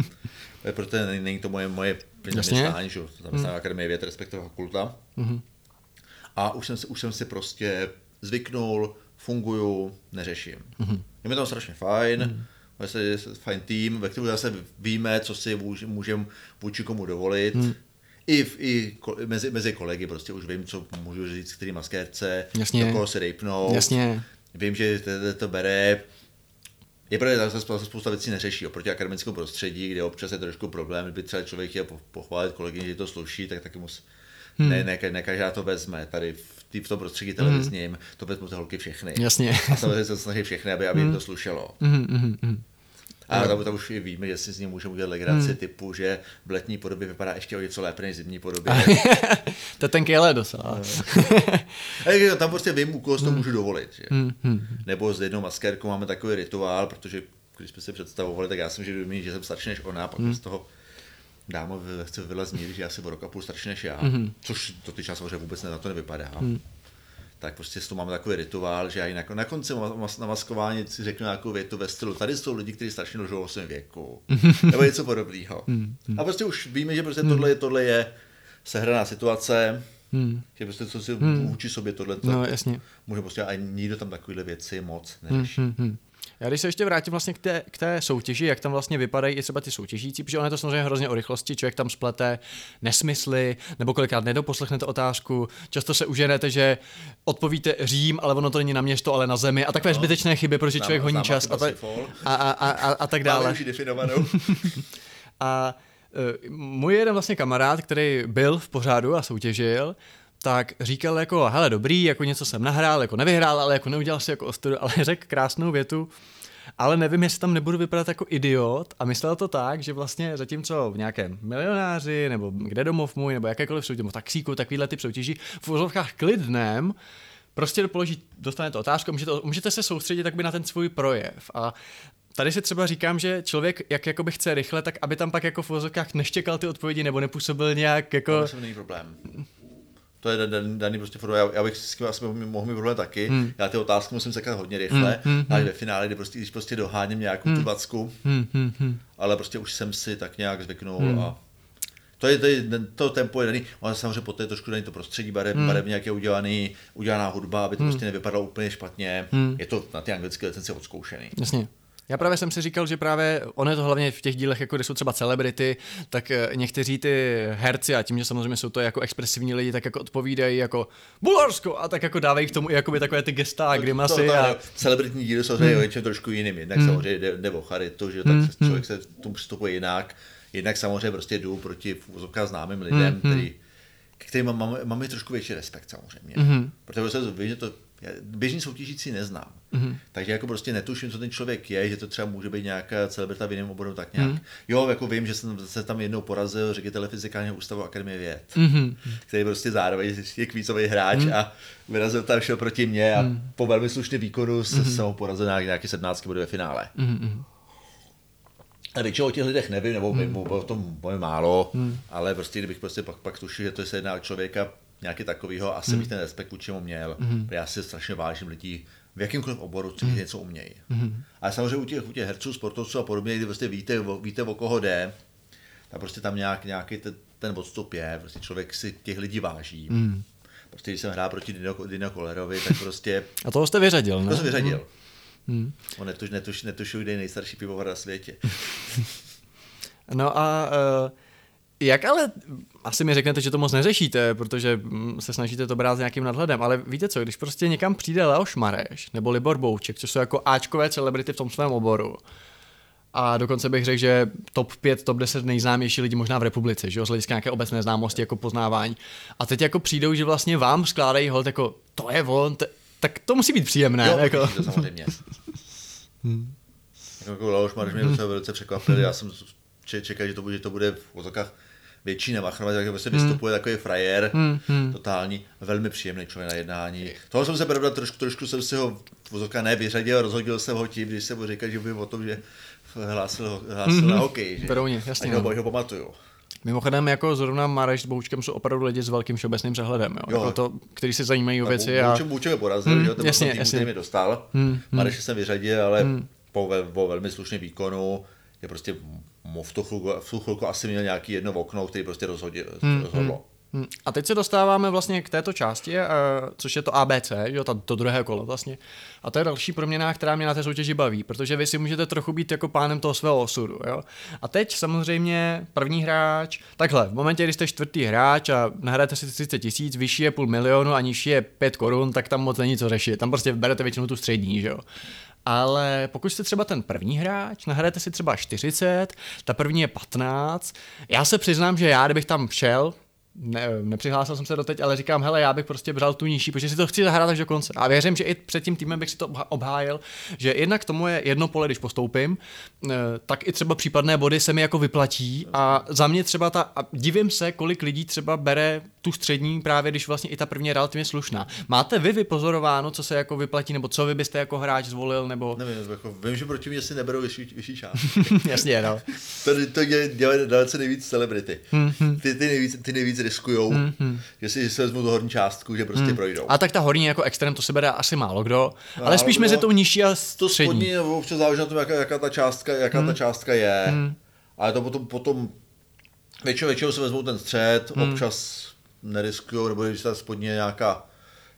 Protože není, to moje, moje zaměstnání, že zaměstnání hmm. Akademie věd, respektive fakulta. Mhm. A už jsem, si, už jsem si prostě zvyknul, funguju, neřeším. Mhm. Je mi tam strašně fajn, mm. je, je fajn tým, ve kterém zase víme, co si můž- můžeme vůči komu dovolit. Mhm. I, v, i ko, mezi, mezi kolegy prostě už vím, co můžu říct, který maskérce, Jasně. do koho se rejpnout. Jasně. Vím, že to, to bere. Je pravda, že se spousta- věcí neřeší oproti akademickému prostředí, kde občas je trošku problém, kdyby třeba člověk chtěl po- pochválit kolegyni, že to sluší, tak taky mus, hmm. ne, ne, ne, každá to vezme. Tady v, tý, v tom prostředí televizním hmm. to vezmou ty holky všechny. Jasně. A samozřejmě se snaží všechny, aby, aby jim to slušelo. Mhm, mhm, mhm. A tam, tam už i víme, že si z ní můžeme udělat legraci typu, že v letní podobě vypadá ještě o něco lépe než v zimní podobě. to je ten Kele docela. A jak tam prostě vím, u koho to můžu dovolit. Že? Hm, hm. Nebo s jednou maskérkou máme takový rituál, protože když jsme si představovali, tak já jsem že že jsem starší než ona, pak z toho dáma chce vylez mír, že já jsem o rok a půl starší než já, mm-hmm. což to ty samozřejmě vůbec na to nevypadá. Mm. Tak prostě s toho máme takový rituál, že já na, na konci na maskování si řeknu nějakou větu ve stylu, tady jsou lidi, kteří strašně lžou o svém věku, nebo něco podobného. A prostě už víme, že prostě tohle, je- tohle je sehraná situace, že prostě co si vůči sobě tohle, No jasně. může prostě a nikdo tam takovéhle věci moc neřeší. Já když se ještě vrátím vlastně k té, k té soutěži, jak tam vlastně vypadají i třeba ty soutěžící, protože ono je to samozřejmě hrozně o rychlosti, člověk tam splete nesmysly, nebo kolikrát nedoposlechnete otázku, často se uženete, že odpovíte Řím, ale ono to není na město, ale na zemi a takové No. zbytečné chyby, protože člověk honí čas a, ta, a, a, a, a, a tak Máme dále. už definovanou. A uh, můj jeden vlastně kamarád, který byl v pořádu a soutěžil, tak říkal jako, hele dobrý, jako něco jsem nahrál, jako nevyhrál, ale jako neudělal si jako ostudu, ale řekl krásnou větu, ale nevím, jestli tam nebudu vypadat jako idiot. A myslel to tak, že vlastně zatímco v nějakém milionáři nebo kde domov můj nebo jakékoliv soutěž, nebo taxíku, takovýhle typ soutěží, v úzovkách klidném, prostě položí, dostanete otázku, můžete, můžete se soustředit takby na ten svůj projev. A Tady si třeba říkám, že člověk, jak jakoby chce rychle, tak aby tam pak jako v vozovkách neštěkal ty odpovědi nebo nepůsobil nějak jako... To není problém. To je dan- daný prostě forma. Já, já bych s tím asi mohl, mít problém taky. Hmm. Já ty otázky musím sekat hodně rychle. Hmm, hmm, až ve finále, kdy prostě, když prostě doháním nějakou hmm. tu vacku, Hmm, hmm, hmm. ale prostě už jsem si tak nějak zvyknul hmm. a to, je, to, je, to tempo je daný, ale samozřejmě poté je trošku daný to prostředí barev, hmm. barevně, jak je udělaný, udělaná hudba, aby to hmm. prostě nevypadalo úplně špatně. Hmm. Je to na ty anglické licenci odzkoušený. Jasně. Já právě jsem si říkal, že právě ono je to hlavně v těch dílech, jako kde jsou třeba celebrity, tak eh, někteří ty herci a tím, že samozřejmě jsou to jako expresivní lidi, tak jako odpovídají jako Bulharsko a tak jako dávají k tomu i jakoby takové ty gesta a grimasy. to, to, a... a... Celebritní díly jsou hmm. něčem trošku jiným. Jednak hmm. samozřejmě jde, jde o charitu, že tak hmm. člověk se k tomu přistupuje jinak. Jednak samozřejmě prostě jdu proti známým lidem, hmm. který, k kterým mám, mám i trošku větší respekt samozřejmě. Hmm. Protože se vím, že to já běžný soutěžící neznám. Mm-hmm. Takže jako prostě netuším, co ten člověk je, že to třeba může být nějaká celebrita v jiném oboru, tak nějak. Mm-hmm. Jo, jako vím, že jsem se tam jednou porazil ředitele fyzikálního ústavu Akademie věd, mm-hmm. který prostě zároveň je kvízový hráč mm-hmm. a vyrazil tam, šel proti mně a mm-hmm. po velmi slušném výkonu mm-hmm. jsem ho porazil na nějaký 17 body ve finále. Mm-hmm. A většinou o těch lidech nevím, nebo hmm. o tom mojím málo, hmm. ale prostě kdybych prostě pak, pak tušil, že to se jedná o člověka nějaký takovýho, asi hmm. bych ten respekt vůči měl. Hmm. Já si strašně vážím lidí v jakýmkoliv oboru, co hmm. něco umějí. Hmm. Ale samozřejmě u těch, u těch herců, sportovců a podobně, kdy prostě víte, víte, o koho jde, tak prostě tam nějak, nějaký ten, ten odstup je, prostě člověk si těch lidí váží. Hmm. Prostě když jsem hrál proti Dino, Dino Kolerovi, tak prostě... A toho jste vyřadil, ne? To jsem vyřadil. Hmm. On netuš, netuš, netušil, kde je nejstarší pivovar na světě. no a uh, jak ale, asi mi řeknete, že to moc neřešíte, protože mm, se snažíte to brát s nějakým nadhledem, ale víte co, když prostě někam přijde Leoš Mareš nebo Libor Bouček, což jsou jako Ačkové celebrity v tom svém oboru, a dokonce bych řekl, že top 5, top 10 nejznámější lidi možná v republice, že jo, z hlediska nějaké obecné známosti, jako poznávání. A teď jako přijdou, že vlastně vám skládají hold, jako to je on, t- tak to musí být příjemné. Jo, jako. to samozřejmě. hmm. Jako Leoš Mareš mě docela velice překvapil, já jsem čekal, že to bude, že to bude v otokách větší nemachrovat, tak prostě vystupuje hmm. takový frajer, hmm, hmm. totální, velmi příjemný člověk na jednání. Toho jsem se pravda trošku, trošku jsem si ho vozovka nevyřadil, rozhodil jsem ho tím, když jsem mu říkal, že by o tom, že hlásil, hlásil mm-hmm. na hokej. Že? Prvně, jasně. A ho, ho pamatuju. Mimochodem, jako zrovna Mareš s Boučkem jsou opravdu lidi s velkým všeobecným přehledem, jo? jo. Jako to, který se zajímají o věci. A... Bouček mě porazil, hmm, že jo, ten jasně, tým, jasně. který mi dostal. Hmm, Mareš jsem vyřadil, ale hmm. po, po velmi slušném výkonu je prostě v tu, chvilku, v tu chvilku asi měl nějaký jedno okno, který prostě rozhodil, hmm, rozhodlo. Hmm. A teď se dostáváme vlastně k této části, což je to ABC, jo, to, to druhé kolo vlastně. A to je další proměna, která mě na té soutěži baví, protože vy si můžete trochu být jako pánem toho svého osudu. Jo? A teď samozřejmě první hráč, takhle, v momentě, kdy jste čtvrtý hráč a nahrajete si 30 tisíc, vyšší je půl milionu a nižší je 5 korun, tak tam moc není co řešit. Tam prostě berete většinou tu střední, že jo. Ale pokud jste třeba ten první hráč, nahrajete si třeba 40, ta první je 15. Já se přiznám, že já, kdybych tam šel, ne, nepřihlásil jsem se doteď, ale říkám, hele, já bych prostě bral tu nižší, protože si to chci zahrát až do konce. A věřím, že i před tím týmem bych si to obhájil, že jednak k tomu je jedno pole, když postoupím, tak i třeba případné body se mi jako vyplatí a za mě třeba ta, a divím se, kolik lidí třeba bere tu střední právě, když vlastně i ta první je relativně slušná. Máte vy vypozorováno, co se jako vyplatí, nebo co vy byste jako hráč zvolil, nebo... Nevím, jako, vím, že proti mě si neberou vyšší, vyšší část. Jasně, no. to, to dělají dalece nejvíc celebrity. Mm-hmm. Ty, ty, nejvíc, ty nejvíc riskujou, mm-hmm. že si, že si vezmu tu horní částku, že prostě mm. projdou. A tak ta horní jako extrém, to se bere asi málo kdo, ale málo spíš kdo, mezi tou nižší a To spodní občas záleží na tom, jaká, jaká, ta, částka, jaká mm. ta částka je, mm. ale to potom, potom většinou, většinou se vezmou ten střed, mm. občas neriskujou, nebo když ta spodní je nějaká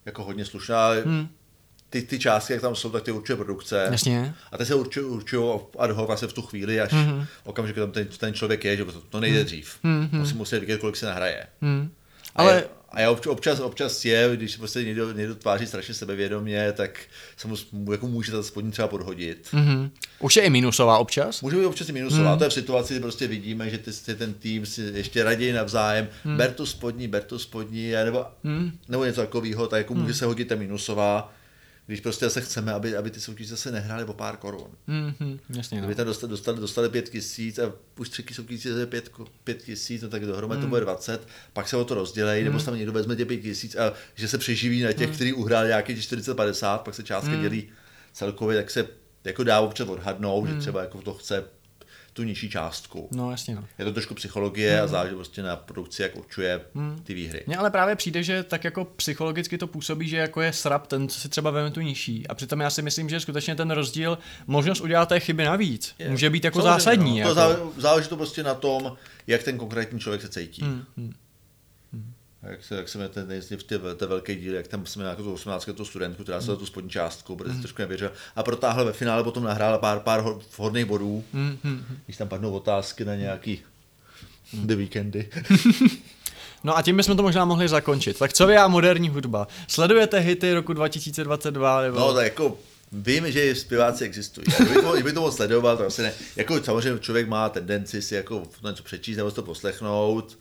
jako hodně slušná, mm. Ty, ty částky, jak tam jsou, tak ty určuje produkce. Jasně. A ty se určují, určují ad hoc vlastně v tu chvíli, až mm-hmm. okamžik tam ten, ten člověk je, že to, to nejde dřív. Mm-hmm. Musí, musí vědět, kolik se nahraje. Hmm. Ale... A, je, a já obč- občas, občas je, když prostě někdo, někdo tváří strašně sebevědomě, tak se mu, jako může ta spodní třeba podhodit. mhm. už je i minusová občas. Může být občas i minusová, to je v situaci, kdy prostě vidíme, že ty, ty ten tým si ještě raději navzájem, ber tu spodní, ber tu spodní, nebo, nebo něco takového, tak jako může se hodit ta minusová, když prostě se chceme, aby, aby ty soutěže zase nehrály o pár korun. Mhm, jasně, no. Kdyby tam dostali, dostali, dostali pět tisíc a už tři soutěže je pět, pět tisíc, no tak dohromady to bude 20, pak se o to rozdělej, nebo se tam někdo vezme tě pět tisíc a že se přeživí na těch, kteří uhráli nějaký 40-50, pak se částka dělí celkově, tak se jako dá občas odhadnout, že třeba jako to chce tu nižší částku. No jasně, no. Je to trošku psychologie a záleží prostě na produkci, jak určuje ty výhry. Mně ale právě přijde, že tak jako psychologicky to působí, že jako je srap ten, co si třeba veme tu nižší. A přitom já si myslím, že skutečně ten rozdíl, možnost udělat té chyby navíc, Je. může být jako Samozřejmě, zásadní. No. jako. To zá- záleží to prostě na tom, jak ten konkrétní člověk se cítí. Hmm, A Jak se, jak se mi ten jezdí v té, té velké díly, jak tam jsme nějakou tu 18 tu studentku, která se hmm. tu spodní částku, protože hmm. trošku nevěřila. A protáhle ve finále potom nahrála pár, pár ho- vhodných bodů, hmm. když tam padnou otázky na nějaký The Weekendy. No a tím bychom to možná mohli zakončit. Tak co vy a moderní hudba? Sledujete hity roku 2022? Nebo... No tak jako vím, že zpěváci existují. Kdyby to, kdyby to moc sledoval, to asi ne. Jako samozřejmě člověk má tendenci si jako něco přečíst nebo si to poslechnout.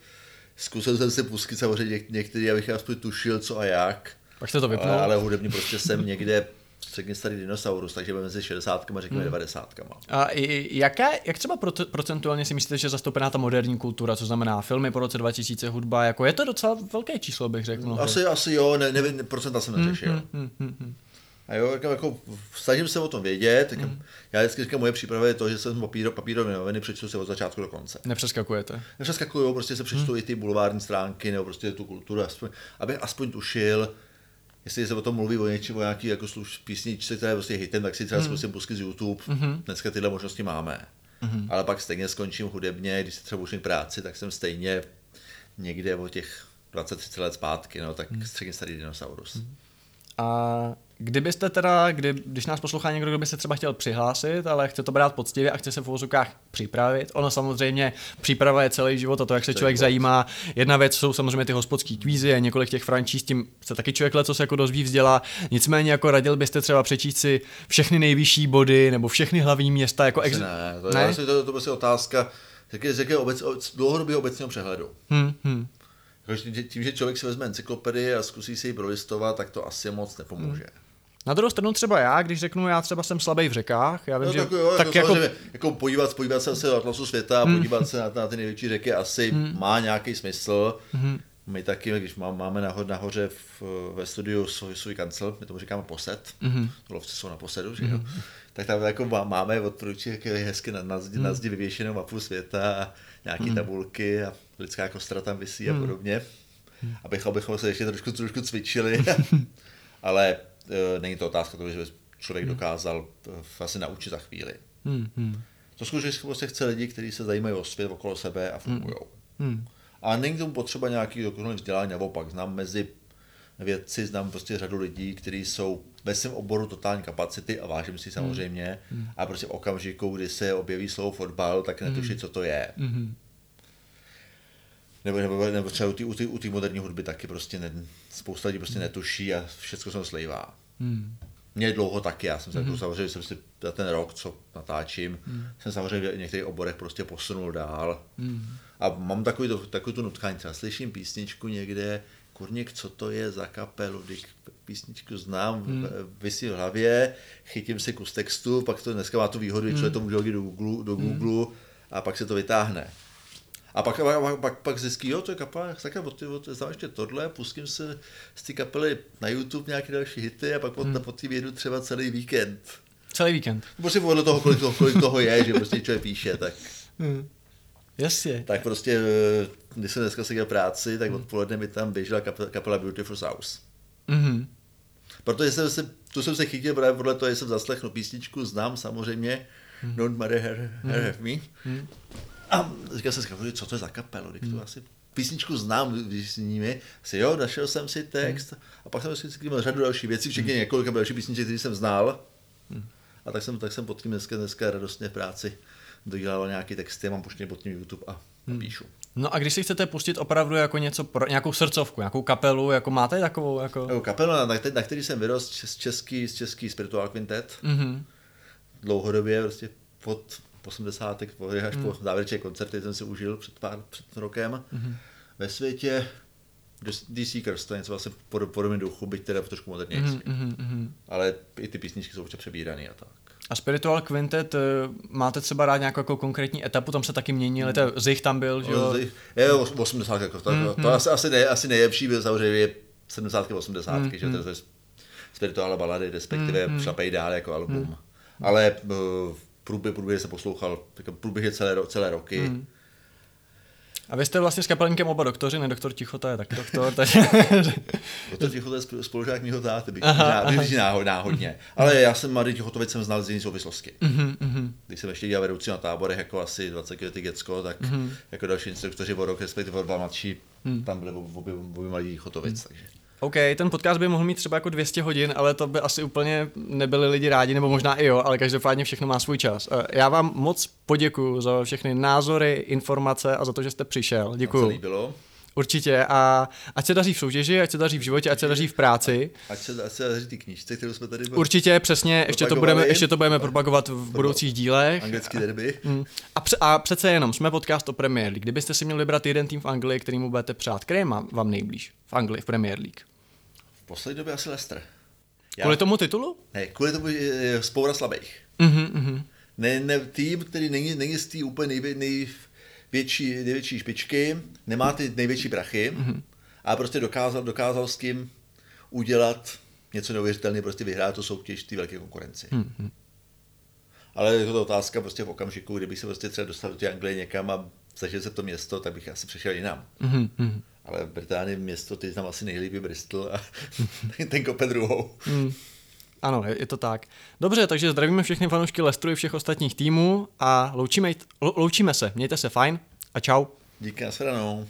Zkusil jsem si pustit samozřejmě něk- některý, abych aspoň tušil, co a jak. Pak jste to vypnul? Ale, ale hudebně prostě jsem někde řekně starý dinosaurus, takže mezi 60 a řekněme Hmm. 90. A jaké, jak třeba proce- procentuálně si myslíte, že je zastoupená ta moderní kultura, co znamená filmy po roce 2000, hudba, jako je to docela velké číslo, bych řekl. Asi, asi jo, ne, nevím, procenta jsem neřešil. Hmm, hmm, hmm. A jo, jako, jako snažím se o tom vědět. Mm. Já vždycky říkám, moje příprava je to, že jsem papíro, papírové noviny přečtu se od začátku do konce. Nepřeskakujete. Nepřeskakuju, prostě se přečtu i ty bulvární stránky, nebo prostě tu kulturu, aspoň, abych aspoň tušil, jestli se o tom mluví o něčem, o nějaký jako služ, písničce, která je prostě hitem, tak si třeba hmm. zkusím pustit z YouTube. Hmm. Dneska tyhle možnosti máme. Hmm. Ale pak stejně skončím hudebně, když se třeba už práci, tak jsem stejně někde o těch 20-30 let zpátky, no, tak hmm. středně starý dinosaurus. Hmm. A kdybyste teda, kdy, když nás poslouchá někdo, kdo by se třeba chtěl přihlásit, ale chce to brát poctivě a chce se v uvozovkách připravit, ono samozřejmě příprava je celý život a to, jak se člověk zajímá. Jedna věc jsou samozřejmě ty hospodský kvízy a několik těch frančí, s tím se taky člověk leco se jako dozví vzdělá. Nicméně jako radil byste třeba přečíst si všechny nejvyšší body nebo všechny hlavní města jako ex... ne, to, ne? To, to, to prostě otázka řekně, řekně obec, dlouhodobého obecného přehledu. Hmm, hmm. Tím, že člověk si vezme encyklopedii a zkusí si ji prolistovat, tak to asi moc nepomůže. Hmm. Na druhou stranu třeba já, když řeknu, já třeba jsem slabý v řekách, já vím, No, že tak, jo, tak jako, jako, podívat, podívat se asi do atlasu světa, hmm. podívat se na, na ty největší řeky asi hmm. má nějaký smysl. Hmm. My taky, když má, máme nahoře, nahoře v, ve studiu svůj, svůj kancel, my tomu říkáme posed, mm-hmm. lovci jsou na posedu, že jo? tak tam jako má- máme od průčí hezky na, na, zdi, na zdi vyvěšenou mapu světa a nějaký tabulky a lidská kostra tam visí a podobně, abychom, abychom se ještě trošku, trošku cvičili, ale není to otázka toho, že by člověk dokázal e, asi naučit za chvíli. hmm, hmm, To skutečně prostě chce lidi, kteří se zajímají o svět okolo sebe a fungují. hmm. A není tomu potřeba nějaký dokonalý vzdělání, naopak znám mezi vědci, znám prostě řadu lidí, kteří jsou ve svém oboru totální kapacity a vážím si samozřejmě. Hmm. A prostě v okamžiku, kdy se objeví slovo fotbal, tak netuší, co to je. Hmm. Nebo, nebo, nebo třeba u té u u moderní hudby taky prostě ne, spousta lidí prostě netuší a všechno se slejvá. Hmm. Mě dlouho taky, já jsem se mm-hmm. samozřejmě jsem si za ten rok, co natáčím, mm. jsem samozřejmě v některých oborech prostě posunul dál. Mm. A mám takový, to, takový tu nutkání, třeba slyším písničku někde, kurník, co to je za kapelu, když písničku znám, mm. vysí v hlavě, chytím si kus textu, pak to dneska má tu výhodu, že člověk to může hodit do Google, do Google a pak se to vytáhne. A pak, pak, pak, pak zjistí, jo, to je kapela, sakra, od, od, znám ještě tohle, pustím se z té kapely na YouTube nějaké další hity a pak pod, hmm. pod tím jedu třeba celý víkend. Celý víkend. Prostě podle toho, kolik toho, kolik toho je, že prostě člověk píše, tak, Hmm. Jasně. tak prostě, eh, když jsem dneska seděl práci, tak odpoledne mi tam běžela kapela, kapela Beautiful South. Mhm. Protože jsem se, tu jsem se chytil právě podle toho, že jsem zaslechl písničku, znám samozřejmě, Hmm. Don't Matter Her, her Have Me. A říkal jsem si, co to je za kapelu, když to asi písničku znám když s nimi, si jo, našel jsem si text. A pak jsem si měl řadu dalších věcí, včetně několika dalších písniček, které jsem znal. A tak jsem, tak jsem pod tím dneska, dneska radostně v práci dodělával nějaký texty, mám puštěný pod tím YouTube a, a píšu. No a když si chcete pustit opravdu jako něco pro, nějakou srdcovku, nějakou kapelu, jako máte takovou jako... Jako kapelu, na, na, na který jsem vyrost, z český, z český Spiritual Quintet, Mhm. dlouhodobě, prostě pod 80. až po závěrečné koncerty jsem si užil před pár před rokem. Ve světě The Seekers, to je něco vlastně pod, podobný duchu, byť teda trošku modernější. Mhm, mhm. Ale i ty písničky jsou určitě přebíraný a tak. A Spiritual Quintet, eh, máte třeba rád nějakou jako konkrétní etapu, tam se taky měnili, to Zich tam byl, že jo? Je 80 jako to, to, to asi, asi, ne, asi nejlepší byl samozřejmě je 70 80 mm, že to je spirituála balady, respektive mm, šlapej dál jako album. Ale eh, v průběhu, průběhu se poslouchal jako průběh celé, ro- celé roky. Hmm. A vy jste vlastně s kapelníkem oba doktoři, ne doktor Tichota je taky doktor, takže... Proto Tichota je spolu- spolužák mýho táty, bych náhod, náhodně. Ale já jsem Mladý Tichotovic jsem znal z jiné souvislosti. Mhm, Když jsem ještě dělal vedoucí na táborech jako asi 20 letý Gecko, tak Mhm. jako další instruktoři o rok, respektive o dva mladší, tam byli obě, obě Mladí Tichotovic. Takže. OK, ten podcast by mohl mít třeba jako 200 hodin, ale to by asi úplně nebyli lidi rádi, nebo možná i jo, ale každopádně všechno má svůj čas. Eh, Já vám moc poděkuji za všechny názory, informace a za to, že jste přišel. Vám se Děkuji. líbilo. Určitě a ať se daří v soutěži, ať se daří v životě, ať se daří v práci. Ať se, ať se daří ty knížce, kterou jsme tady Určitě, přesně, ještě to, budeme, ještě to budeme propagovat v budoucích dílech. anglický derby. Mm. A, pře- a přece jenom, jsme podcast o Premier League. Kdybyste si měli vybrat jeden tým v Anglii, kterýmu budete přát, který má- vám nejblíž v Anglii, v Premier League? V poslední době asi Leicester. Já, Kvůli tomu titulu? Ne, kvůli tomu spoura slabých. Mhm, mhm. Ne, ne, tým, který není, není z té úplně nejvě, největší, největší špičky, nemá ty největší prachy, mm-hmm. a prostě dokázal, dokázal s tím udělat něco neuvěřitelného, prostě vyhrát tu soutěž té velké konkurenci. Mm-hmm. Ale je to otázka prostě v okamžiku, kdybych se prostě třeba dostal do té Anglie někam a zažil se to město, tak bych asi přešel jinam. Mhm, mhm. Ale v Británii město, ty tam asi nejlíbí Bristol a ten kope druhou. Mm. Ano, je, to tak. Dobře, takže zdravíme všechny fanoušky Lestru i všech ostatních týmů a loučíme, lou- loučíme se. Mějte se fajn a čau. Díky, nashledanou.